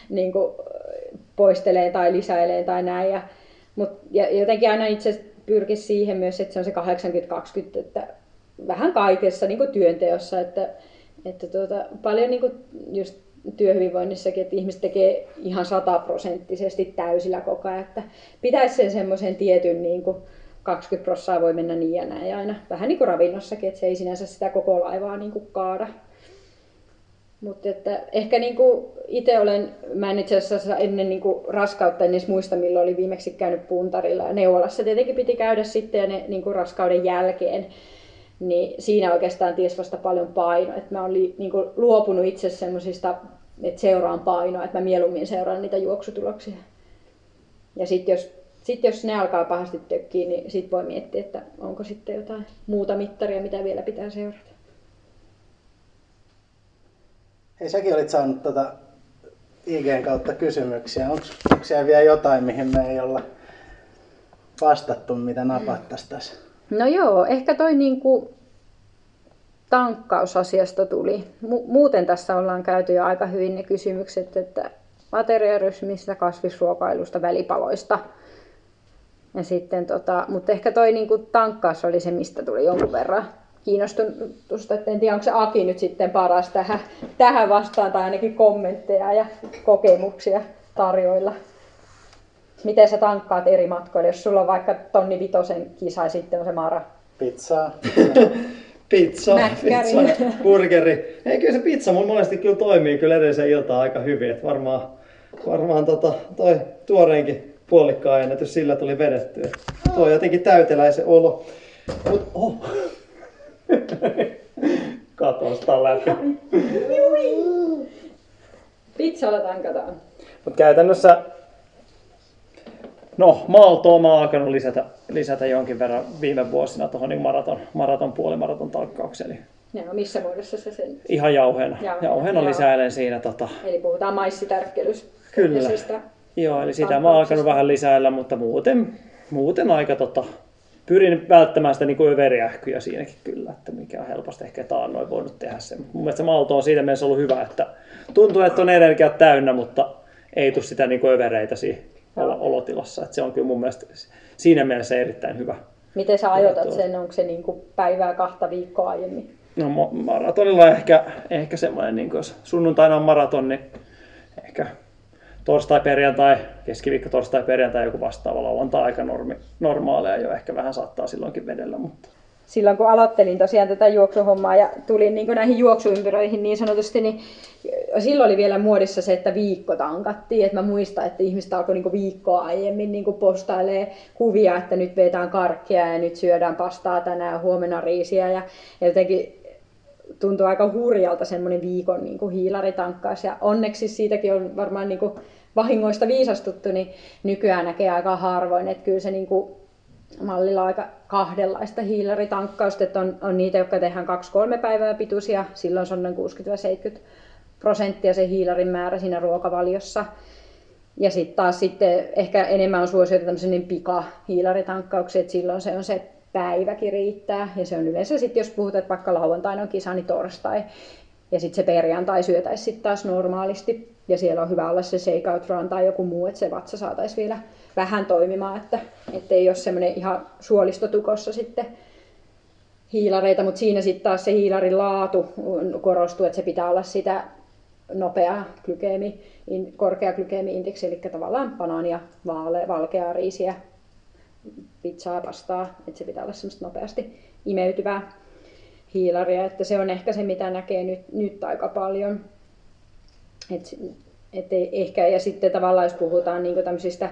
niin kuin, poistelee tai lisäilee tai näin. Ja, mut, ja jotenkin aina itse pyrkisi siihen myös, että se on se 80-20, että vähän kaikessa niin kuin työnteossa, että, että tuota, paljon niin kuin just työhyvinvoinnissakin, että ihmiset tekee ihan sataprosenttisesti täysillä koko ajan, että pitäisi sen semmoisen tietyn niin kuin 20 prosenttia voi mennä niin ja näin aina. Vähän niin kuin ravinnossakin, että se ei sinänsä sitä koko laivaa niin kuin kaada. Mutta että ehkä niin kuin itse olen, mä en itse asiassa ennen niin kuin raskautta en edes muista milloin oli viimeksi käynyt puntarilla ja neuvolassa tietenkin piti käydä sitten ja ne niin kuin raskauden jälkeen niin siinä oikeastaan ties vasta paljon paino. Että mä olen niin kuin luopunut itse semmoisista, että seuraan painoa, että mä mieluummin seuraan niitä juoksutuloksia. Ja sitten jos, sit jos ne alkaa pahasti tökkiä, niin sitten voi miettiä, että onko sitten jotain muuta mittaria, mitä vielä pitää seurata. Hei, säkin olit saanut tuota IGn kautta kysymyksiä. Onko siellä vielä jotain, mihin me ei olla vastattu, mitä napattaisiin tässä? No joo, ehkä toi niinku tankkausasiasta tuli. Muuten tässä ollaan käyty jo aika hyvin ne kysymykset, että ateriarytmistä, kasvisruokailusta, välipaloista. Ja sitten tota, mutta ehkä toi niinku tankkaus oli se, mistä tuli jonkun verran kiinnostusta, että en tiedä, onko se Aki nyt sitten paras tähän, tähän vastaan, tai ainakin kommentteja ja kokemuksia tarjoilla miten sä tankkaat eri matkoilla, jos sulla on vaikka tonni vitosen kisa ja sitten on se mara? Pizzaa. pizza, pizza, burgeri. Ei kyllä se pizza mun monesti kyllä toimii kyllä edellisen iltaan aika hyvin. Että varmaan, varmaan tota, toi tuoreenkin puolikkaan ennätys sillä tuli vedetty. Tuo on jotenkin täyteläisen olo. Mut, oh. Katosta läpi. Pizzalla tankataan. Mut käytännössä No, maaltoa mä oon alkanut lisätä, lisätä jonkin verran viime vuosina tuohon niin maraton, maraton puolimaraton talkkaukseen. Eli no, missä muodossa se sen? Ihan jauheena. Jauheena, jauheena lisäilen siinä. Tota... Eli puhutaan maissitärkkelys. Kyllä. Joo, eli sitä mä oon alkanut vähän lisäillä, mutta muuten, muuten aika tota, pyrin välttämään sitä niin överiähkyjä siinäkin kyllä, että mikä on helposti ehkä taannoin voinut tehdä sen. Mun mielestä malto on siitä mielessä ollut hyvä, että tuntuu, että on energiat täynnä, mutta ei tule sitä niin övereitä siihen olotilassa. Että se on kyllä mun mielestä siinä mielessä erittäin hyvä. Miten sä ajoitat sen? Onko se niin kuin päivää kahta viikkoa aiemmin? No maratonilla ehkä, ehkä semmoinen, niin jos sunnuntaina on maraton, niin ehkä torstai, perjantai, keskiviikko, torstai, perjantai joku vastaava lauantai aika normi, normaaleja jo ehkä vähän saattaa silloinkin vedellä, mutta silloin kun aloittelin tosiaan tätä juoksuhommaa ja tulin niin näihin juoksuympyröihin niin sanotusti, niin silloin oli vielä muodissa se, että viikko tankattiin. Et mä muistan, että ihmiset alkoi niin viikkoa aiemmin niin postailee kuvia, että nyt vetään karkkia ja nyt syödään pastaa tänään ja huomenna riisiä. Ja jotenkin tuntuu aika hurjalta semmoinen viikon niin hiilaritankkaus. Ja onneksi siitäkin on varmaan niin vahingoista viisastuttu, niin nykyään näkee aika harvoin. Että kyllä se niin kuin mallilla aika kahdenlaista hiilaritankkausta, että on, on niitä, jotka tehdään 2-3 päivää pituisia, silloin se on noin 60-70 prosenttia se hiilarin määrä siinä ruokavaliossa. Ja sitten taas sitten ehkä enemmän on suosiota tämmöisen niin pika-hiilaritankkauksia, että silloin se on se päiväkin riittää. Ja se on yleensä sitten, jos puhutaan, että vaikka lauantaina on kisa, niin torstai. Ja sitten se perjantai syötäisiin sitten taas normaalisti. Ja siellä on hyvä olla se shakeout run tai joku muu, että se vatsa saataisiin vielä vähän toimimaan, että ei ole semmoinen ihan suolistotukossa sitten. hiilareita, mutta siinä sitten taas se hiilarin laatu korostuu, että se pitää olla sitä nopea glykeemi, korkea glykeemi-indeksi, eli tavallaan banaania, vaale, valkeaa riisiä, pizzaa, pastaa, että se pitää olla semmoista nopeasti imeytyvää hiilaria, että se on ehkä se, mitä näkee nyt, nyt aika paljon. Et, et ehkä, ja sitten tavallaan jos puhutaan niin tämmöisistä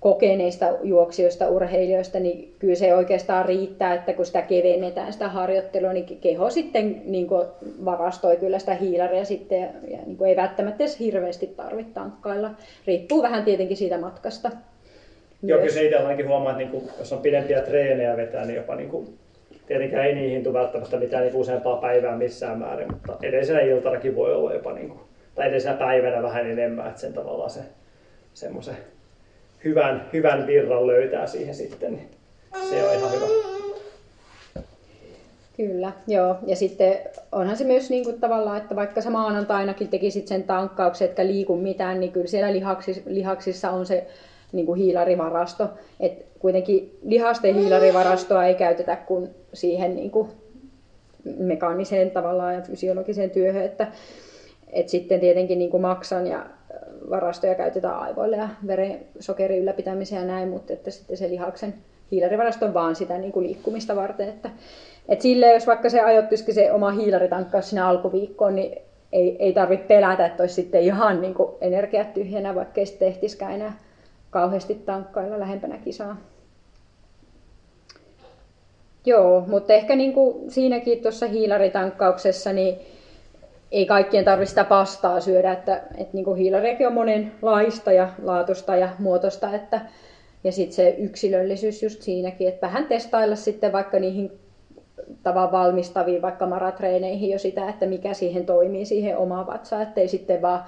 kokeneista juoksijoista, urheilijoista, niin kyllä se oikeastaan riittää, että kun sitä kevennetään sitä harjoittelua, niin keho sitten niin kuin varastoi kyllä sitä hiilaria sitten, ja niin kuin ei välttämättä edes hirveästi tarvitse tankkailla. Riippuu vähän tietenkin siitä matkasta. Joo, kyllä se itse ainakin huomaa, että niin kuin, jos on pidempiä treenejä vetää, niin jopa niin kuin, tietenkään ei niihin tule välttämättä mitään niin useampaa päivää missään määrin, mutta edellisenä iltanakin voi olla jopa, niin kuin, tai edellisenä päivänä vähän enemmän, että sen tavallaan se semmoisen hyvän, hyvän virran löytää siihen sitten, niin se on ihan hyvä. Kyllä, joo. Ja sitten onhan se myös niin kuin tavallaan, että vaikka sä maanantainakin tekisit sen tankkauksen, etkä liiku mitään, niin kyllä siellä lihaksissa, lihaksissa on se niin kuin hiilarivarasto. Et kuitenkin lihasten hiilarivarastoa ei käytetä kuin siihen niin kuin mekaaniseen tavallaan ja fysiologiseen työhön, että, et sitten tietenkin niin kuin maksan ja varastoja käytetään aivoille ja verensokerin ylläpitämiseen ja näin, mutta että sitten se lihaksen hiilarivarasto on vaan sitä niin kuin liikkumista varten. Että, että silleen, jos vaikka se ajoittuisikin se oma hiilaritankkaus sinä alkuviikkoon, niin ei, ei tarvitse pelätä, että olisi sitten ihan niin kuin energiat tyhjänä, vaikka ei sitten tehtisikään enää kauheasti tankkailla lähempänä kisaa. Joo, mutta ehkä niin kuin siinäkin tuossa hiilaritankkauksessa, niin ei kaikkien tarvitse sitä pastaa syödä, että, että niin hiilariakin on monenlaista ja laatusta ja muotoista, että, ja sitten se yksilöllisyys just siinäkin, että vähän testailla sitten vaikka niihin tavan valmistaviin vaikka maratreeneihin jo sitä, että mikä siihen toimii siihen omaan vatsaan, ettei sitten vaan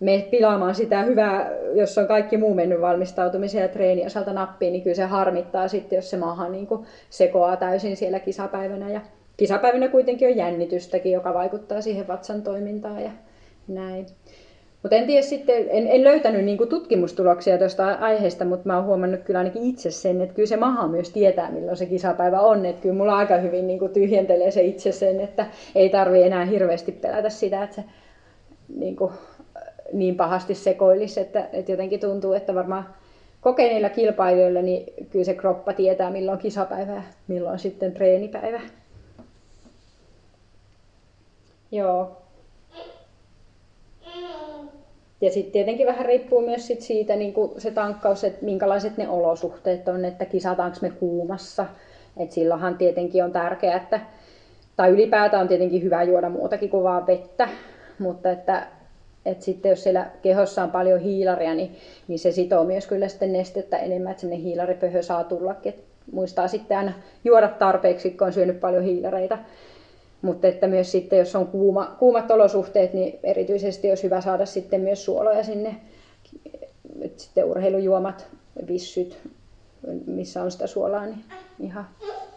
me pilaamaan sitä hyvää, jos on kaikki muu mennyt valmistautumisen ja treeni osalta nappiin, niin kyllä se harmittaa sitten, jos se maahan niin sekoaa täysin siellä kisapäivänä ja kisapäivinä kuitenkin on jännitystäkin, joka vaikuttaa siihen vatsan toimintaan ja näin. Mutta en tiedä sitten, en, en löytänyt niinku tutkimustuloksia tuosta aiheesta, mutta mä oon huomannut kyllä ainakin itse sen, että kyllä se maha myös tietää, milloin se kisapäivä on. Että kyllä mulla aika hyvin niinku tyhjentelee se itse sen, että ei tarvi enää hirveästi pelätä sitä, että se niinku, niin pahasti sekoilisi, että, että jotenkin tuntuu, että varmaan kokeneilla kilpailijoilla, niin kyllä se kroppa tietää, milloin kisapäivä ja milloin sitten treenipäivä. Joo. Ja sitten tietenkin vähän riippuu myös sit siitä niin se tankkaus, että minkälaiset ne olosuhteet on, että kisataanko me kuumassa. Et silloinhan tietenkin on tärkeää, että, tai ylipäätään on tietenkin hyvä juoda muutakin kuin vaan vettä, mutta että, että sitten jos siellä kehossa on paljon hiilaria, niin, niin se sitoo myös kyllä sitten nestettä enemmän, että sinne hiilaripöhö saa tullakin. Et muistaa sitten aina juoda tarpeeksi, kun on syönyt paljon hiilareita. Mutta että myös sitten, jos on kuuma, kuumat olosuhteet, niin erityisesti olisi hyvä saada sitten myös suoloja sinne. Et sitten urheilujuomat, vissyt, missä on sitä suolaa, niin ihan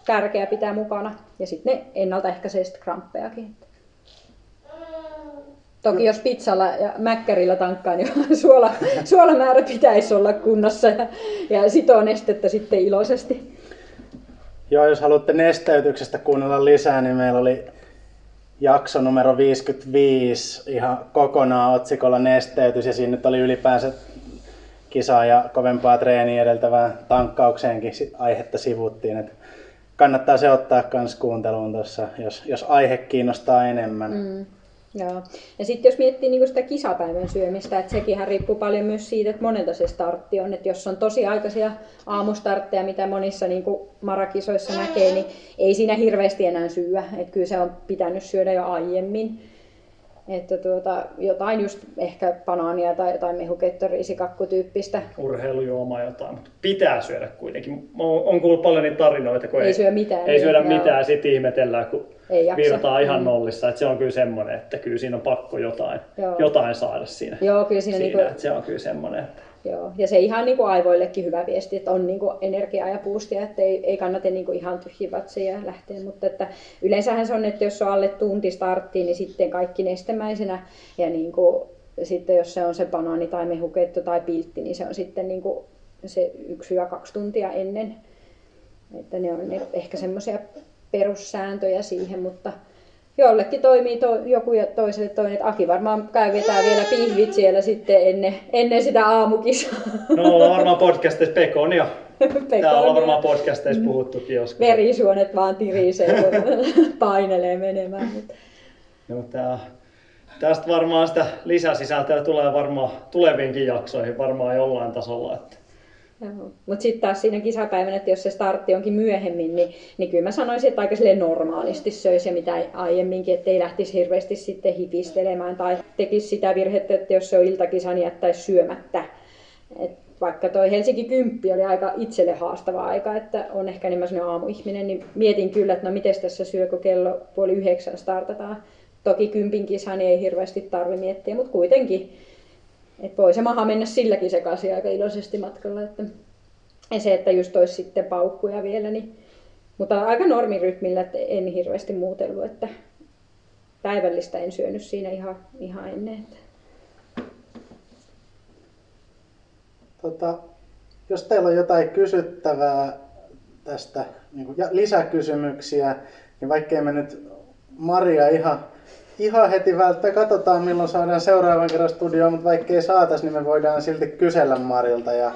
tärkeää pitää mukana. Ja sitten ne ennaltaehkäisee sitten kramppejakin. Toki jos pizzalla ja mäkkärillä tankkaa, niin suola, suolamäärä pitäisi olla kunnossa ja, ja sitoo nestettä sitten iloisesti. Joo, jos haluatte nesteytyksestä kuunnella lisää, niin meillä oli jakso numero 55 ihan kokonaan otsikolla nesteytys ja siinä nyt oli ylipäänsä kisaa ja kovempaa treeniä edeltävää tankkaukseenkin aihetta sivuttiin. Että kannattaa se ottaa myös kuunteluun tuossa, jos, jos aihe kiinnostaa enemmän. Mm. Joo. Ja sitten jos miettii niin sitä kisapäivän syömistä, että sekin riippuu paljon myös siitä, että monelta se startti on. Että jos on tosi aikaisia aamustartteja, mitä monissa niin marakisoissa näkee, niin ei siinä hirveästi enää syödä. Että kyllä se on pitänyt syödä jo aiemmin. Että tuota, jotain just ehkä banaania tai jotain mehukettoriisikakkutyyppistä. Urheilujuomaa jotain, mutta pitää syödä kuitenkin. On kuullut paljon niitä tarinoita, kun ei, ei syö mitään. Ei niin, syödä joo. mitään, sitten ihmetellään, kun ei virtaa ihan mm. nollissa. Että se on kyllä semmoinen, että kyllä siinä on pakko jotain, jotain saada siinä. Joo, kyllä siinä, siinä niin kuin... se on kyllä semmoinen, että Joo, ja se ihan niin kuin aivoillekin hyvä viesti, että on niin kuin energiaa ja boostia, että ei, ei kannata niin kuin ihan tyhjiä lähteä, mutta että yleensähän se on, että jos on alle tunti starttiin, niin sitten kaikki nestemäisenä. Ja niin kuin, sitten jos se on se banaani tai mehukeitto tai piltti, niin se on sitten niin kuin se yksi ja kaksi tuntia ennen. Että ne on ne ehkä semmoisia perussääntöjä siihen, mutta jollekin toimii to, joku ja toiselle toinen. Että Aki varmaan käy vetää vielä pihvit siellä sitten ennen, ennen sitä aamukisaa. No ollaan varmaan podcasteissa Pekonia. Täällä Pekonia. ollaan varmaan podcasteissa puhuttukin joskus. Verisuonet vaan tirisee, kun painelee menemään. Mutta Joo, tää, tästä varmaan sitä lisäsisältöä tulee varmaan tuleviinkin jaksoihin varmaan jollain tasolla. Että Mutta sitten taas siinä kisapäivänä, että jos se startti onkin myöhemmin, niin, niin kyllä mä sanoisin, että aika silleen normaalisti söisi ja mitä aiemminkin, ettei lähtisi hirveästi sitten hipistelemään tai tekisi sitä virhettä, että jos se on iltakisa, niin jättäisi syömättä. Et vaikka toi Helsinki 10 oli aika itselle haastava aika, että on ehkä enemmän sellainen aamuihminen, niin mietin kyllä, että no miten tässä syö, kun kello puoli yhdeksän startataan. Toki kympin kisa, niin ei hirveästi tarvi miettiä, mutta kuitenkin et voi se maha mennä silläkin sekaisin aika iloisesti matkalla. Että, ja se, että just olisi sitten paukkuja vielä, niin, mutta aika normirytmillä, että en hirveästi muutellut, että päivällistä en syönyt siinä ihan, ihan ennen. Että. Tota, jos teillä on jotain kysyttävää tästä, niin kuin, ja lisäkysymyksiä, niin vaikkei me nyt Maria ihan, ihan heti välttämättä, katsotaan milloin saadaan seuraavan kerran studioon, mutta vaikkei saatais, niin me voidaan silti kysellä Marilta ja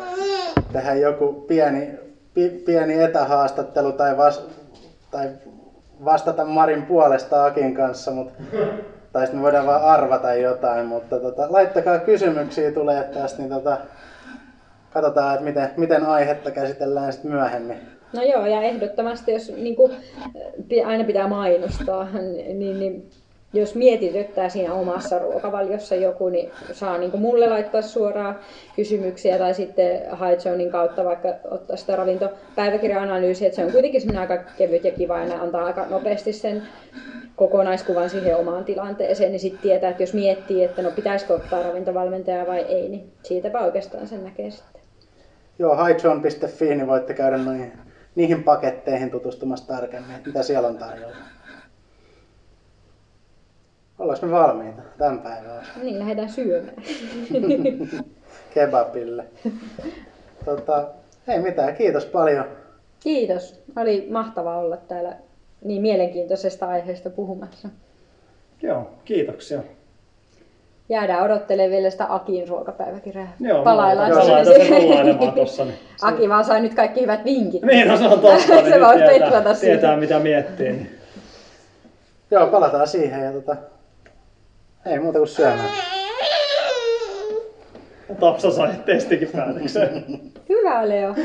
tehdä joku pieni, pi, pieni etähaastattelu tai, vas, tai vastata Marin puolesta Akin kanssa, mutta tai sitten me voidaan vaan arvata jotain, mutta tota, laittakaa kysymyksiä tulee tästä, niin tota, katsotaan, että miten, miten aihetta käsitellään sitten myöhemmin. No joo, ja ehdottomasti, jos niin kuin, aina pitää mainostaa, niin, niin jos mietityttää siinä omassa ruokavaliossa joku, niin saa niin kuin mulle laittaa suoraan kysymyksiä tai sitten Highzonein kautta vaikka ottaa sitä ravintopäiväkirja-analyysiä, että se on kuitenkin semmoinen aika kevyt ja kiva ja antaa aika nopeasti sen kokonaiskuvan siihen omaan tilanteeseen, niin sitten tietää, että jos miettii, että no pitäisikö ottaa ravintovalmentajaa vai ei, niin siitäpä oikeastaan sen näkee sitten. Joo, highzone.fi, niin voitte käydä noihin, niihin paketteihin tutustumassa tarkemmin, mitä siellä on tarjolla. Ollaanko me valmiita tämän päivän Niin, lähdetään syömään. kebabille? Tota, ei mitään, kiitos paljon. Kiitos. Oli mahtava olla täällä niin mielenkiintoisesta aiheesta puhumassa. Joo, kiitoksia. Jäädään odottelemaan vielä sitä Akin ruokapäiväkirjaa. Joo, Palaillaan laitan sinne. tossa. Niin. Aki vaan sai nyt kaikki hyvät vinkit. Niin, no se on totta. Se Niin nyt tietää, tietää, mitä miettii. Niin. Joo, palataan siihen ja tota, ei muuta kuin syömään. Tapsa sai testikin päätökseen. Hyvä Leo.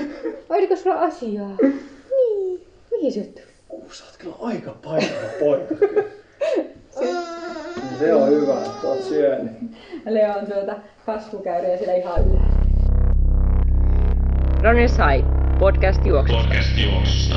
Oliko sulla asiaa? Niin. Mihin se tuli? Uu, sä oot kyllä aika paikalla poika. Se on hyvä, että oot syönyt. Leo on tuota kasvukäyrä siellä ihan ylhäällä. Runner Sai, podcast juoksusta. Podcast juoksusta.